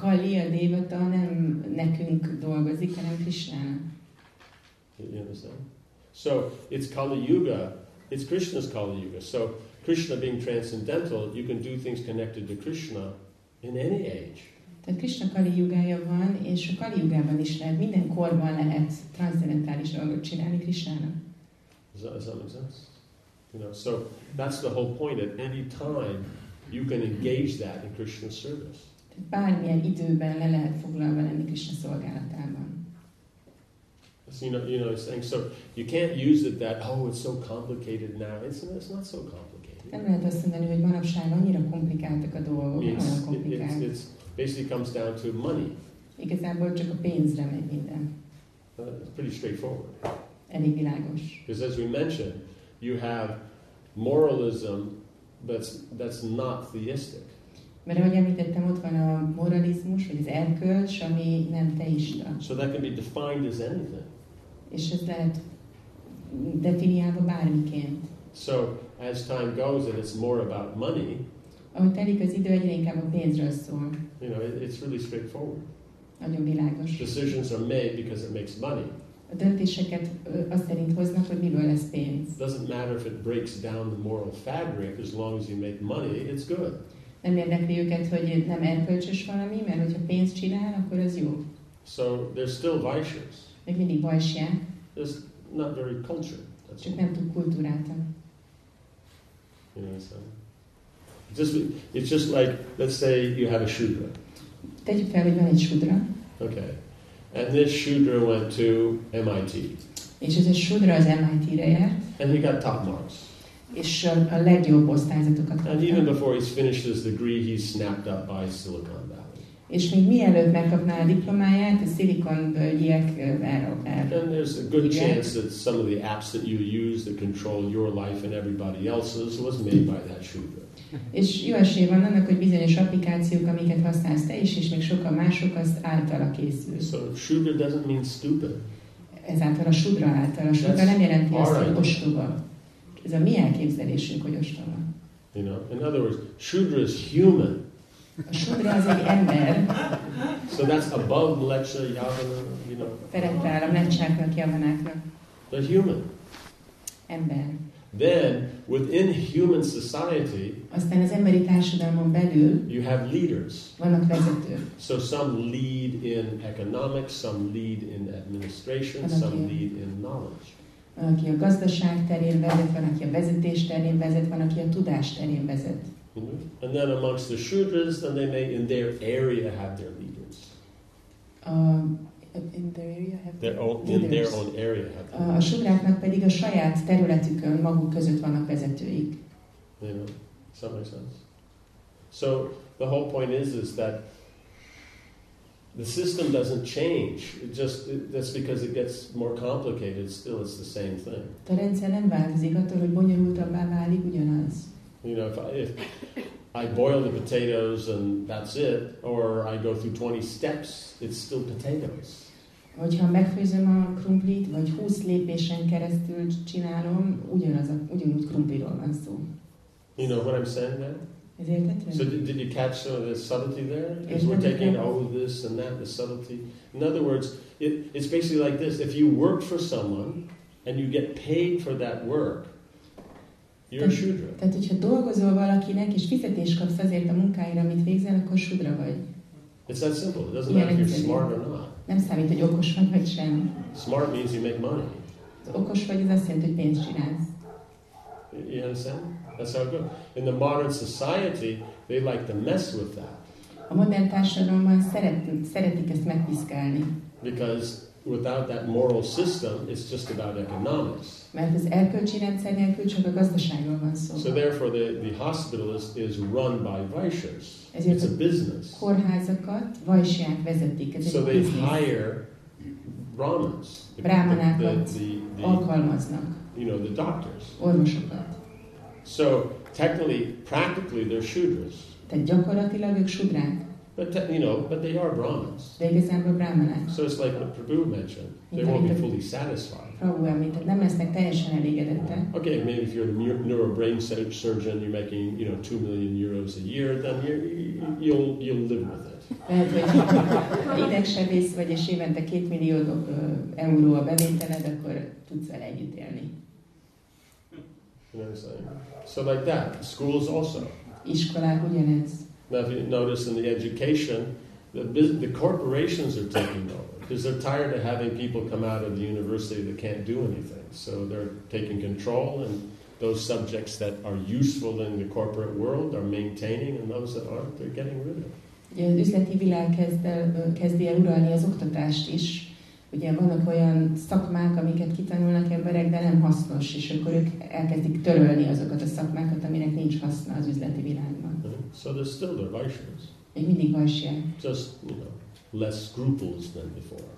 Kali, a Devata nem nekünk dolgozik, hanem Krishnának. You understand? So it's Kali Yuga, it's Krishna's Kali Yuga. So Krishna being transcendental, you can do things connected to Krishna in any age. Tehát Krishna Kali Yugája van, és a Kali Yugában is lehet, minden korban lehet transzendentális dolgot csinálni Krishnának. Does that, does that make sense? You know, so that's the whole point. At any time, you can engage that in Krishna's service. Tehát bármilyen időben le lehet foglalva lenni Krishna szolgálatában. So, you know, you know, it's saying so. You can't use it that oh, it's so complicated now. It's it's not so complicated. Nem lehet azt mondani, hogy manapság annyira komplikáltak a dolgok, It's, olyan it, it's, komplikált. it's basically comes down to money. Igazából csak a pénzre megy minden. Uh, it's pretty straightforward. Elég világos. Because as we mentioned, you have moralism that's that's not theistic. Mert ahogy említettem, ott van a moralizmus, vagy az erkölcs, ami nem teista. So that can be defined as anything. És ez lehet definiálva bármiként. So as time goes and it's more about money, Ahogy telik az idő, egyre inkább a pénzről szól. you know, it, it's really straightforward. Nagyon világos. Decisions are made because it makes money. A döntéseket azt szerint hoznak, hogy miből lesz pénz. Doesn't matter if it breaks down the moral fabric, as long as you make money, it's good. Nem érdekli őket, hogy nem erkölcsös valami, mert hogyha pénzt csinál, akkor az jó. So there's still vicious. Még mindig bajsják, Just not very cultured. That's csak all. nem túl kultúráltak. You know saying? Just it's just like let's say you have a shudra. Tegyük fel, hogy van egy sudra, Okay. And this shudra went to MIT. és ez a sudra az MIT-re járt, And he got top marks. és a, legjobb osztályzatokat And even before he's finished his degree, he's snapped up by Silicon Valley. És még mielőtt megkapná a diplomáját, a Silicon völgyiek ö, el, el, And there's a good chance that some of the apps that you use that control your life and everybody else's was made by that shudra. És jó esély van annak, hogy bizonyos applikációk, amiket használsz te is, és még sokan mások, az általa készül. So shudra doesn't mean stupid. Ezáltal a sudra által. A sudra nem jelenti azt, hogy ostoba. Ez a mi elképzelésünk, hogy ostoba. You know, in other words, shudra is human. A sudra az egy ember, So that's above lecha, yavana, you know. felette áll a mlecsáknak, javanáknak. They're human. Ember. Then, within human society, Aztán az emberi társadalmon belül you have leaders. vannak vezetők. So some lead in economics, some lead in administration, some lead in knowledge. Van, aki a gazdaság terén vezet, van, aki a vezetés terén vezet, van, aki a tudás terén vezet. And then amongst the Shudras, then they may in their area have their leaders. A, in their area have Their own, leaders. in their own area have their uh, A, a leaders. sudráknak pedig a saját területükön maguk között vannak vezetőik. You know, does that make sense? So the whole point is, is that the system doesn't change. It just it, that's because it gets more complicated. Still, it's the same thing. A rendszer nem változik attól, hogy bonyolultabbá válik, ugyanaz. You know, if I, if I boil the potatoes and that's it, or I go through 20 steps, it's still potatoes. Hogyha megfőzöm a krumplit, vagy 20 lépésen keresztül csinálom, ugyanaz a, ugyanúgy krumpliról van szó. You know what I'm saying értető? So did, did you catch some of the subtlety there? Because we're taking oh this and that, the subtlety. In other words, it, it's basically like this: if you work for someone and you get paid for that work, Tehát, hogyha dolgozol valakinek, és fizetést kapsz azért a munkáira, amit végzel, akkor sudra vagy. It's that simple. It doesn't matter if you're smart or not. Nem számít, hogy okos vagy, vagy sem. Smart means you make money. Az okos vagy, az azt jelenti, hogy pénzt csinálsz. You understand? That's how it goes. In the modern society, they like to mess with that A modern társadalomban szeret, szeretik ezt megpiszkálni, because without that moral system, it's just about economics. mert az erkölcsi rendszer nélkül csak a gazdaságról van szó. So therefore, the, the hospital is, is run by vaishyas. It's a business. kórházakat vajsják vezetik, ez So egy they biznisz. hire brahmins, the, the, Brahmanákat the, the, Alkalmaznak you know, the doctors. orvosokat. So technically, practically, they're shudras, Tehát gyakorlatilag ők sudrák, but te, you know, but they are brahmins. de igazából brahmanák. So it's like what Prabhu mentioned; they won't be fully satisfied. Prabhu említett, nem lesznek teljesen elégedettek. Okay, maybe if you're a neu- neurobrain sur- surgeon, you're making you know two million euros a year, then you- you'll you'll live with it. Lehet, hogy idegsebész vagy, és évente két millió euró a bevételed, akkor tudsz vele együtt élni. You know what I'm saying? So like that, schools also. Iskolák ugyanez. Now, if you notice in the education, the, the corporations are taking over because they're tired of having people come out of the university that can't do anything. So they're taking control, and those subjects that are useful in the corporate world are maintaining, and those that aren't, they're getting rid of. Ugye az üzleti világ kezd el, kezdi el uralni az oktatást is. Ugye vannak olyan szakmák, amiket kitanulnak emberek, de nem hasznos, és akkor ők elkezdik törölni azokat a szakmákat, aminek nincs haszna az üzleti világban. So there's still the Vaishyas, Még mindig vajsják. just you know, less scruples than before.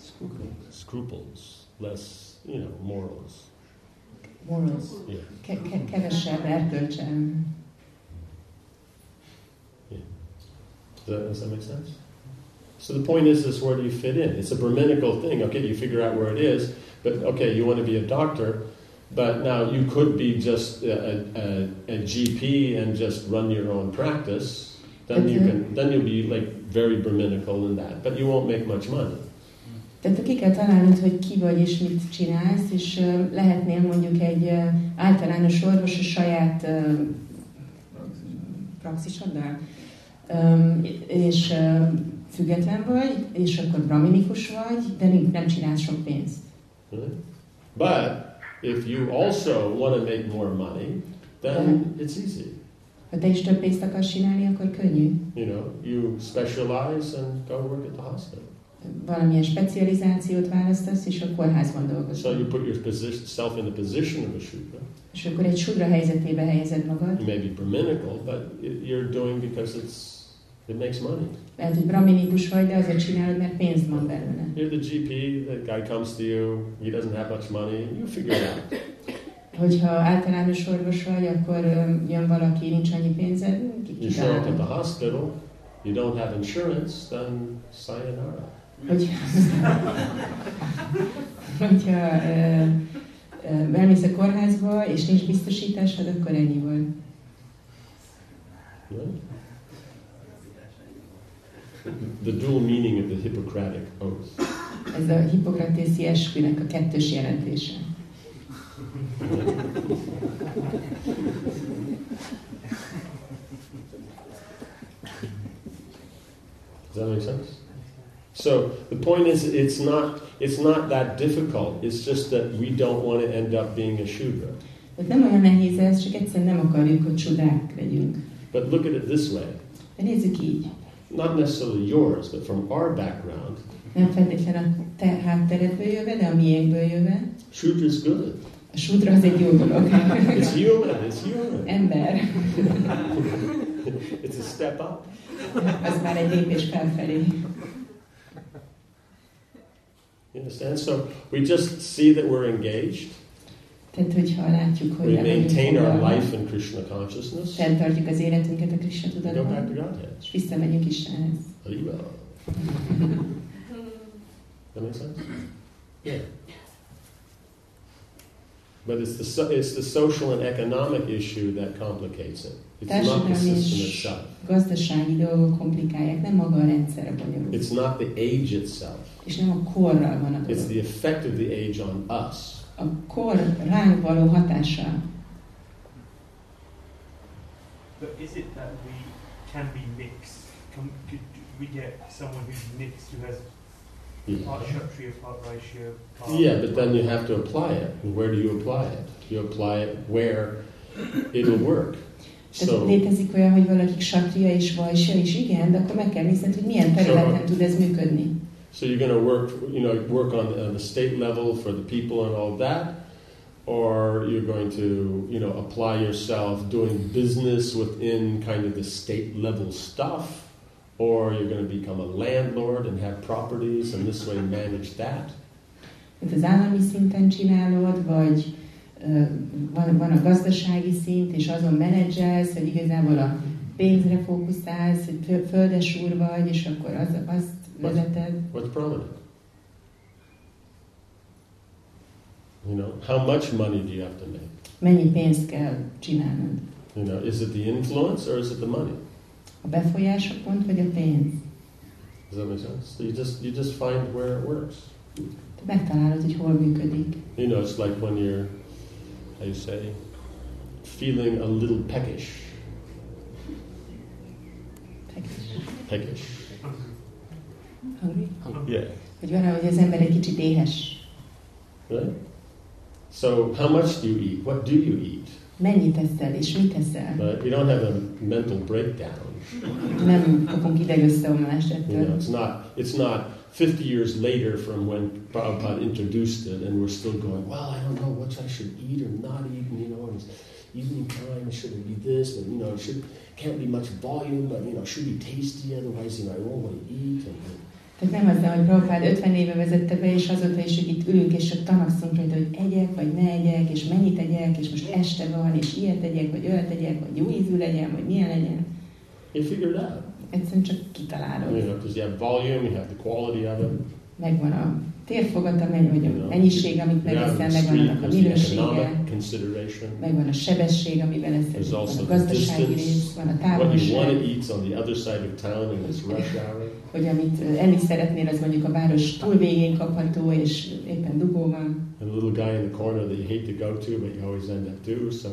Scruples, Scruples. less you know, morals. Morals. Yeah. Ke- ke- kevesebb erkölcsem. Does that, does that make sense? So the point is this where do you fit in? It's a Brahminical thing. Okay, you figure out where it is, but okay, you want to be a doctor, but now you could be just a, a, a GP and just run your own practice. then you can then you'll be like very Brahminical in that, but you won't make much money. Tehát ki kell találnod, hogy ki vagy és mit csinálsz, és ö, lehetnél mondjuk egy ö, általános orvos a saját ö, praxisoddal, Öm, és ö, független vagy, és akkor braminikus vagy, de nem- nem csinálsz sok pénzt. But if you also want to make more money, then it's easy. Ha te is több pénzt akarsz csinálni, akkor könnyű. You know, you specialize and go work at the hospital. Valamilyen specializációt választasz, és a kórházban So dolgozol. you put yourself in the position of a shudra. És akkor egy sudra helyzetébe helyezed magad. You may be Brahminical, but you're doing because it's it makes money. Lehet, hogy braminikus vagy, de azért csinálod, mert pénzt van belőle. You're the GP. That guy comes to you. He doesn't have much money. You figure it out. Hogyha általános orvos vagy, akkor jön valaki, nincs annyi pénzed, ki- You show up at the hospital. You don't have insurance. Then sayonara. Hogy, hogyha ö, ö, elmész a kórházba, és nincs biztosításod, akkor ennyi volt. Right? The dual meaning of the Hippocratic oath. Ez a hipokratészi eskünek a kettős jelentése. Does that make sense? So the point is, it's not it's not that difficult. It's just that we don't want to end up being a shudra. Tehát nem olyan nehéz ez, csak egyszerűen nem akarjuk, hogy csodák legyünk. But look at it this way: De nézzük így. Not necessarily yours, but from our background, Nem feltétlenül a te hátteredből jöve, de a miénkből jöve. shudra is good. A sudra az egy jó dolog. It's human. It's human. Ember. It's a step up. Az már egy lépés felfelé. You understand? So we just see that we're engaged. Tehát, hogyha látjuk, hogy We maintain our life in Krishna consciousness. fenntartjuk az életünket a Krishna tudatban, és visszamegyünk Istenhez. That makes sense? Yeah. But it's the, so, it's the social and economic issue that complicates it. It's not the system itself. gazdasági dolgok komplikálják, nem maga a rendszer a bonyolult. It's not the age itself. És nem a korral van a It's dolog. the effect of the age on us. A kor ránk való hatása. But is it that we can be mixed? Can, could we get someone who's mixed who has Yeah. part Kshatriya, part Vaishya, part... Yeah, but then you have to apply it. And Where do you apply it? You apply it where it'll work. Tehát So, létezik olyan, hogy valaki satria és vajsa is, igen, de akkor meg kell nézned, hogy milyen területen tud ez működni. So you're going to work, you know, work on, on the state level for the people and all that, or you're going to, you know, apply yourself doing business within kind of the state level stuff, or you're going to become a landlord and have properties and this way manage that. Szinten vagy van, van a gazdasági szint, és azon menedzselsz, hogy igazából a pénzre fókuszálsz, hogy fö- földes úr vagy, és akkor az, azt vezeted. What's prominent? You know, how much money do you have to make? Mennyi pénzt kell csinálnod? You know, is it the influence or is it the money? A befolyás a pont, vagy a pénz? Does that make sense? So you just you just find where it works. Te megtalálod, hogy hol működik. You know, it's like when you're, how you say, feeling a little peckish. peckish. Peckish. Hungry? Yeah. Hogy van, hogy az ember egy kicsit éhes. Right. So how much do you eat? What do you eat? Mennyit eszel, és mit eszel? Right. You don't have a mental breakdown. Nem kapunk idegösszeomlást You know, it's not. It's not. 50 years later from when Prabhupada introduced it, and we're still going, well, I don't know what I should eat or not eat, and, you know, and it's evening time, should it be this, but, you know, it should, can't be much volume, but, you know, should be tasty, otherwise, you know, I won't want to eat. And, Tehát nem azzal, hogy Prabhupád 50 éve vezette be, és azóta is, hogy itt ülünk, és csak tanakszunk rajta, hogy egyek, vagy ne egyek, és mennyit egyek, és most este van, és ilyet egyek, vagy olyat egyek, vagy jó ízű legyen, vagy milyen legyen. you figure it out. Egyszerűen csak You kitalálod. know, because you have volume, you have the quality of it. Megvan a térfogata, meg vagy a mennyiség, amit the megvan annak a minősége, megvan a sebesség, ezt There's van a gazdasági rész, van a you távolság, the hogy amit enni szeretnél, az mondjuk a város túlvégén kapható, és éppen dugó van. And a little guy in the corner that you hate to go to, but you always end up to. So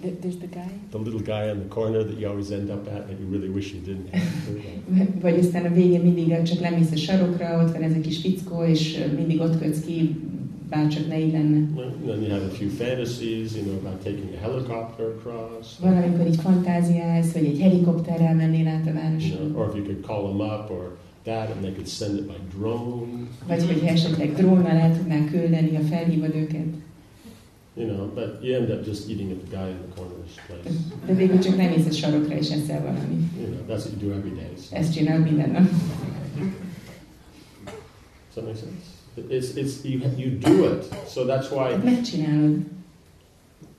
There's the guy. the little guy in the corner that you always end up at, that you really wish you didn't have to. Vagy aztán a végén mindig csak lemész a sarokra, ott van ez a kis fickó, és mindig ott kötsz ki, bárcsak ne így lenne. Then you have a few fantasies, you know, about taking a helicopter across. Van, amikor így fantáziálsz, hogy egy helikopterrel mennél át a You városon. know, or if you could call them up or that, and they could send it by drone. Vagy hogy esetleg drónnal el tudnál küldeni, ha felhívod őket. You know, but you end up just eating at the guy in the corner's place. De végül csak nem a sarokra és eszel valami. You know, that's what you do every day. So, Ezt csinálod minden nap. does that make sense? It's, it's, you, you do it. So that's why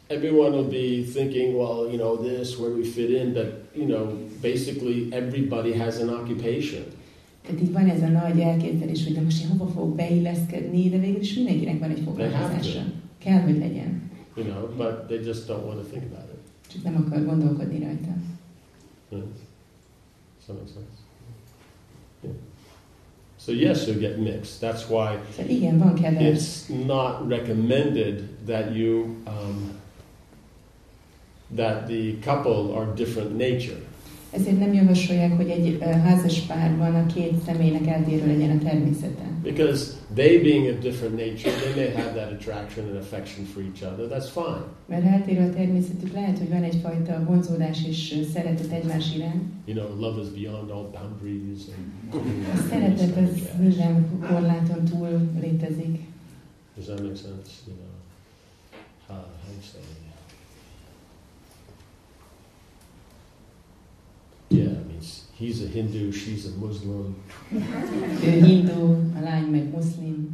everyone will be thinking, well, you know, this, where do we fit in? But, you know, basically everybody has an occupation. Tehát így van ez a nagy elképzelés, hogy de most én hova fogok beilleszkedni, de végül is mindenkinek van egy foglalkozása. Kell, hogy legyen. You know, but they just don't want to think about it. Csak nem akar gondolkodni rajta. Yeah. Does that make sense? So yes, you get mixed. That's why igen, van kevers. it's not recommended that you um, that the couple are different nature. Ezért nem javasolják, hogy egy ö, házas párban a két személynek eltérő legyen a természete. Because they being of different nature, they may have that attraction and affection for each other. That's fine. Mert eltérő a természetük, lehet, hogy van egyfajta vonzódás és szeretet egymás iránt. You know, love is beyond all boundaries and szeretet az minden korláton túl létezik. Does that make sense? You know, how, how you say? Yeah, I mean, he's a Hindu, she's a Muslim. Ő hindu, a lány meg muszlim.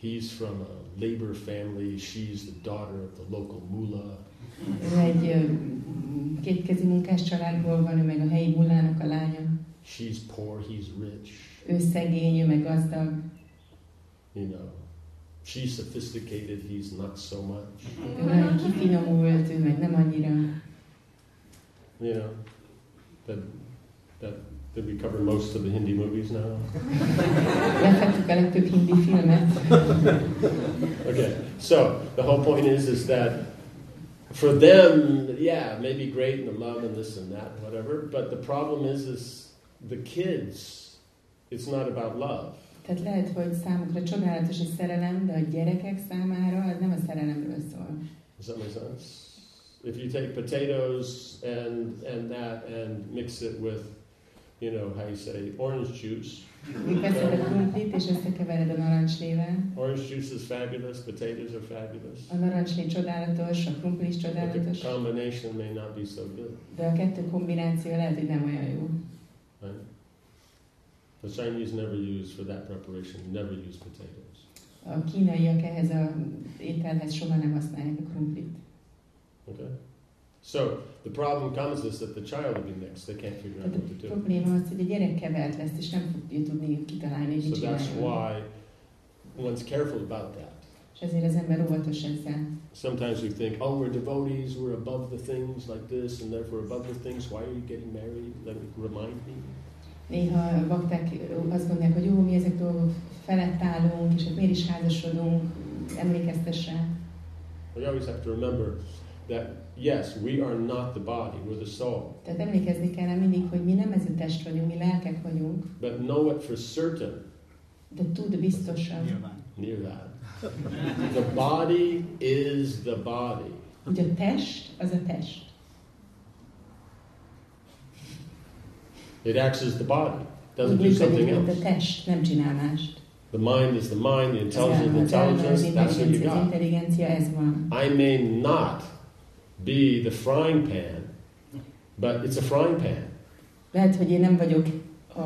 He's from a labor family, she's the daughter of the local mullah. Ő egy kétkezi munkás családból van, ő meg a helyi mullának a lánya. She's poor, he's rich. Ő szegény, ő meg gazdag. You know, she's sophisticated, he's not so much. Ő nagyon kifinomult, ő meg nem annyira. You know, that that did we cover most of the Hindi movies now? Lefettük a legtöbb hindi filmet. Okay, so the whole point is is that for them, yeah, maybe great and the love and this and that, whatever. But the problem is, is the kids. It's not about love. Tehát lehet, hogy számukra csodálatos a szerelem, de a gyerekek számára az nem a szerelemről szól. Does that make sense? If you take potatoes and and that and mix it with, you know, how you say orange juice. Veszed a krumplit, és összekevered a narancslével. Orange juice is fabulous. Potatoes are fabulous. A narancslé csodálatos, a krumpli is But the csodálatos, combination may not be so good. de a kettő kombináció lehet, hogy nem olyan jó. Right? The Chinese never use for that preparation. Never use potatoes. A kínaiak ehhez ételhez soha nem használják a krumplit. Okay. So the problem comes is that the child will be mixed. They can't figure out what to do. probléma az, hogy a gyerek kevert lesz, és nem fogja tudni kitalálni, hogy So that's why one's careful about that. És ezért az ember óvatos ezzel. Sometimes we think, oh, we're devotees, we're above the things like this, and therefore above the things. Why are you getting married? Let me remind me. Néha bakták azt gondolják, hogy jó, mi ezek dolgok felett állunk, és hát miért is házasodunk, emlékeztes rá. We always have to remember that yes, we are not the body; we're the soul. Tehát emlékezni kell mindig, hogy mi nem ez a test vagyunk, mi lelkek vagyunk, But know it for certain. de tud biztosan, Nyilván. Near that. The body is the body. a test az a test. It acts as the body. Doesn't do something a else. test, nem csinál mást. The mind is the mind. The intelligence, the az elme, az intelligence. That's what you got. intelligencia, ez van. I may not be the frying pan, but it's a frying pan. Lehet, hogy én nem vagyok a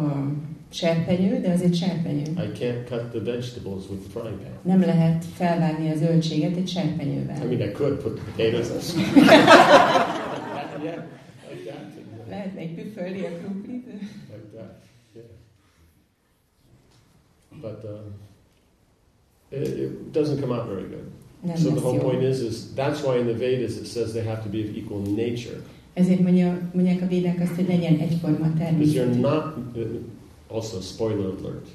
serpenyő, de az egy serpenyő. I can't cut the vegetables with the frying pan. Nem lehet felvágni a zöldséget egy I serpenyővel. mean, I could put the potatoes. in. yeah, like that. Lehet még püfölni a krumplit. Like that. Yeah. but um, it, it doesn't come out very good. Nem So the whole jó. point is, is that's why in the Vedas it says they have to be of equal nature. Ezért mondja, mondják a védek azt, hogy legyen egyforma Because you're not, also spoiler alert,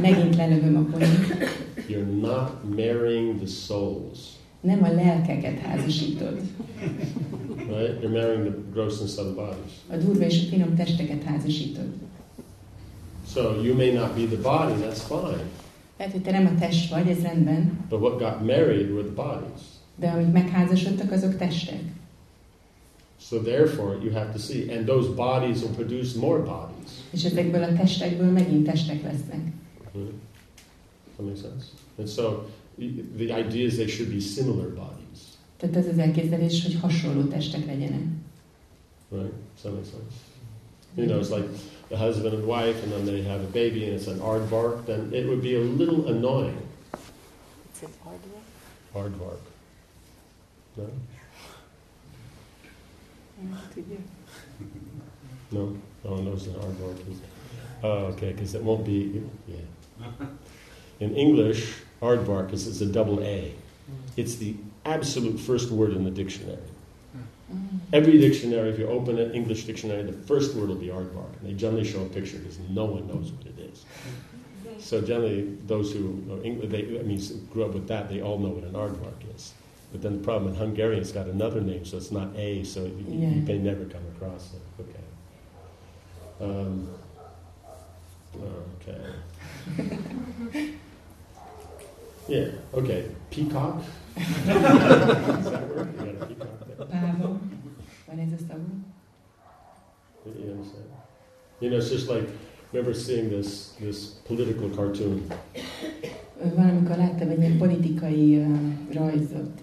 Megint lelövöm a poént. you're not marrying the souls, Nem a lelkeket házasítod, right? You're marrying the gross and subtle bodies. a durva és a finom testeket házasítod. So you may not be the body, that's fine. Lehet, hogy te nem a test vagy, ez rendben, But what got married were the bodies. de amik megházasodtak, azok testek. So therefore, you have to see, and those bodies will produce more bodies. És ezekből a testekből megint testek lesznek. Hmm? That makes sense. And so the idea is they should be similar bodies, Tehát ez az elképzelés, hogy hasonló testek legyenek. right? Does that makes sense? You know, it's like the husband and wife, and then they have a baby, and it's an aardvark. Then it would be a little annoying. It's an Aardvark. No. No, no one knows what an aardvark is. Oh, okay, because it won't be. Yeah. In English, aardvark is, is a double A. It's the absolute first word in the dictionary. Mm-hmm. Every dictionary, if you open an English dictionary, the first word will be aardvark. And they generally show a picture because no one knows what it is. Mm-hmm. So generally, those who know English, they, I mean, grew up with that, they all know what an aardvark is. But then the problem in Hungarian, it's got another name, so it's not A, so you, you may never come across it. Okay. Um, okay. yeah, okay. Peacock? Does that work? You got a peacock there? Páva, van ez? You understand? You know, it's just like, remember seeing this, this political cartoon. Valamikor láttam egy ilyen politikai uh, rajzot.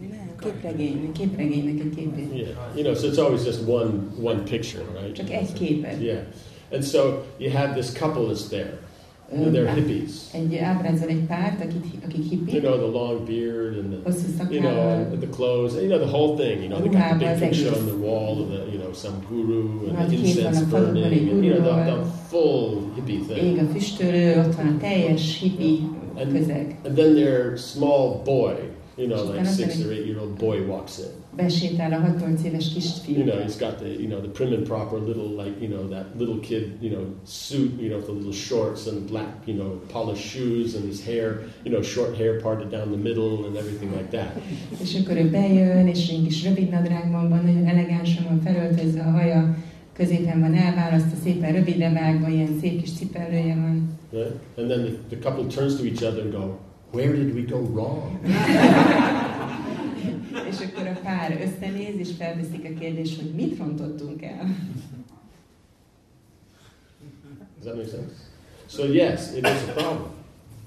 Nem, képregény, képregénynek egy képét. Yeah, you know, so it's always just one one picture, right? Csak egy képet. Yeah, and so you have this couple that's there, and they're hippies. Egy ábrázol egy párt, akik, akik You hippik, know, the long beard and the you know the clothes, you know the whole thing. You know, they got the big picture on the wall of the you know some guru and the kép van a incense falon, van egy burning, and you know the, the full hippie thing. ég a füstölő, ott van a teljes hippi And, közeg. and then their small boy, you know, like six or eight year old boy walks in. Besétál a 6-8 éves You know, he's got the you know the prim and proper little like you know that little kid you know suit you know with the little shorts and black you know polished shoes and his hair you know short hair parted down the middle and everything like that. És akkor ő bejön, és egy kis rövid nadrágban van, nagyon elegánsan van felöltözve, a haja középen van elválasztva, szépen rövidre vágva, ilyen szép kis cipellője van. Right? And then the, the couple turns to each other and go, "Where did we go wrong?" És akkor a pár összenéz, és felveszik a kérdést, hogy mit rontottunk el. Does that make sense? So yes, it is a problem.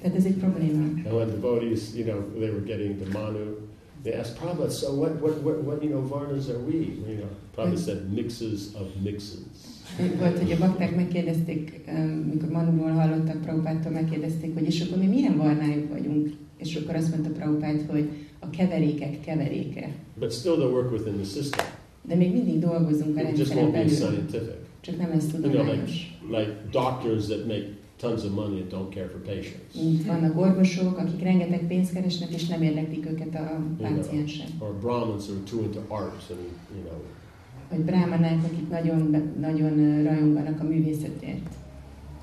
Tehát ez egy probléma. And when devotees, you know, they were getting the manu, they asked Prabhupada, "So what? What? What? what you know, varnas are we?" You know, Prabhupada said, "Mixes of mixes." Volt, hogy a bakták megkérdezték, um, mikor Manuról hallottak Prabhupától, megkérdezték, hogy és akkor mi milyen varnájuk vagyunk? És akkor azt mondta Prabhupát, hogy a keverékek keveréke. But still, they work within the system. De még mindig dolgozunk a It just rendszeren won't be belül. scientific. Csak nem lesz You know, like tudományos. like doctors that make tons of money and don't care for patients, vannak orvosok, akik rengeteg pénzt keresnek, és nem érdeklik őket a páciensek. or Brahmins who are too into arts and you know, Vagy brámanák, akik nagyon, nagyon rajonganak a művészetért.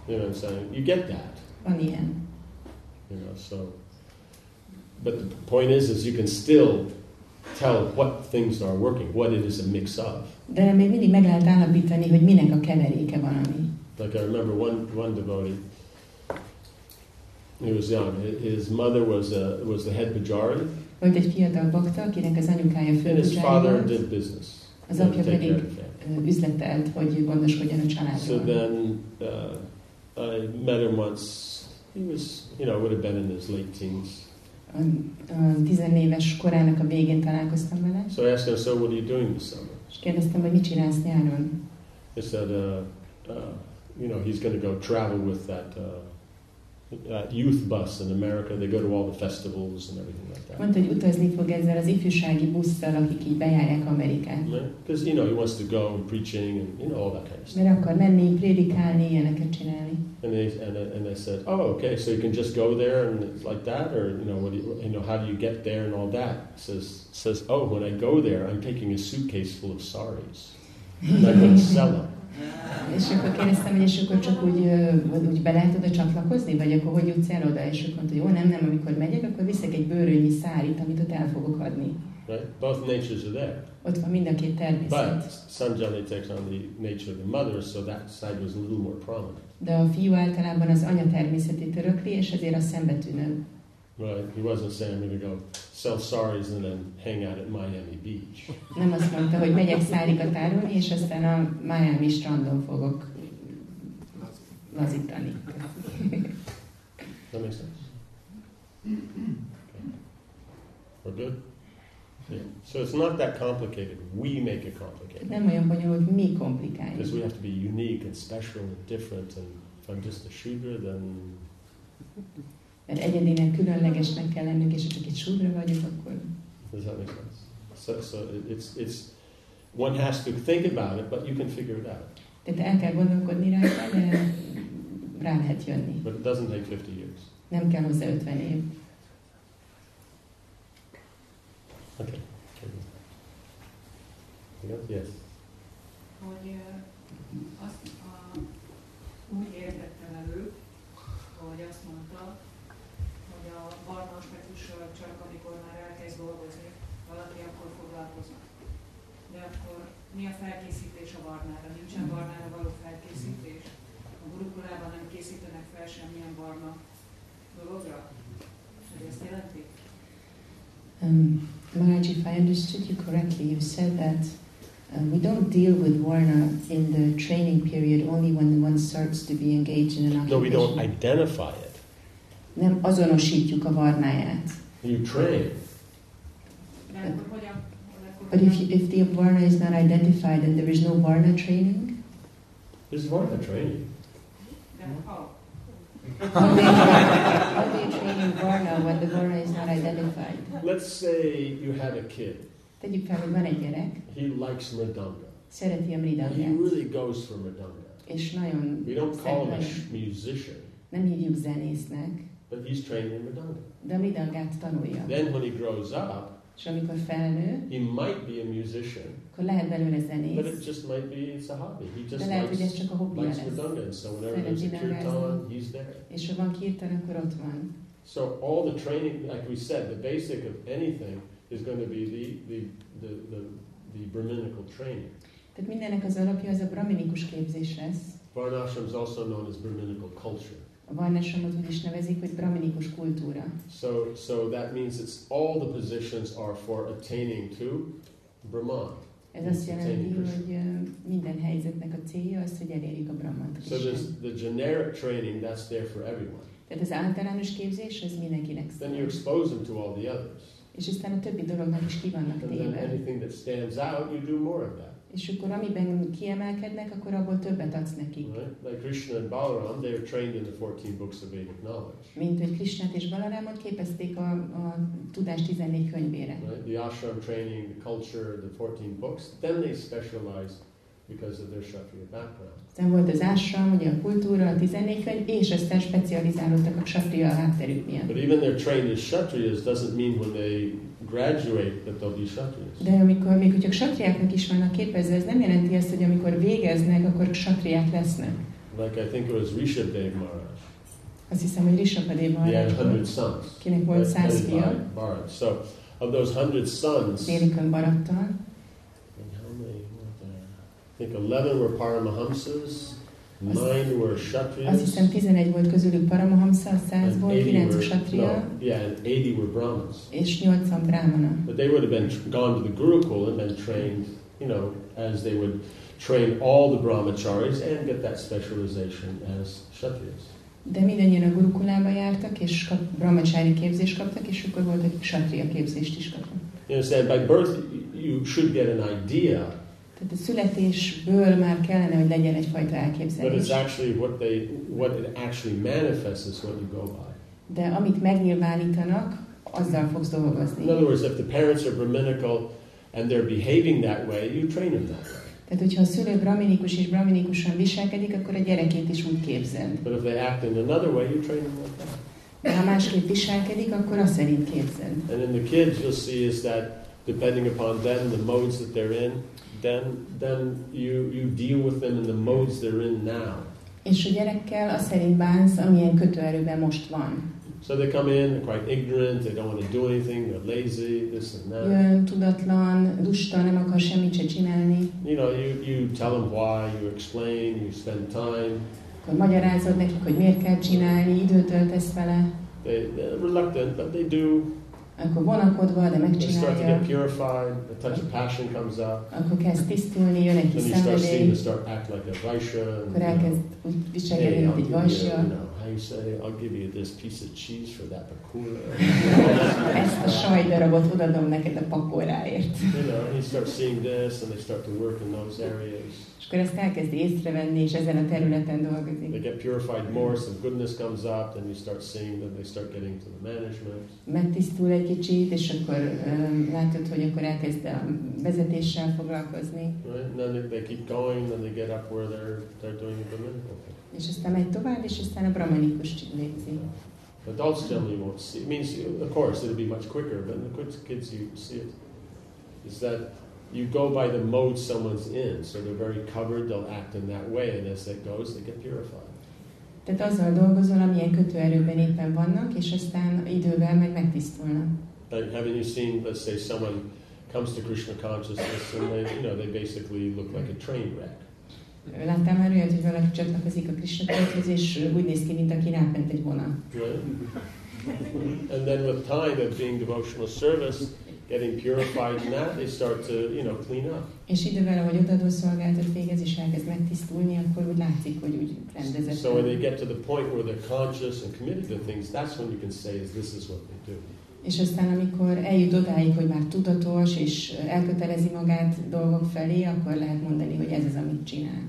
you know what I'm saying. You get that, Van ilyen. you know. So, but the point is, is you can still tell what things are working, what it is a mix of. De még mindig meg lehet állapítani, hogy minek a keveréke valami. Like I remember one one devotee. He was young. His mother was a, was the head pujari, Volt egy fiatal bakta, akinek az anyukája and his főpuzsári father volt, did business. az apja pedig üzletelt, hogy gondoskodjon a So családról. then uh, I met him once. He was, you know, would have been in his late teens. A, a tizenéves korának a végén találkoztam vele, So I asked him, "So what are you doing this summer?" és kérdeztem, hogy mit csinálsz nyáron. He said, uh, uh, "You know, he's going to go travel with that uh, uh, youth bus in America. They go to all the festivals and everything like that. Mondta, hogy utazni fog ezzel az ifjúsági busszal, akik így bejárják Amerikát. Because you know he wants to go and preaching and you know all that kind of stuff. Mert akar menni, prédikálni, ilyeneket csinálni. And they and, and they said, oh, okay, so you can just go there and it's like that, or you know, what do you, you know, how do you get there and all that? Says says, oh, when I go there, I'm taking a suitcase full of saris, and I'm going to sell them. És akkor kérdeztem, hogy és akkor csak úgy, vagy úgy be lehet oda csatlakozni, vagy akkor hogy jutsz el oda? És akkor mondta, hogy jó, nem, nem, amikor megyek, akkor viszek egy bőrönnyi szárit, amit ott el fogok adni. Right? Both natures are there. Ott van mind a két természet. But generally takes on the nature of the mother, so that side was a little more prominent. De a fiú általában az anya természetét örökli, és ezért a szembetűnő. Right? He wasn't saying I'm going to go sell saris and then hang out at Miami Beach. Nem azt mondta, hogy megyek szárikat árulni, és aztán a Miami strandon fogok lazítani. That makes sense. Okay. We're good. Yeah. So it's not that complicated. We make it complicated Nem olyan bonyolult, mi komplikáljuk. because we have to be unique and special and different. And if I'm just a shooter, then Mert egyedinek, különlegesnek kell lennünk, és ha csak egy súdra vagyok, akkor does that make sense? So, so it- it's it's one has to think about it, but you can figure it out. tehát el kell gondolkodni rajta, de rá lehet jönni. But it doesn't take 50 years. Nem kell hozzá 50 év. Okay. Yes. hogy azt a, úgy értettem elő, hogy azt mondta, hogy a csak amikor már elkezd dolgozni, valaki akkor foglalkoznak. De akkor mi a felkészítés a barnára? Nincsen barnára való felkészítés? A gurukulában nem készítenek fel semmilyen barna dologra? Hogy ezt jelenti? Um, Maharaj, if I understood you correctly, you said that uh, we don't deal with Varna in the training period only when one starts to be engaged in an occupation. No, we don't identify it. Nem azonosítjuk a Varnáját. You train. But if, if the Varna is not identified and there is no Varna training, This is part of the training. How? how do you, how do you train in Varna when the Varna is not identified? Let's say you have a kid. Tegyük fel, hogy van egy gyerek, He likes mridanga. szereti a He mridangát, really goes for mridanga. és nagyon We don't call him a musician, nem hívjuk zenésznek, but he's trained in mridanga. de mridangát tanulja. Then when he grows up, És amikor felnő, he might be a musician, akkor lehet belőle but zenész, it just might be it's a hobby. He just de lehet, hogy ez likes, csak a hobbija likes lesz. mridanga, so whenever there's a kirtan, he's there. És ha van kirtan, akkor ott van. So all the training, like we said, the basic of anything is going to be the the the the, the Brahminical training. Tehát mindennek az alapja az a brahminikus képzés lesz. Varnashram is also known as Brahminical culture. A varnásomot úgy is nevezik, hogy brahminikus kultúra. So, so that means it's all the positions are for attaining to Brahman. Ez azt jelenti, hogy minden helyzetnek a célja az, hogy elérjük a brahmant. So there's the generic training that's there for everyone. Tehát az általános képzés az mindenkinek Then you szól. expose them to all the others, És aztán a többi dolognak is ki vannak and then téve. anything that stands out, you do more of that. És akkor amiben kiemelkednek, akkor abból többet adsz nekik. Right? Like Krishna and Balaram, they are trained in the 14 books of Vedic knowledge. Mint hogy Krisnát és Balarámot képezték a, a tudás 14 könyvére. Right? The ashram training, the culture, the 14 books. Then they specialize because of their Kshatriya background. Aztán volt az ásram, ugye a kultúra, a 14 könyv, és aztán specializálódtak a ksatria hátterük miatt. But even they're trained as Kshatriyas doesn't mean when they graduate be Kshatriyas. De amikor, még hogyha ksatriáknak is vannak képezve, ez nem jelenti azt, hogy amikor végeznek, akkor ksatriák lesznek. Like I think it was Rishabdev Maharaj. Azt hiszem, hogy had Maharaj 100 volt, sons. kinek volt száz fia, by Bharata. So of those 100 sons, Délikön barattal? I think 11 were Paramahamsas, 9 were azt Kshatriyas, hiszem 11 volt közülük Paramahamsa, 100-ból, 80 9 were, ksatria, no, yeah, and 80 were Brahmins. és 80 brahmana. But they would have been gone to the Gurukul and been trained, you know, as they would train all the brahmacharis and get that specialization as Kshatriyas. De mindannyian a gurukulába jártak, és kap, brahmacsári képzést kaptak, és akkor volt, hogy ksatria képzést is kaptak. You understand? By birth, you should get an idea Tehát a születésből már kellene, hogy legyen egyfajta But elképzelés. it's actually what they what it actually manifests is what you go by. De amit megnyilvánítanak, azzal fogsz dolgozni. In other words, if the parents are Brahminical and they're behaving that way, you train them that way. Tehát, hogyha a szülő braminikus és braminikusan viselkedik, akkor a gyerekét is úgy képzeld. But if they act in another way, you train them like that. De ha másképp viselkedik, akkor azt szerint képzeld. And in the kids, you'll see is that depending upon them, the modes that they're in, then then you you deal with them in the modes they're in now. És a gyerekkel azt szerint bánsz, amilyen kötőerőben most van. So they come in, they're quite ignorant, they don't want to do anything, they're lazy, this and that. Jön tudatlan, lusta, nem akar semmit se csinálni. You know, you, you tell them why, you explain, you spend time. Akkor magyarázod nekik, hogy miért kell csinálni, időt töltesz vele. They, they're reluctant, but they do. Akkor vonakodva, de megcsinálja. purified, a touch of passion comes up. Akkor kezd tisztulni, jön egy kis szenvedély. like Akkor elkezd úgy viselkedni, mint egy vajsja. You say, I'll give you this piece of cheese for that pakula. Ezt a sajtdarabot odadom neked a pakoráért. you know, and you start seeing this, and they start to work in those areas. És akkor ezt elkezdi észrevenni, és ezen a területen They dolgozik. get purified more, some goodness comes up, then you start seeing that they start getting to the management. Megtisztul egy kicsit, és akkor um, látod, hogy akkor elkezd a vezetéssel foglalkozni. Right? And then they, they keep going, then they get up where they're they're doing the thing. És aztán megy tovább, és aztán a brahmanikus végzi. Adults generally won't see. It means, of course, it'll be much quicker, but in the kids you see it. Is that you go by the mode someone's in, so they're very covered. They'll act in that way, and as that goes, they get purified. Tehát azzal dolgozol, amilyen kötőerőben éppen vannak, és aztán idővel meg megtisztulnak. Like, haven't you seen, let's say, someone comes to Krishna consciousness, and they, you know, they basically look like a train wreck. Láttál már olyat, hogy valaki csatlakozik a Krishna tudathoz, és úgy néz ki, mint aki ráment egy. Right? and then with time of being devotional service, getting purified in that, they start to, you know, clean up. És idővel, ahogy odadó szolgáltat végez, és elkezd megtisztulni, akkor úgy látszik, hogy úgy rendezett. So when they get to the point where they're conscious and committed to things, that's when you can say, is this is what they do. És aztán, amikor eljut odáig, hogy már tudatos, és elkötelezi magát dolgok felé, akkor lehet mondani, hogy ez az, amit csinál.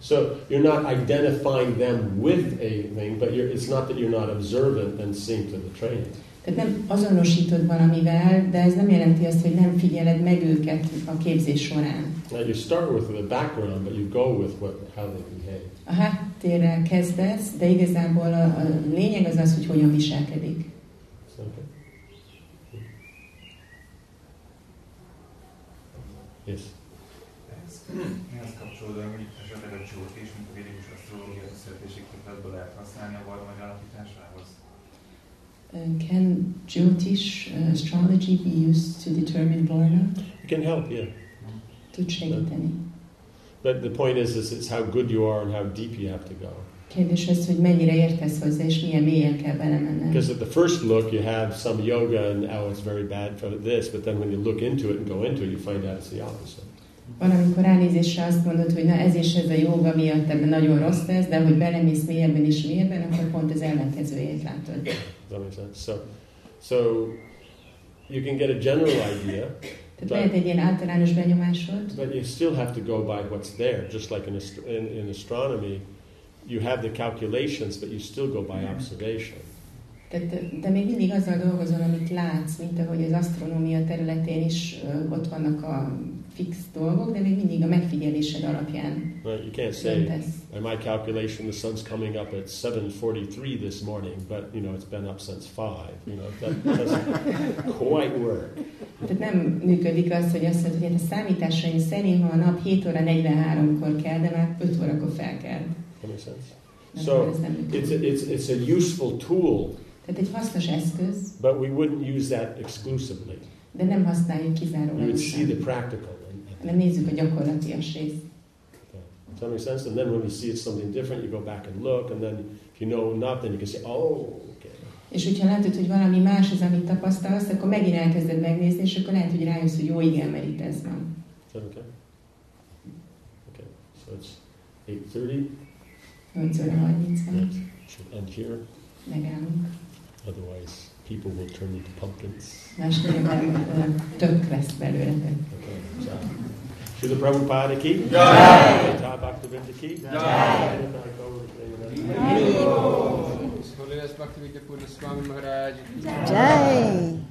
So you're not identifying them with a thing, but it's not that you're not observant and seeing to the training. Tehát nem azonosítod valamivel, de ez nem jelenti azt, hogy nem figyeled meg őket a képzés során. Now you start with the background, but you go with what, how they behave. A háttérrel kezdesz, de igazából a, a lényeg az az, hogy hogyan viselkedik. Okay. Yes. Ehhez kapcsolódóan, hogy esetleg a csót is, mint a védikus asztrológia születési képletből lehet használni a barma megállapításához. Uh, Can Jyotish uh, astrology be used to determine Varna? It can help, yeah. Tud segíteni. But the point is, is it's how good you are and how deep you have to go. Kérdés az, hogy mennyire értesz hozzá, és milyen mélyen kell belemenned. Because at the first look, you have some yoga and oh, it's very bad for this, but then when you look into it and go into it, you find out it's the opposite. Van, amikor ránézésre azt mondod, hogy na ez és ez a joga miatt ebben nagyon rossz lesz, de hogy belemész mélyebben és mélyebben, akkor pont az ellenkezőjét látod. Does that make sense? So, so you can get a general idea, Tehát lehet egy ilyen általános benyomásod, but you still have to go by what's there. Just like in, ast- in, in astronomy, you have the calculations, but you still go by observation. tehát, de még mindig azzal dolgozol, amit látsz, mint ahogy az asztronómia területén is ott vannak a fix dolgok, de még mindig a megfigyelésed alapján Right? You can't say, döntesz. by my calculation, the sun's coming up at 7:43 this morning, but you know it's been up since five. You know that doesn't quite work. Tehát nem működik az, hogy azt mondod, hogy hát a számításaim szerint, ha a nap 7 óra 43-kor kell, de már 5 órakor fel kell. That makes sense. Nem, So. It's a, it's it's a useful tool, Tehát egy hasznos eszköz, but we wouldn't use that exclusively. de nem használjuk We would see the practical. Hanem nézzük a gyakorlatias részt. Does that make sense? And then when you see it's something different, you go back and look, and then if you know enough, then you can say, oh, okay. És hogyha látod, hogy valami más az, amit tapasztalsz, akkor megint elkezded megnézni, és akkor lehet, hogy rájössz, hogy jó, igen, mert itt ez van. Okay? Okay. So it's 8:30. 8 óra 30 van, Should end here. megállunk. Otherwise, people will turn into pumpkins. Más néven ö, tök lesz belőletek. Okay, so. Srila Prabhupada ki? Jai. Jai Bhaktivinoda ki? Jai. Holiness Bhaktivedanta Purna Swami Maharaj. Jai.